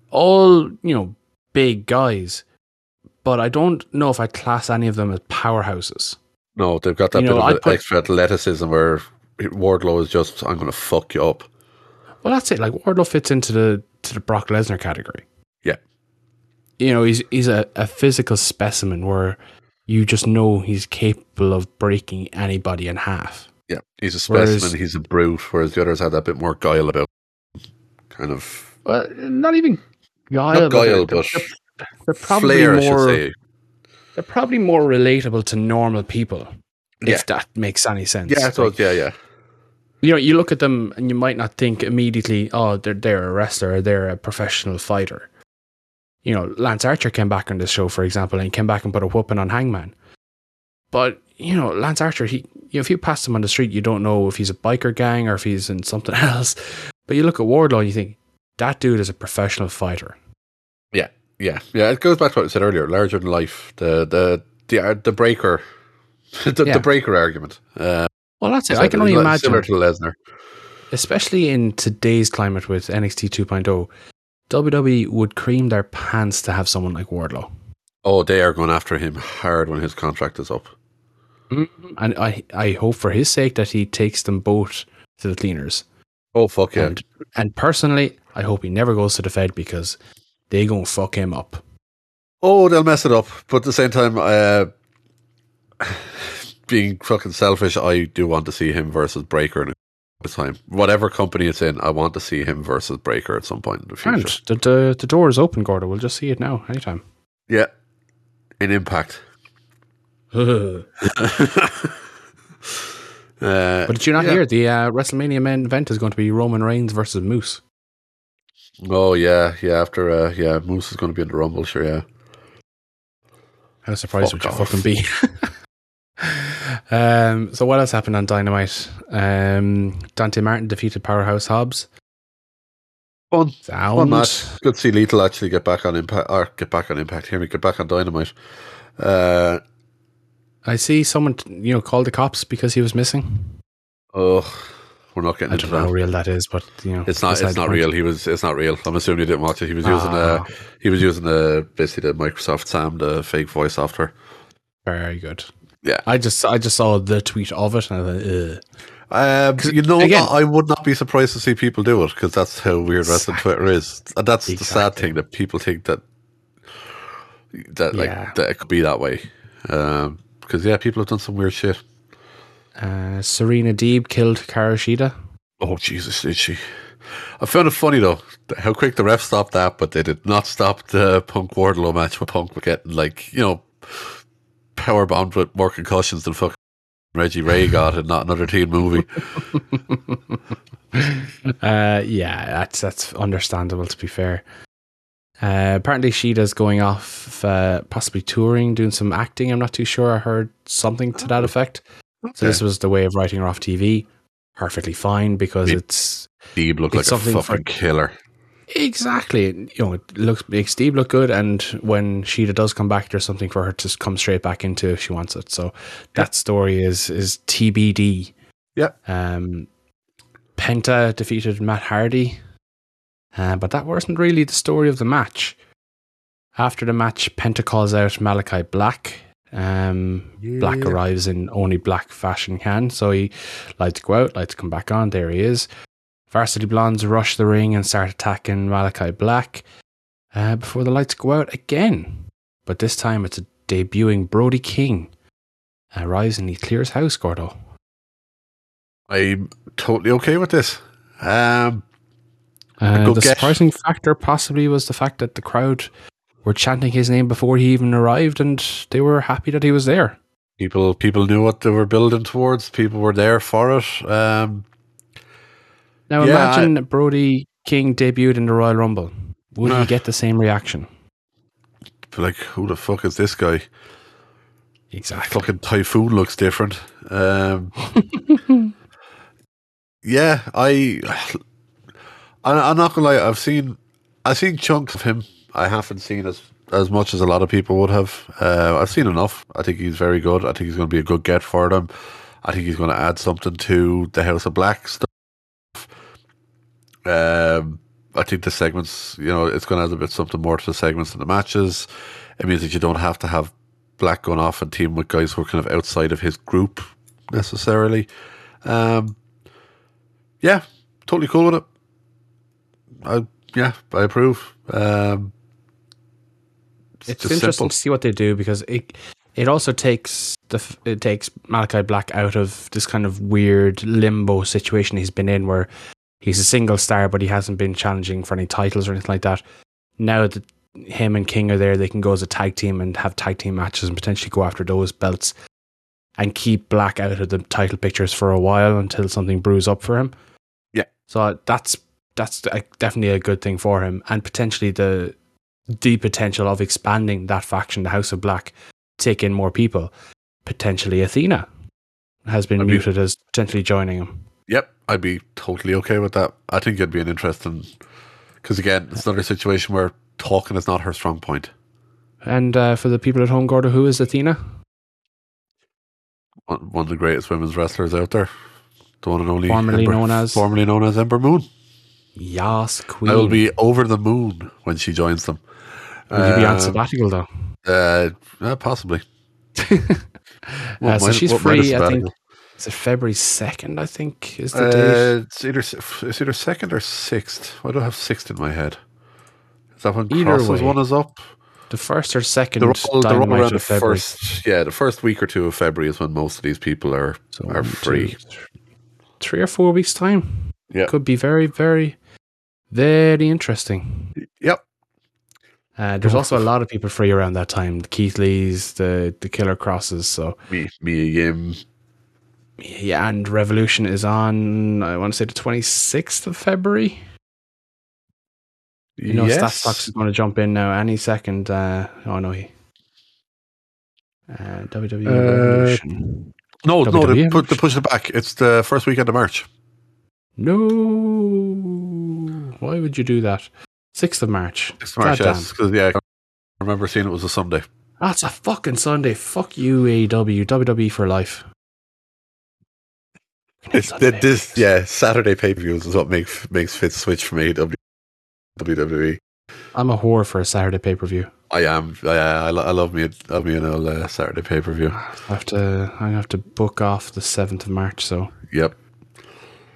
all you know, big guys. But I don't know if I class any of them as powerhouses. no they've got that You bit know, of put- extra athleticism where Wardlow is just I'm gonna fuck you up Well, that's it. Like Wardlow fits into the to the Brock Lesnar category. Yeah. You know, he's he's a, a physical specimen where you just know he's capable of breaking anybody in half. yeah he's a Whereas- specimen he's a brute whereas the others had that bit more guile about kind of Well, not even guile, not guile they're, but they're, they're probably flair I should more say they're probably more relatable to normal people. Yeah. If that makes any sense. yeah so Like, yeah yeah you know, you look at them and you might not think immediately, oh, they're they're a wrestler, or they're a professional fighter. You know, Lance Archer came back on this show, for example, and he came back and put a whooping on Hangman. But you know, Lance Archer, he you know, if you pass him on the street, you don't know if he's a biker gang or if he's in something else. But you look at Wardlow and you think that dude is a professional fighter. Yeah, yeah, yeah. It goes back to what I said earlier: larger than life. The the the the Breakker, the, Yeah. the Breakker argument. Uh, Well, that's it. so I can only imagine, similar to Lesnar. especially in today's climate with NXT 2.0, WWE would cream their pants to have someone like Wardlow. Oh, they are going after him hard when his contract is up. And I, I hope for his sake that he takes them both to the cleaners. Oh fuck yeah! And, and personally, I hope he never goes to the Fed because they going to fuck him up. Oh, they'll mess it up. But at the same time, uh, being fucking selfish, I do want to see him versus Breakker in a time. Whatever company it's in, I want to see him versus Breakker at some point in the future. And the, the, the door is open, Gordo. We'll just see it now, anytime. Yeah, in Impact. but Uh, did you not yeah. hear? The uh, WrestleMania main event is going to be Roman Reigns versus Moose. Oh yeah, yeah. After uh, yeah, Moose is going to be in the Rumble. Sure, yeah. How surprised Fuck would you off. fucking be? Um, so what else happened on Dynamite? Um, Dante Martin defeated Powerhouse Hobbs. Fun, Sound. fun match. Good to see Lethal actually get back on impact, or get back on impact. Hear me, get back on Dynamite. Uh, I see someone, you know, called the cops because he was missing. oh, we're not getting I into don't know that. how real that is, but you know, It's not. It's not real. He was. It's not real. I'm assuming you didn't watch it. He was using. Uh, Ah. he was using the basically the Microsoft Sam, the fake voice software. Very good. Yeah. I just, I just saw the tweet of it, and I was like, Ugh. Um, you know, again- I would not be surprised to see people do it because that's how weird wrestling Twitter is, and that's the sad thing that people think that that like Yeah. that it could be that way. Because yeah, people have done some weird shit. Uh, Serena Deeb killed Karashida. Oh Jesus, did she? I found it funny though how quick the ref stopped that, but they did not stop the Punk Wardlow match with Punk getting like you know power bombed with more concussions than fucking Reggie Ray got in not another teen movie. Uh, yeah, that's that's understandable. To be fair, uh, apparently Shida's going off, uh, possibly touring, doing some acting. I'm not too sure. I heard something to that effect. So this was the way of writing her off TV. Perfectly fine because it's Deeb looked It's like a something for- fucking killer. Exactly you know it looks makes Steve look good, and when Shida does come back, there's something for her to come straight back into if she wants it. So that story is is TBD. Yeah. Um, Penta defeated Matt Hardy, uh, but that wasn't really the story of the match. After the match, Penta calls out Malachi Black. Um, Black arrives in only black fashion can, so he likes to go out, likes to come back on. There he is. Varsity Blondes rush the ring and start attacking Malachi Black uh, before the lights go out again. But this time it's a debuting Brody King. Arrives and he clears house, Gordo. I'm totally okay with this. Um, Uh, the get- surprising factor possibly was the fact that the crowd were chanting his name before he even arrived, and they were happy that he was there. people people knew what they were building towards. People were there for it. Um, Now Yeah, imagine Brody King debuted in the Royal Rumble. Would Ah. he get the same reaction? like, who the fuck is this guy? Exactly. Fucking Typhoon looks different. Um, yeah, I, I, I'm not gonna lie. I've seen, I've seen chunks of him. I haven't seen as as much as a lot of people would have. Uh, I've seen enough. I think he's very good. I think he's going to be a good get for them. I think he's going to add something to the House of Black stuff. Um, I think the segments, you know, it's going to add a bit something more to the segments and the matches. It means that you don't have to have Black going off and team with guys who are kind of outside of his group necessarily. Um, yeah, totally cool with it. I, yeah, I approve. Um, it's just interesting simple. to see what they do because it it also takes the it takes Malachi Black out of this kind of weird limbo situation he's been in where he's a single star but he hasn't been challenging for any titles or anything like that. Now that him and King are there, they can go as a tag team and have tag team matches and potentially go after those belts and keep Black out of the title pictures for a while until something brews up for him. Yeah. So that's that's a- definitely a good thing for him and potentially the the potential of expanding that faction, the House of Black, take in more people. Potentially Athena has been I mean- muted as potentially joining him. Yep, I'd be totally okay with that. I think it'd be an interesting because again, it's another situation where talking is not her strong point. And uh, for the people at home, Gordo, who is Athena? One one of the greatest women's wrestlers out there, the one and only Formerly Ember- known as- formerly known as Ember Moon. Yas Queen. I will be over the moon when she joins them. Will you be on Um, sabbatical though? Uh, possibly. Uh, so she's free, I think. Is it February 2nd, I think, is the date? Uh, it's either it's either second or sixth. I don't have sixth in my head. Is that when Either Cross's way. one is up? The first or second They're all, they're all Dynamite around the February. first. Yeah, the first week or two of February is when most of these people are So are free. two, three or four weeks' time. Yeah. Could be very, very, very interesting. Yep. Uh, there's also a lot of people free around that time. The Keith Lees, the the Killer Krosses. So Me, Mia Yim. Yeah, and Revolution is on. I want to say the 26th of February. You know, yes. Is going to jump in now any second. Uh, oh no, he. Uh, WWE Uh, Revolution. No, no, they, WWE put, they pushed it back. It's the first weekend of March. No, why would you do that? Sixth of March. It's March, Goddamn. yes. 'cause, yeah, I remember seeing it was a Sunday. That's a fucking Sunday. Fuck you, AEW, WWE for life. It's this, yeah, Saturday pay per views is what makes makes Fitz switch from AEW WWE. I'm a whore for a Saturday pay per view. I am. I, I, I love me. I love me an old uh, Saturday pay per view. I have to. I have to book off the seventh of March, so Yep.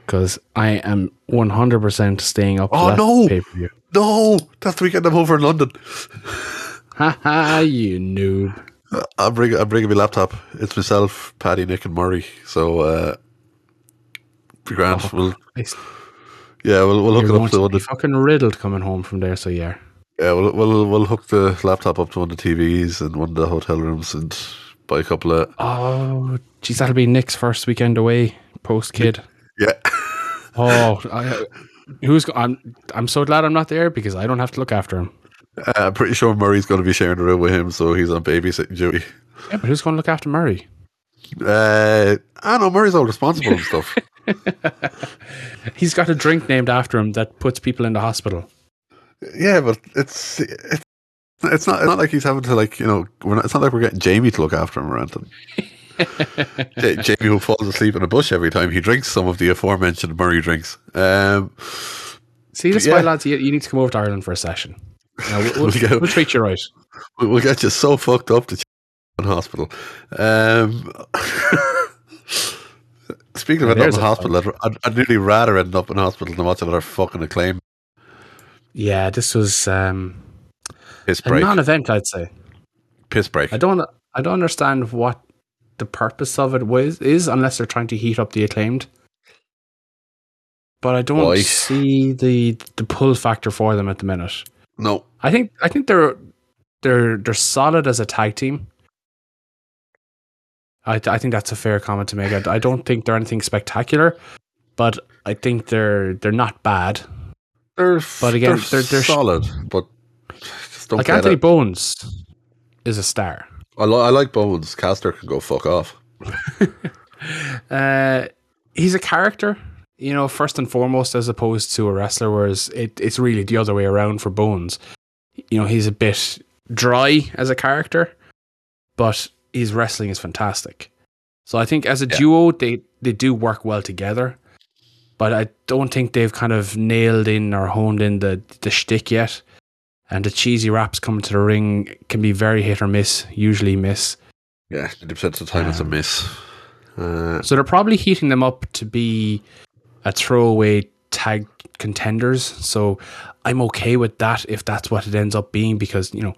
because I am 100 percent staying up. Oh, no. pay per view. No, that's the weekend I'm over in London. Ha ha! You noob. I'm bringing. I'm bringing my laptop. It's myself, Paddy, Nick, and Murray. So, uh, be grand. Oh, we'll, Christ. yeah, we'll we'll hook You're it up to one. be fucking riddled coming home from there, so yeah. yeah, we'll, we'll we'll hook the laptop up to one of the TVs and one of the hotel rooms and buy a couple of Oh, geez, that'll be Nick's first weekend away post kid. yeah. Oh, I, who's? I'm. I'm so glad I'm not there because I don't have to look after him. Uh, I'm pretty sure Murray's going to be sharing the room with him, so he's on babysitting duty. Yeah, but who's going to look after Murray? Uh, I know Murray's all responsible and stuff. He's got a drink named after him that puts people in the hospital. Yeah, but it's it's it's not it's not like he's having to like you know we're not, it's not like we're getting Jamie to look after him or anything. Ja- Jamie who falls asleep in a bush every time he drinks some of the aforementioned Murray drinks. Um, See, this is Yeah. why, lads, you, you need to come over to Ireland for a session. Now, we'll, we'll, go. we'll treat you right. we- we'll get you so fucked up to in hospital. Um, speaking of ending up in hospital, I'd, I'd, I'd nearly rather end up in hospital than watch another fucking acclaim Yeah, this was um, piss a non-event, I'd say. piss break. I don't. I don't understand what the purpose of it was is unless they're trying to heat up the acclaimed. But I don't Why? see the the pull factor for them at the minute. No, I think I think they're they're they're solid as a tag team. I I think that's a fair comment to make. I, I don't think they're anything spectacular, but I think they're they're not bad. they're But again, they're, they're- they're solid, but like Anthony it. Bowens is a star. I, li- I like Bowens. Caster can go fuck off. Uh, he's a character, you know, first and foremost, as opposed to a wrestler. Whereas it, it's really the other way around for Bowens. You know, he's a bit dry as a character, but his wrestling is fantastic. So I think as a Yeah. duo, they they do work well together. But I don't think they've kind of nailed in or honed in the the shtick yet. And the cheesy raps coming to the ring can be very hit or miss. Usually miss. Yeah, 90% of the time it's a Um, miss. Uh, So they're probably heating them up to be a throwaway tag contenders. So I'm okay with that if that's what it ends up being because, you know,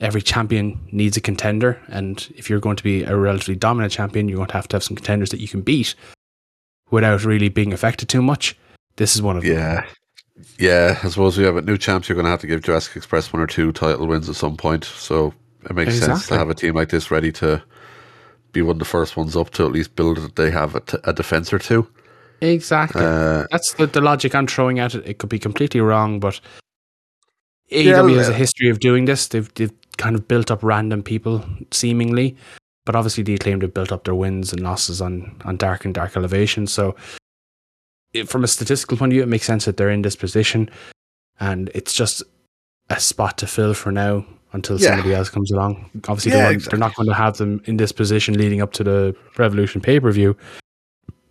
every champion needs a contender. And if you're going to be a relatively dominant champion, you're going to have to have some contenders that you can beat without really being affected too much. This is one of them. yeah. Yeah, I suppose we have a new champs. You're going to have to give Jurassic Express one or two title wins at some point. So it makes sense to have a team like this ready to be one of the first ones up to at least build that they have a, t- a defense or two. Exactly. Uh, That's the, the logic I'm throwing at it. It could be completely wrong, but Yeah, AEW has a history of doing this. They've they've kind of built up random people, seemingly, but obviously the acclaimed have built up their wins and losses on on dark and dark elevation. So, it, from a statistical point of view, it makes sense that they're in this position, and it's just a spot to fill for now until Yeah. somebody else comes along. Obviously, Yeah, they exactly. they're not going to have them in this position leading up to the Revolution pay per view.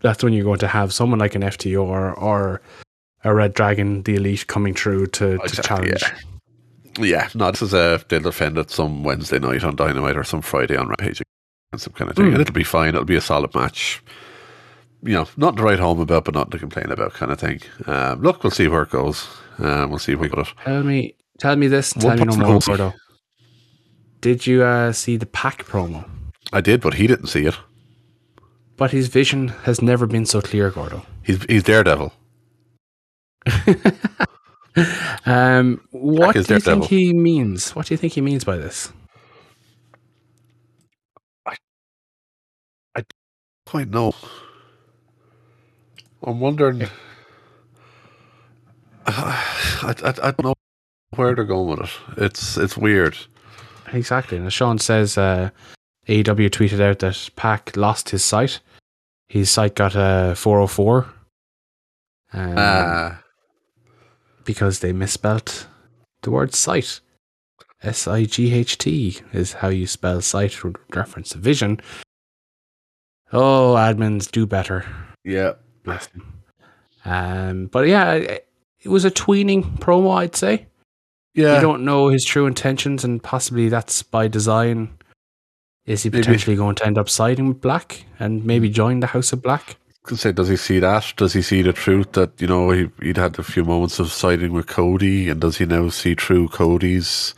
That's when you're going to have someone like an FTR or, or a reDRagon, the Elite, coming through to, to oh, Exactly, challenge. yeah. Yeah, no, this is a they'll defend it some Wednesday night on Dynamite or some Friday on Rampage and some kind of thing. Mm. And it'll be fine. It'll be a solid match. You know, not to write home about, but not to complain about, kind of thing. Um, look, we'll see where it goes. Um, we'll see if we got it. Tell me, tell me this. and One Tell me no more, Gordo. Did you uh, see the Pac promo? I did, but he didn't see it. But his vision has never been so clear, Gordo. He's he's Daredevil. um, what do you Daredevil. think he means? What do you think he means by this? I, I quite know. I'm wondering. I, I, I don't know where they're going with it. It's it's weird. Exactly. And as Sean says, uh, AEW tweeted out that Pac lost his sight. His sight got a 404 um, Ah, because they misspelt the word sight. S I G H T is how you spell sight with reference to vision. Oh, admins do better. yeah. Bless them. Um, but yeah, it it was a tweening promo, I'd say. Yeah. You don't know his true intentions, and possibly that's by design. Is he Maybe. potentially going to end up siding with Black and maybe join the House of Black? Could say, does he see that? Does he see the truth that you know he he'd had a few moments of siding with Cody, and does he now see through Cody's,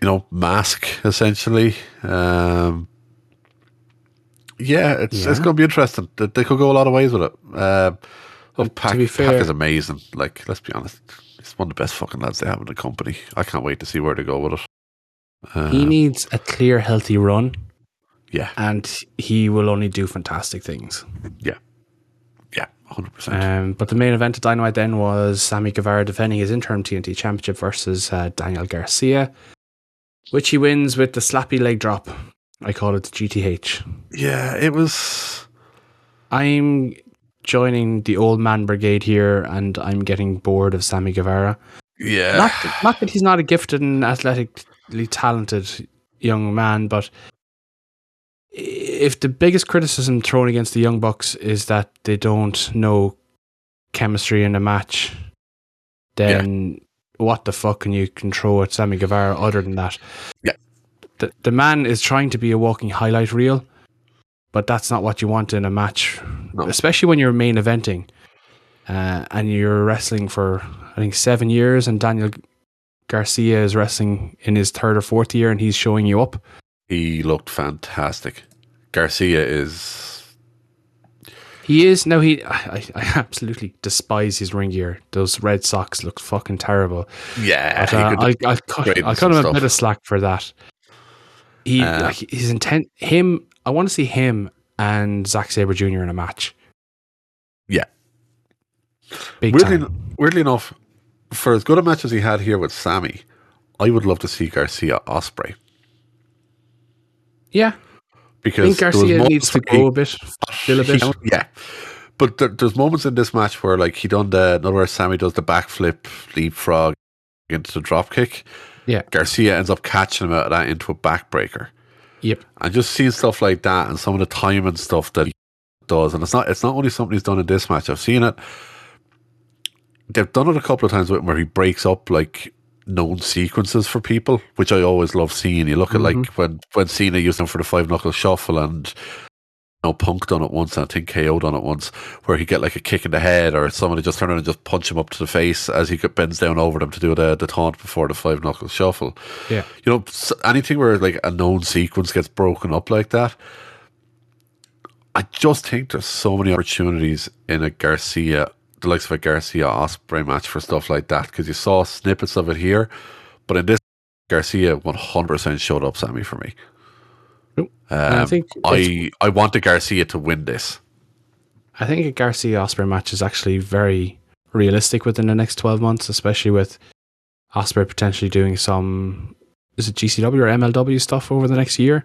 you know, mask essentially? Um, yeah, it's Yeah. it's going to be interesting. They, they could go a lot of ways with it. Um, look, to Pac, be Pac is amazing. Like, let's be honest, he's one of the best fucking lads they have in the company. I can't wait to see where they go with it. he Um, needs a clear, healthy run, yeah, and he will only do fantastic things. yeah, Yeah, hundred percent. Um, but the main event of Dynamite then was Sammy Guevara defending his interim TNT Championship versus uh, Daniel Garcia, which he wins with the slappy leg drop. I call it the GTH. Yeah, it was. I'm joining the old man brigade here, and I'm getting bored of Sammy Guevara. Yeah, Not, not that he's not a gifted and athletically talented young man, but if the biggest criticism thrown against the Young Bucks is that they don't know chemistry in a match, then what the fuck can you control at Sammy Guevara other than that? Yeah. The, the man is trying to be a walking highlight reel, but that's not what you want in a match, No. especially when you're main eventing uh, and you're wrestling for, I think, seven years, and Daniel Garcia is wrestling in his third or fourth year, and he's showing you up. He looked fantastic. Garcia is He is now. He, I, I absolutely despise his ring gear. Those red socks look fucking terrible. yeah. But, uh, I'll, I'll cut, I'll cut him a bit of slack for that. He, Uh, like, his intent, him. I want to see him and Zack Sabre Jr. in a match. Yeah. big weirdly, time. weirdly enough, for as good a match as he had here with Sammy, I would love to see Garcia Ospreay Yeah, I because think there was Garcia needs to grow a bit, still a bit. he- yeah. But there, there's moments in this match where, like, he done the, in other words, Sammy does the backflip, leapfrog into the drop kick. Yeah. Garcia ends up catching him out of that into a backbreaker. Yep. and just seeing stuff like that and some of the timing stuff that he does and it's not it's not only something he's done in this match i've seen it they've done it a couple of times with him where he breaks up like known sequences for people which i always love seeing you look at like mm-hmm. when when cena used them for the five knuckle shuffle and you know, Punk done it once, and I think KO done it once, where he get like a kick in the head, or somebody just turn around and just punch him up to the face as he bends down over them to do the the taunt before the five knuckle shuffle Yeah. you know, anything where like a known sequence gets broken up like that. I just think there's so many opportunities in a Garcia, the likes of a Garcia Ospreay match for stuff like that because you saw snippets of it here, but in this Garcia 100% showed up Sammy for me. And I Um, think I I wanted Garcia to win this. I think a Garcia Ospreay match is actually very realistic within the next 12 months, especially with Ospreay potentially doing some is it GCW or MLW stuff over the next year?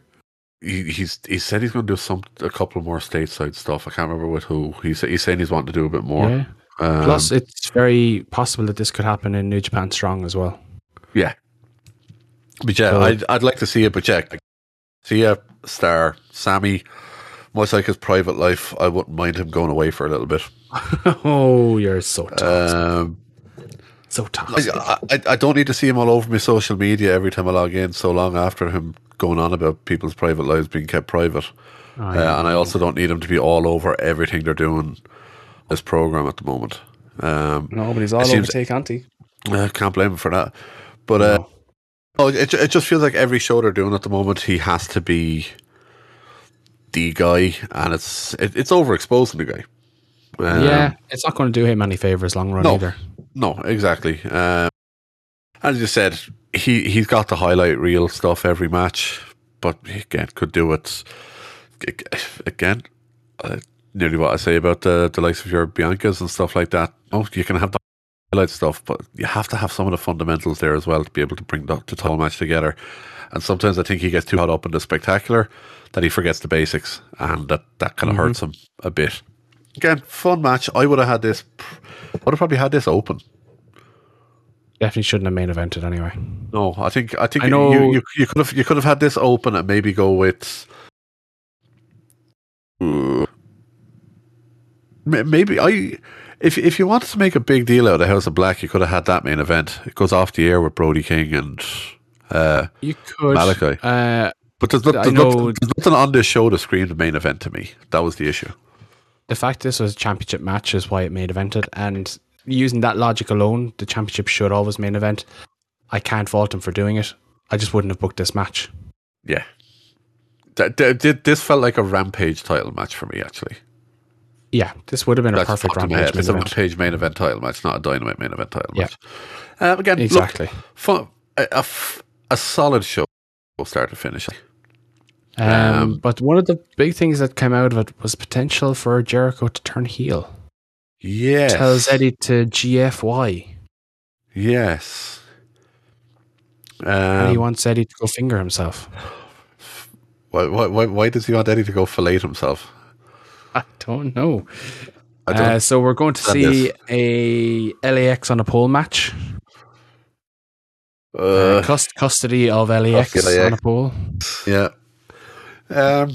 He, he's he said he's going to do some a couple more stateside stuff. I can't remember with who. He's he's saying he's wanting to do a bit more. Yeah. Um, Plus, it's very possible that this could happen in New Japan Strong as well. Yeah. But yeah, So- I'd, I'd like to see it, but yeah, like, see a star, Sammy, much like his private life, I wouldn't mind him going away for a little bit. oh, you're so toxic. Um, so toxic. I, I, I don't need to see him all over my social media every time I log in so long after him going on about people's private lives being kept private. Oh, Uh, and I also don't need him to be all over everything they're doing this program at the moment. Um, Nobody's all it over seems- Take Auntie. I can't blame him for that. But uh, oh, it, it just feels like every show they're doing at the moment, he has to be the guy, and it's it, it's overexposing the guy. Um, yeah, it's not going to do him any favors long run no. either. No, exactly. Um, as you said, he he's got the highlight reel stuff every match, but he, again could do it again. Uh, nearly what I say about the the likes of your Biancas and stuff like that. Oh, you can have the highlight stuff, but you have to have some of the fundamentals there as well to be able to bring the, the title match together. And sometimes I think he gets too caught up in the spectacular that he forgets the basics, and that that kind of mm-hmm. hurts him a bit. Again, fun match. I would have had this. I would have probably had this open. Definitely shouldn't have main evented anyway. No, I think I think I know- you, you, you could have you could have had this open and maybe go with. Maybe I, if if you wanted to make a big deal out of House of Black, you could have had that main event. It goes off the air with Brody King and. Uh, You could. Malakai. Uh, but there's, not, there's, nothing, there's nothing on this show to scream the main event to me. That was the issue. the fact this was a championship match is why it main evented, and using that logic alone, the championship should always main event. I can't fault him for doing it. I just wouldn't have booked this match. Yeah. This felt like a Rampage title match for me, actually. Yeah, this would have been a perfect rampage main It's a. Rampage main event title match, not a Dynamite main event title Yeah. match. Um, again, Exactly. Look, fun, a, a a solid show, start to finish. Um, Um, but one of the big things that came out of it was potential for Jericho to turn heel. Yes. Tells Eddie to GFY, Yes. and he Um, wants Eddie to go finger himself. why, why, why, why does he want Eddie to go fillet himself? I don't know. I don't, Uh, so we're going to see is- a LAX on a pole match. uh, Uh, cus- custody of LAX, Custody on a pole. yeah. Um,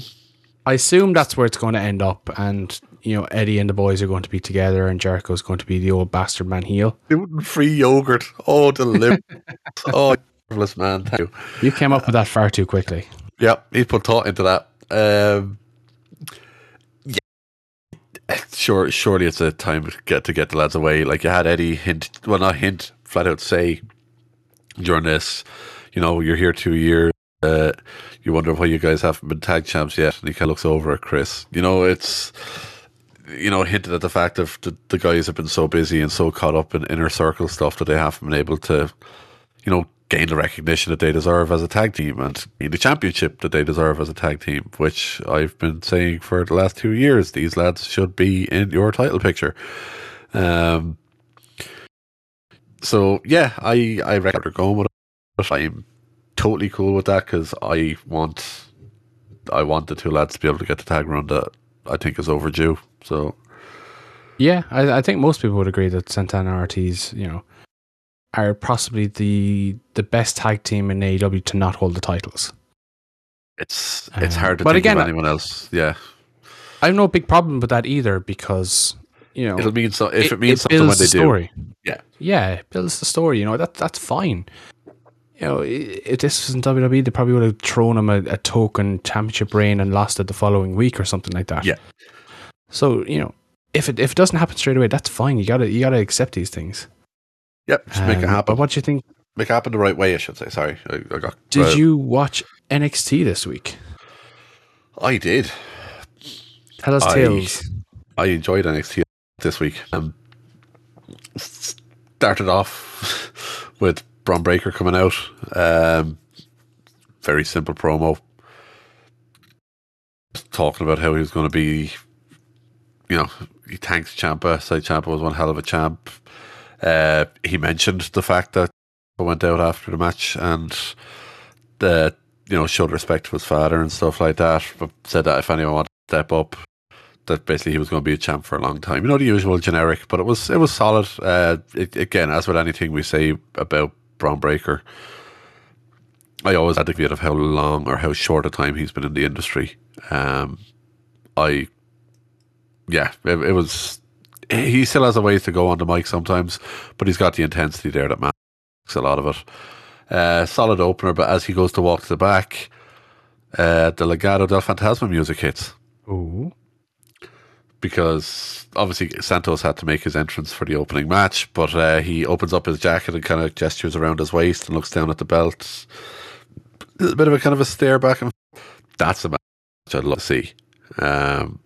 I assume that's where it's going to end up, and you know Eddie and the boys are going to be together, and Jericho's going to be the old bastard man heel. free yogurt. Oh, delicious. oh, marvelous, man. Thank you. You came up with that far too quickly. Yeah, he put thought into that. Um, sure. Surely it's a time to get to get the lads away. Like you had Eddie hint, well, not hint, flat out say during this. You know, you're here two years. Uh, you wonder why you guys haven't been tag champs yet. And he kind of looks over at Chris. You know, it's you know hinted at the fact of the, the guys have been so busy and so caught up in inner circle stuff that they haven't been able to you know, gain the recognition that they deserve as a tag team and the championship that they deserve as a tag team, which I've been saying for the last two years. These lads should be in your title picture. Um, so yeah, I I reckon they're going with it. I'm totally cool with that because I want I want the two lads to be able to get the tag run that I think is overdue. So Yeah, I, I think most people would agree that Santana Ortiz, you know, are possibly the the best tag team in AEW to not hold the titles. it's it's Um, hard to but think again, of anyone else. Yeah, I have no big problem with that either because you know it'll mean so if it, means something when they the do. Yeah. yeah, it builds the story. You know that that's fine. You know, if this was in WWE, they probably would have thrown him a, a token championship reign and lost it the following week or something like that. Yeah. So you know, if it if it doesn't happen straight away, that's fine. You gotta you gotta accept these things. Yep, just make it Um, happen. What do you think? Make it happen the right way, I should say. Sorry, I, I got. Did uh, you watch NXT this week? I did. Tell us I- tales. I enjoyed NXT this week. Um, started off with Bron Breakker coming out. Um, very simple promo. Talking about how he was going to be, you know, he thanks Ciampa. Said Ciampa was one hell of a champ. Uh, he mentioned the fact that he went out after the match and the you know showed respect to his father and stuff like that. But said that if anyone wanted to step up, that basically he was going to be a champ for a long time. You know the usual generic, but it was it was solid. Uh, it, again, as with anything we say about Bron Breakker, I always advocate of how long or how short a time he's been in the industry. Um, I, yeah, it, it was. He still has a ways to go on the mic sometimes, but he's got the intensity there that makes a lot of it. Uh, solid opener, but as he goes to walk to the back, uh, the Legado del Fantasma music hits Ooh. because obviously Santos had to make his entrance for the opening match, but uh, he opens up his jacket and kind of gestures around his waist and looks down at the belt. A bit of a kind of a stare back and that's a match I'd love to see. Um,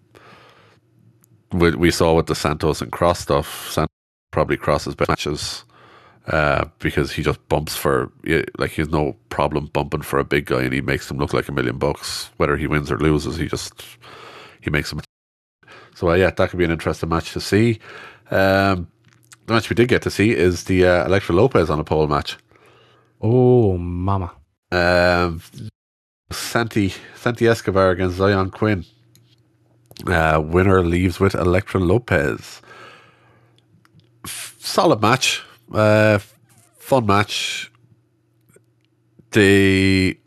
we, we saw with the Santos and Kross stuff, Santos probably crosses matches uh, because he just bumps for like he has no problem bumping for a big guy and he makes him look like a million bucks. Whether he wins or loses, he just he makes him so uh, yeah, that could be an interesting match to see. Um, the match we did get to see is the uh, Elektra Lopez on a pole match. Oh, mama. Um, Santi Santi Escobar against Zion Quinn. Uh, winner leaves with Elektra Lopez. F- solid match, uh, fun match. The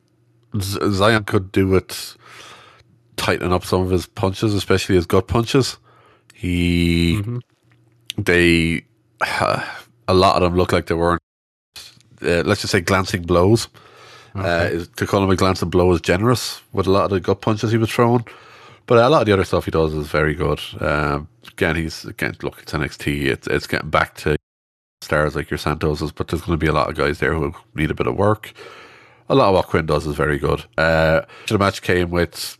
Z- Zion could do it, tightening up some of his punches, especially his gut punches. He, they, a lot of them look like they weren't. Uh, let's just say glancing blows. Uh, to call him a glancing blow is generous with a lot of the gut punches he was throwing. But a lot of the other stuff he does is very good. Um, again, he's again look, it's NXT. It's it's getting back to stars like your Santos's, but there's going to be a lot of guys there who need a bit of work. A lot of what Quinn does is very good. Uh, the match came with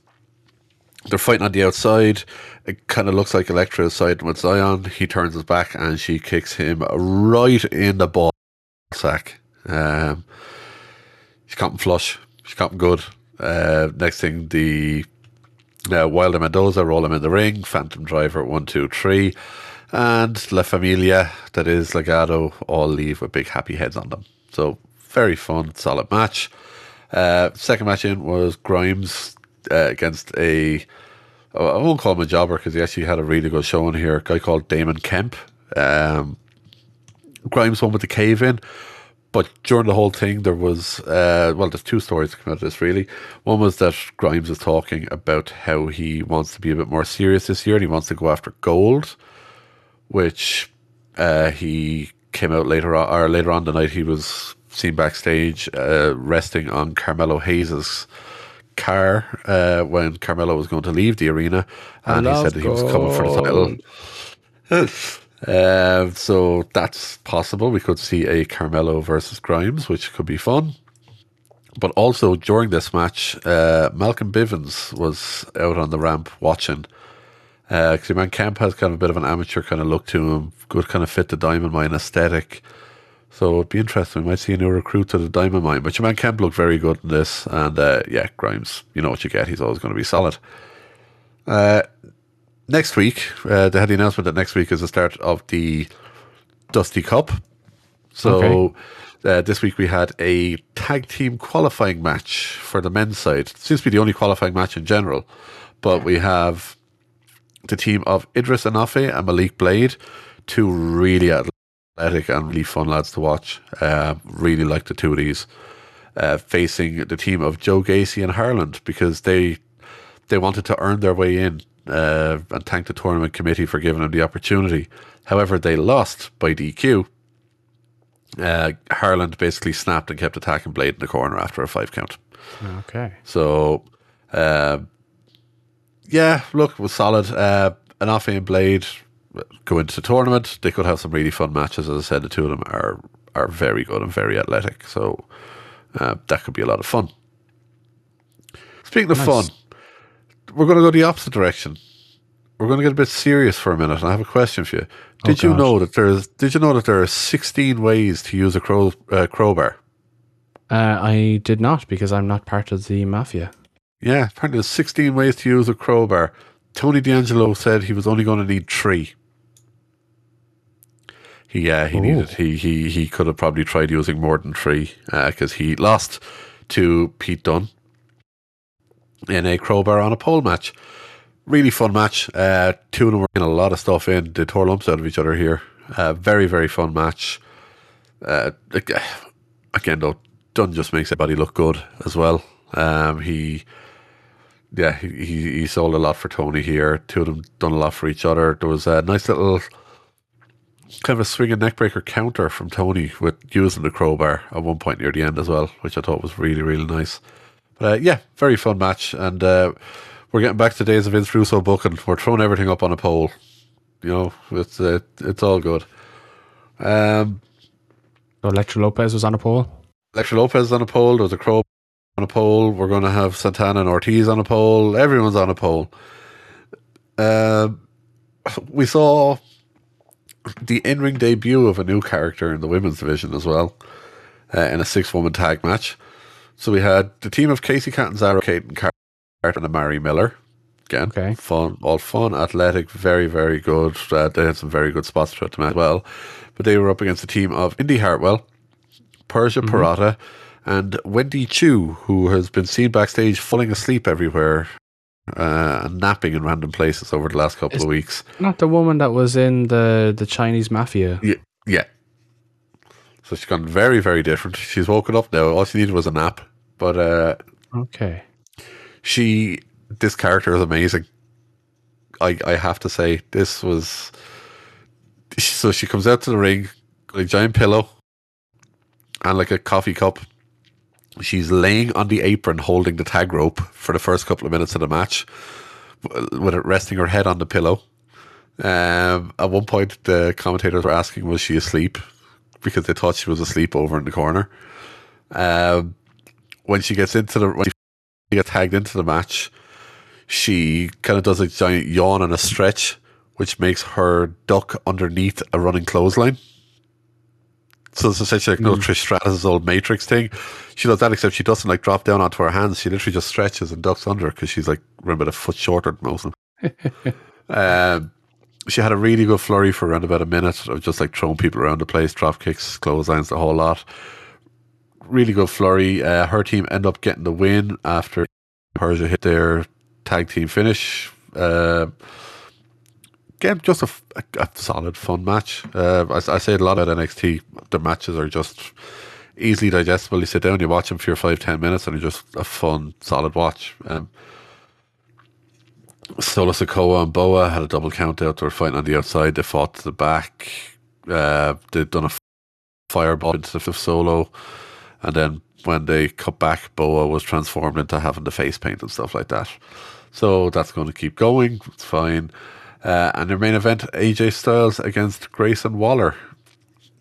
they're fighting on the outside. It kind of looks like Elektra is siding with Zion. He turns his back and she kicks him right in the ball sack. Um, she caught him flush. She caught him good. Uh, next thing, the uh, Wilder Mendoza roll him in the ring. Phantom Driver, one, two, three. And La Familia, that is Legado, all leave with big happy heads on them. So, very fun, solid match. Uh, second match in was Grimes uh, against a. oh, won't call him a jobber because he actually had a really good showing here. A guy called Damon Kemp. Um, Grimes won with the cave in. But during the whole thing, there was, uh, well, there's two stories that come out of this really. One was that Grimes is talking about how he wants to be a bit more serious this year and he wants to go after gold, which uh, he came out later on, or later on the night he was seen backstage uh, resting on Carmelo Hayes's car uh, when Carmelo was going to leave the arena, and he said that he was coming for the title. Uh, so that's possible. We could see a Carmelo versus Grimes, which could be fun. But also during this match, uh, Malcolm Bivens was out on the ramp watching. Uh, because your man Kemp has kind of a bit of an amateur kind of look to him, good kind of fit the Diamond Mine aesthetic. So it'd be interesting. We might see a new recruit to the Diamond Mine. But your man Kemp looked very good in this. And uh, yeah, Grimes, you know what you get. He's always going to be solid. Uh, next week, uh, they had the announcement that next week is the start of the Dusty Cup. So uh, this week we had a tag team qualifying match for the men's side. It seems to be the only qualifying match in general. But we have the team of Edris Enofé and Malik Blade, two really athletic and really fun lads to watch. Uh, really like the two of these. Uh, facing the team of Joe Gacy and Harland because they they wanted to earn their way in uh, and thank the tournament committee for giving them the opportunity. However, they lost by DQ. Uh, Harland basically snapped and kept attacking Blade in the corner after a five count. Okay. So, uh, yeah, look, it was solid. Uh, Enofé and Blade go into the tournament. They could have some really fun matches. As I said, the two of them are are very good and very athletic. So uh, that could be a lot of fun. Speaking of Nice. fun, we're going to go the opposite direction. We're going to get a bit serious for a minute, and I have a question for you. Did you know that there's? Did you know that there are 16 ways to use a crow, uh, crowbar? Uh, I did not because I'm not part of the mafia. Yeah, apparently there's 16 ways to use a crowbar. Tony D'Angelo said he was only going to need three. He, yeah, he Ooh. needed. He he he could have probably tried using more than three because he lost to Pete Dunne in a crowbar on a pole match. Really fun match. Uh, two of them were in a lot of stuff in. They tore lumps out of each other here. Uh, very very fun match. Uh, ag- again though, Dunne just makes everybody look good as well. Um, he yeah, he, he sold a lot for Tony here. Two of them done a lot for each other. There was a nice little kind of a swing swinging neckbreaker counter from Tony with using the crowbar at one point near the end as well, which I thought was really really nice. But uh, yeah, very fun match, and uh, we're getting back to days of Vince Russo booking. We're throwing everything up on a pole. You know, it's uh, it's all good. Um, So Elektra Lopez was on a pole. Elektra Lopez is on a pole. There's a crow on a pole. We're going to have Santana and Ortiz on a pole. Everyone's on a pole. Um, we saw the in-ring debut of a new character in the women's division as well, uh, in a six-woman tag match. So we had the team of Kacy Catanzaro, Kayden Carter, and Amari Miller. Again, Okay. fun, all fun, athletic, very, very good. Uh, they had some very good spots throughout the match as well. But they were up against the team of Indy Hartwell, Persia Pirotta, and Wendy Choo, who has been seen backstage falling asleep everywhere uh, and napping in random places over the last couple of weeks. Not the woman that was in the the Chinese mafia. Yeah, yeah. So she's gone very, very different. She's woken up now. All she needed was a nap, but uh, Okay. she this character is amazing. I I have to say this was so she comes out to the ring with a giant pillow and like a coffee cup. She's laying on the apron holding the tag rope for the first couple of minutes of the match with it resting her head on the pillow. Um, at one point, the commentators were asking, was she asleep? Because they thought she was asleep over in the corner. Um, when she gets into the, when she gets tagged into the match, she kind of does a giant yawn and a stretch, which makes her duck underneath a running clothesline. So it's essentially like no Trish Stratus' old Matrix thing. She does that, except she doesn't like drop down onto her hands. She literally just stretches and ducks under because she's like about a foot shorter than most of them. um, she had a really good flurry for around about a minute of just like throwing people around the place, drop kicks, clotheslines, the whole lot. Really good flurry. Uh, her team end up getting the win after Persia hit their tag team finish. Uh, again, just a, a- a solid, fun match. Uh, I, I say a lot at NXT. The matches are just easily digestible. You sit down, you watch them for your five, ten minutes, and they're just a fun, solid watch. Um, Solo Sikoa and Boa had a double count out. They were fighting on the outside. They fought to the back. Uh, they'd done a fireball into the solo. And then when they cut back, Boa was transformed into having the face paint and stuff like that. So that's going to keep going. It's fine. Uh, and their main event, AJ Styles against Grayson Waller.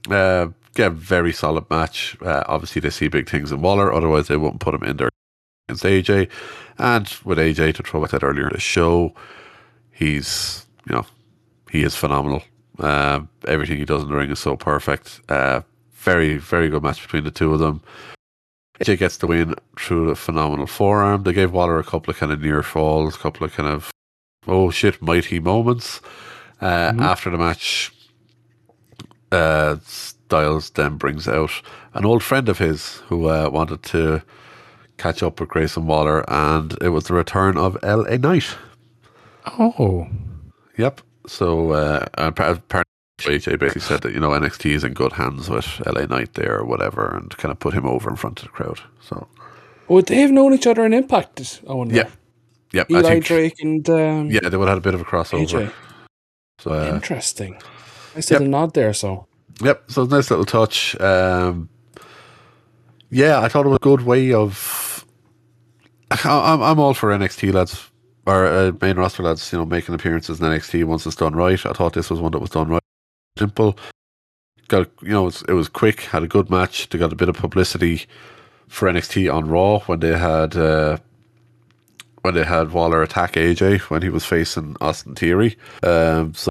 Uh, yeah, very solid match. Uh, obviously, they see big things in Waller, otherwise, they wouldn't put him in there against AJ. And with AJ, to throw back that earlier in the show, he's, you know, he is phenomenal. Uh, everything he does in the ring is so perfect. Uh, very, very good match between the two of them. AJ gets the win through a phenomenal forearm. They gave Waller a couple of kind of near falls, a couple of kind of oh shit, mighty moments. Uh, Mhm. After the match, uh, Styles then brings out an old friend of his who uh, wanted to catch up with Grayson Waller, and it was the return of LA Knight. Oh. Yep. So uh, apparently AJ basically said that you know NXT is in good hands with LA Knight there or whatever, and kind of put him over in front of the crowd. So Would they have known each other in Impact? I wonder. yeah, yep. I Eli think Drake and um, yeah, they would have had a bit of a crossover. AJ. So uh, Interesting. I said Yep. a nod there, so. Yep, so nice little touch. Um, yeah, I thought it was a good way of. I'm I'm all for NXT lads or uh, main roster lads, you know, making appearances in NXT once it's done right. I thought this was one that was done right, simple. Got you know, it was, it was quick. Had a good match. They got a bit of publicity for NXT on Raw when they had uh, when they had Waller attack AJ when he was facing Austin Theory. Um, so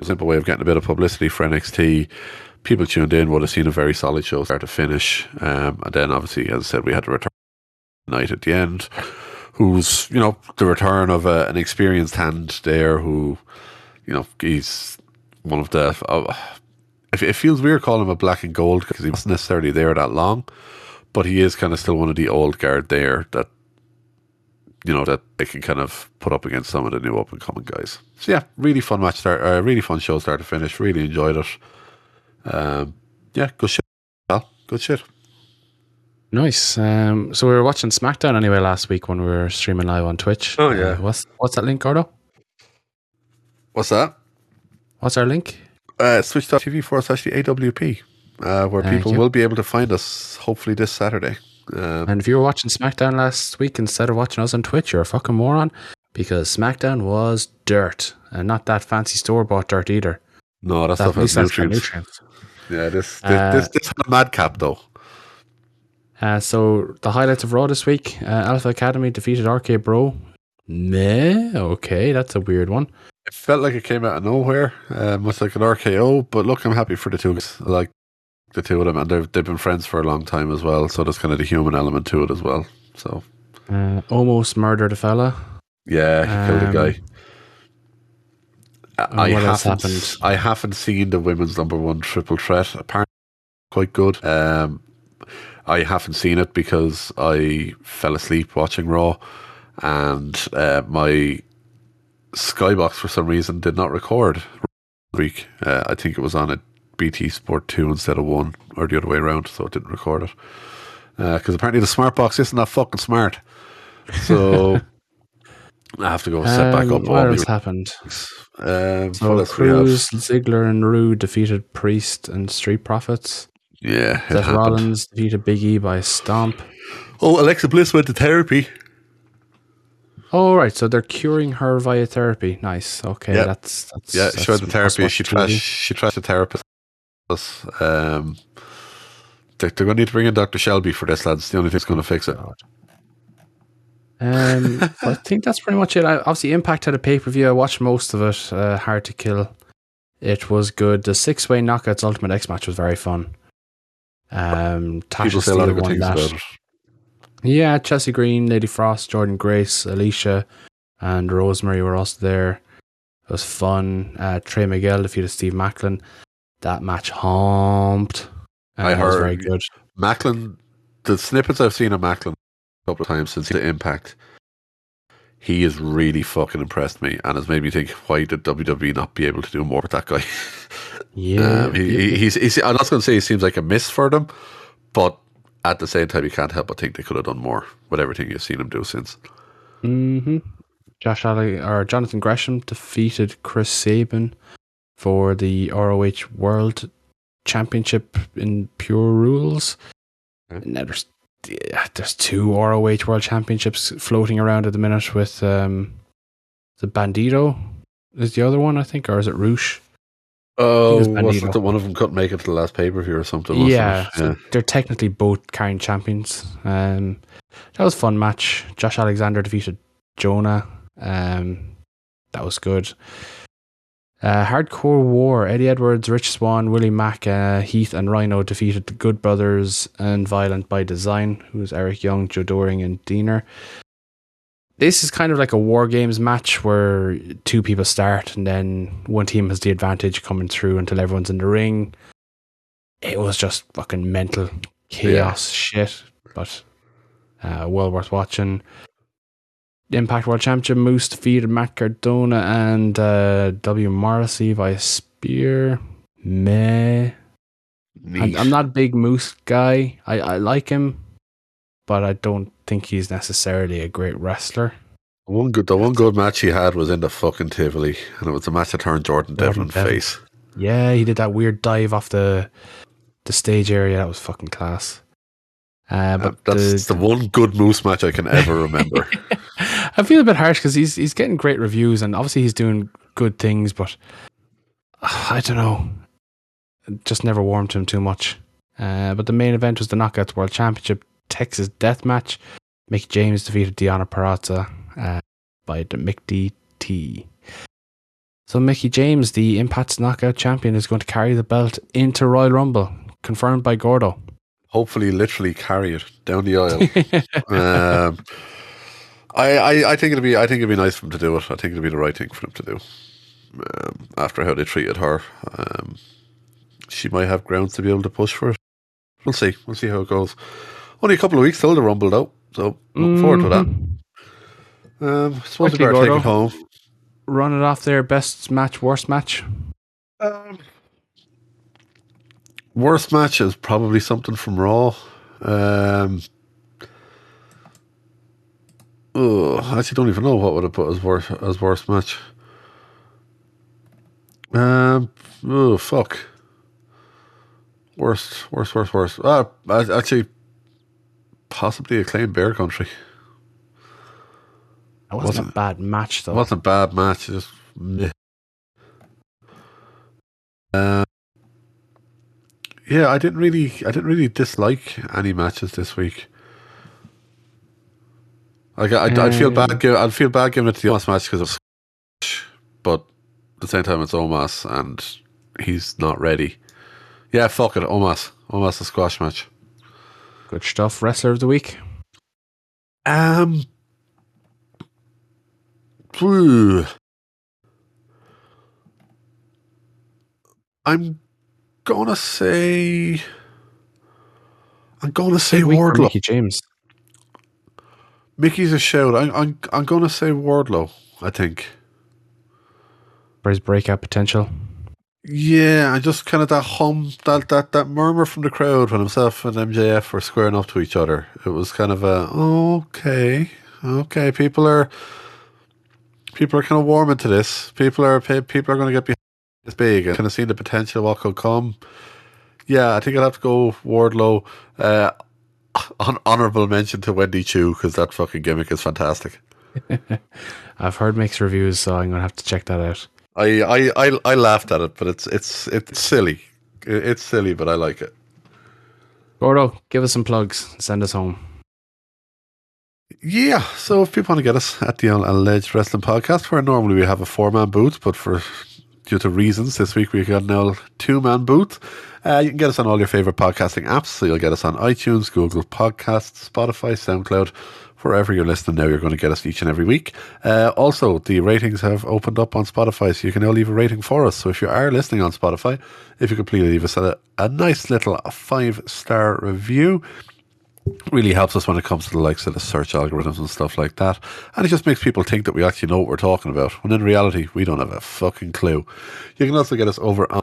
a simple way of getting a bit of publicity for NXT. People tuned in would have seen a very solid show start to finish. Um, and then obviously, as I said, we had to return night at the end, who's, you know, the return of a, an experienced hand there who, you know, he's one of the. Uh, it, feels weird calling him a black and gold because he wasn't necessarily there that long, but he is kind of still one of the old guard there that you know that they can kind of put up against some of the new up and coming guys. So yeah, really fun match start, uh, really fun show start to finish. Really enjoyed it. Um, yeah, good shit. Good shit. Nice. Um, so we were watching SmackDown anyway last week when we were streaming live on Twitch. Oh, yeah. Uh, what's what's that link, Gordo? What's that? What's our link? Uh, Twitch.tv forward slash the AWP, uh, where Thank people you. will be able to find us hopefully this Saturday. Um, And if you were watching SmackDown last week instead of watching us on Twitch, you're a fucking moron because SmackDown was dirt and not that fancy store bought dirt either. no, that That, stuff has nutrients. nutrients. Yeah, this this, Uh, this this had a madcap though. Uh, so the highlights of Raw this week: uh, Alpha Academy defeated RK Bro. Meh. Okay, that's a weird one. It felt like it came out of nowhere, uh, much like an RKO. But look, I'm happy for the two guys. I like the two of them, and they've they've been friends for a long time as well. So there's kind of the human element to it as well. So Uh, almost murdered a fella. yeah, he killed a Um, guy. I, I haven't happened? I haven't seen the women's number one triple threat. Apparently, quite good. Um, I haven't seen it because I fell asleep watching Raw, and uh, my Skybox for some reason did not record week. Uh, I think it was on a BT Sport two instead of one, or the other way around, so it didn't record it. Because apparently the smart box isn't that fucking smart. So I have to go set back Um, up What else happened? um, So what else we have? Cruz, Ziggler, and Roode defeated Priest and Street Profits. Yeah, Seth. Rollins defeated Big E by a stomp. Oh, Alexa Bliss went to therapy. Oh, right. So they're curing her via therapy. Nice. Okay, Yeah. that's that's Yeah, that's she went to therapy. She trashed. She trashed the therapist. Um, they're, they're going to need to bring in Doctor Shelby for this, lads. The only thing that's going to fix it. Um, I think that's pretty much it. I, obviously, Impact had a pay per view. I watched most of it. Uh, hard to kill. It was good. The six way knockouts Ultimate X match was very fun. Um, Tasha People say a lot of good things that. about it. Yeah, Chelsea Green, Lady Frost, Jordynne Grace, Alicia, and Rosemary were also there. It was fun. Uh, Trey Miguel defeated Steve Maclin. That match humped. Uh, I heard- very good. Maclin, the snippets I've seen of Maclin a couple of times since the Impact, he has really fucking impressed me and has made me think, why did WWE not be able to do more with that guy? Yeah, Um, he, he- he's, he's, I'm not going to say he seems like a miss for them, but at the same time, you can't help but think they could have done more with everything you've seen him do since. hmm Josh Ali or Jonathan Gresham defeated Chris Sabin for the ROH World Championship in Pure Rules. Okay. Now there's there's two ROH World Championships floating around at the minute with um the Bandito is the other one I think or is it Roosh? Oh, was wasn't it one of them couldn't make it to the last pay per view or something? Yeah, so they're technically both current champions. Um, that was a fun match. Josh Alexander defeated Jonah. Um, that was good. Uh, Hardcore War. Eddie Edwards, Rich Swann, Willie Mack, uh, Heath, and Rhino defeated the Good Brothers and Violent by Design, who's Eric Young, Joe Doering, and Deaner. This is kind of like a War Games match where two people start and then one team has the advantage coming through until everyone's in the ring it was just fucking mental chaos shit, but uh, well worth watching. Impact World Championship Moose defeated Matt Cardona and uh, W Morrissey by a spear. Meh. I'm, I'm not a big Moose guy. I, I like him, but I don't think he's necessarily a great wrestler. One good, the one good match he had was in the fucking Tivoli, and it was a match that turned Jordan, Jordan Devlin Devlin. face. Yeah, he did that weird dive off the the stage area. That was fucking class. Uh, Uh, but that's the, one good Moose match I can ever remember. I feel a bit harsh because he's he's getting great reviews and obviously he's doing good things, but uh, I don't know. It just never warmed to him too much. Uh, but the main event was the Knockouts World Championship Texas Death Match. Mick James defeated Deonna Purrazzo uh, by the Mick DT. So Mickie James, the Impact's Knockout Champion, is going to carry the belt into Royal Rumble, confirmed by Gordo. Hopefully, literally carry it down the aisle. um, I, I, I think it'd be, I think it'd be nice for him to do it. I think it'd be the right thing for him to do. Um, after how they treated her, um, she might have grounds to be able to push for it. We'll see. We'll see how it goes. Only a couple of weeks till the Rumble, though. So look forward to that. Mhm. Um, I suppose we Quickly, better take it home. Run it off there. Best match, worst match. Um, worst match is probably something from Raw. Um, oh, I actually don't even know what would have put as worst as worst match. Um, oh fuck. Worst, worst, worst, worst. Ah, I- actually, possibly acclaimed Bear Country. That wasn't, Wasn't- a bad match though. It wasn't a bad match. Just meh. Uh, yeah, I didn't really, I didn't really dislike any matches this week. Like, I'd, I'd feel Um, bad. Give, I'd feel bad giving it to the Omos match because of, squash, but at the same time, it's Omos and he's not ready. Yeah, fuck it, Omos. Omos the squash match. Good stuff. Wrestler of the week. Um. I'm gonna say. I'm to say Wardlow. Mickie James. Mickie's a shout. I'm I'm, I'm to say Wardlow. I think. For his breakout potential. Yeah, and just kind of that hum, that that that murmur from the crowd when himself and MJF were squaring up to each other. It was kind of a okay, okay. People are people are kind of warming to this. People are people are going to get behind this big and kind of seeing the potential of what could come. Yeah, I think I'd have to go Wardlow. Uh, on honorable mention to Wendy Choo because that fucking gimmick is fantastic. I've heard mixed reviews, so I'm gonna have to check that out. I, I, I, I laughed at it, but it's it's it's silly. It's silly, but I like it. Gordo, give us some plugs. Send us home. Yeah, so if people want to get us at the Alleged Wrestling Podcast, where normally we have a four man booth, but for due to reasons, this week we got now two man booth. Uh, you can get us on all your favorite podcasting apps. So you'll get us on iTunes, Google Podcasts, Spotify, SoundCloud, wherever you're listening now. You're going to get us each and every week. Uh, also, the ratings have opened up on Spotify, so you can now leave a rating for us. So if you are listening on Spotify, if you could please leave us a, a nice little five star review really helps us when it comes to the likes of the search algorithms and stuff like that. And it just makes people think that we actually know what we're talking about, when in reality, we don't have a fucking clue. You can also get us over on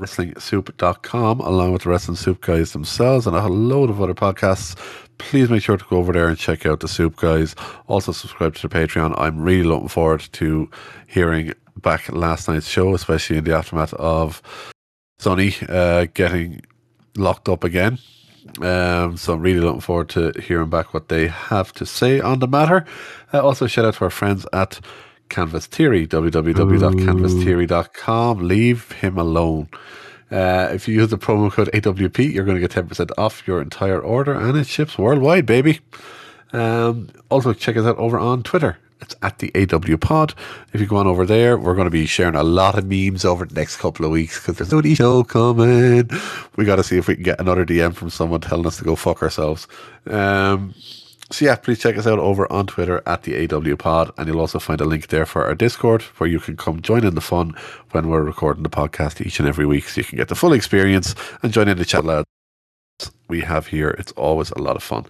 WrestlingSoup.com along with the Wrestling Soup guys themselves and a load of other podcasts. Please make sure to go over there and check out the Soup guys. Also, subscribe to the Patreon. I'm really looking forward to hearing back last night's show, especially in the aftermath of Sonny uh, getting locked up again. Um, so I'm really looking forward to hearing back what they have to say on the matter. Uh, also, shout out to our friends at Canvas Theory, www.canvastheory.com. Leave him alone. Uh, if you use the promo code AWP, you're going to get 10% off your entire order and it ships worldwide, baby. Um, also, check us out over on Twitter. It's at the AW Pod. If you go on over there, we're going to be sharing a lot of memes over the next couple of weeks because there's no show coming. We got to see if we can get another DM from someone telling us to go fuck ourselves. Um, so yeah, please check us out over on Twitter at the AW Pod, and you'll also find a link there for our Discord where you can come join in the fun when we're recording the podcast each and every week, so you can get the full experience and join in the chat loud we have here. It's always a lot of fun.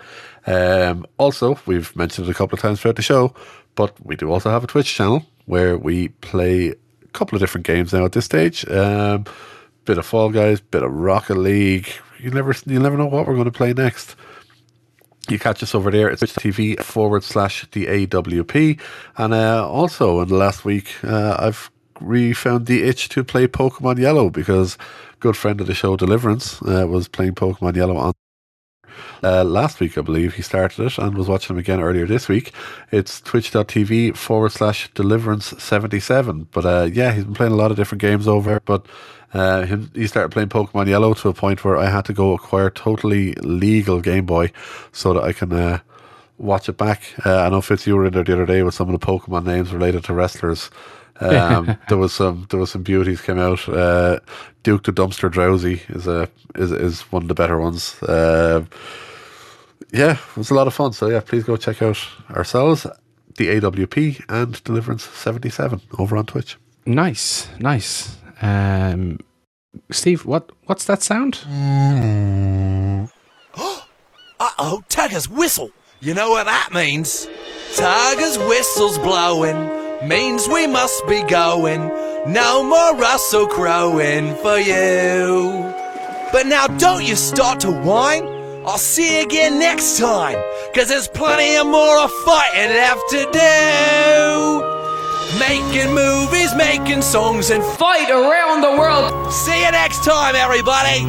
Um, also, we've mentioned it a couple of times throughout the show, but we do also have a Twitch channel where we play a couple of different games now at this stage. Um, bit of Fall Guys, bit of Rocket League. You never, you never know what we're going to play next. You catch us over there. It's TV forward slash the AWP. And uh, also in the last week, uh, I've re found the itch to play Pokemon Yellow because good friend of the show, Deliverance, uh, was playing Pokemon Yellow on. Uh, last week, I believe, he started it and was watching him again earlier this week. It's twitch.tv forward slash deliverance77. But uh, yeah, he's been playing a lot of different games over. But uh, him, he started playing Pokemon Yellow to a point where I had to go acquire totally legal Game Boy so that I can uh, watch it back. Uh, I know Fitz, you were in there the other day with some of the Pokemon names related to wrestlers. Um, there was some there was some beauties came out. Uh, Duke the Dumpster Drowsy is a is is one of the better ones. Uh, yeah, it was a lot of fun. So yeah, please go check out ourselves, the AWP and Deliverance seventy seven over on Twitch. Nice, nice. Um, Steve, what what's that sound? Uh oh, Tiger's whistle. You know what that means? Tiger's whistle's blowing, means we must be going. No more Russell crowing for you. But now don't you start to whine. I'll see you again next time, cause there's plenty of more fighting left to do. Making movies, making songs, and Fight around the world. see you next time, everybody.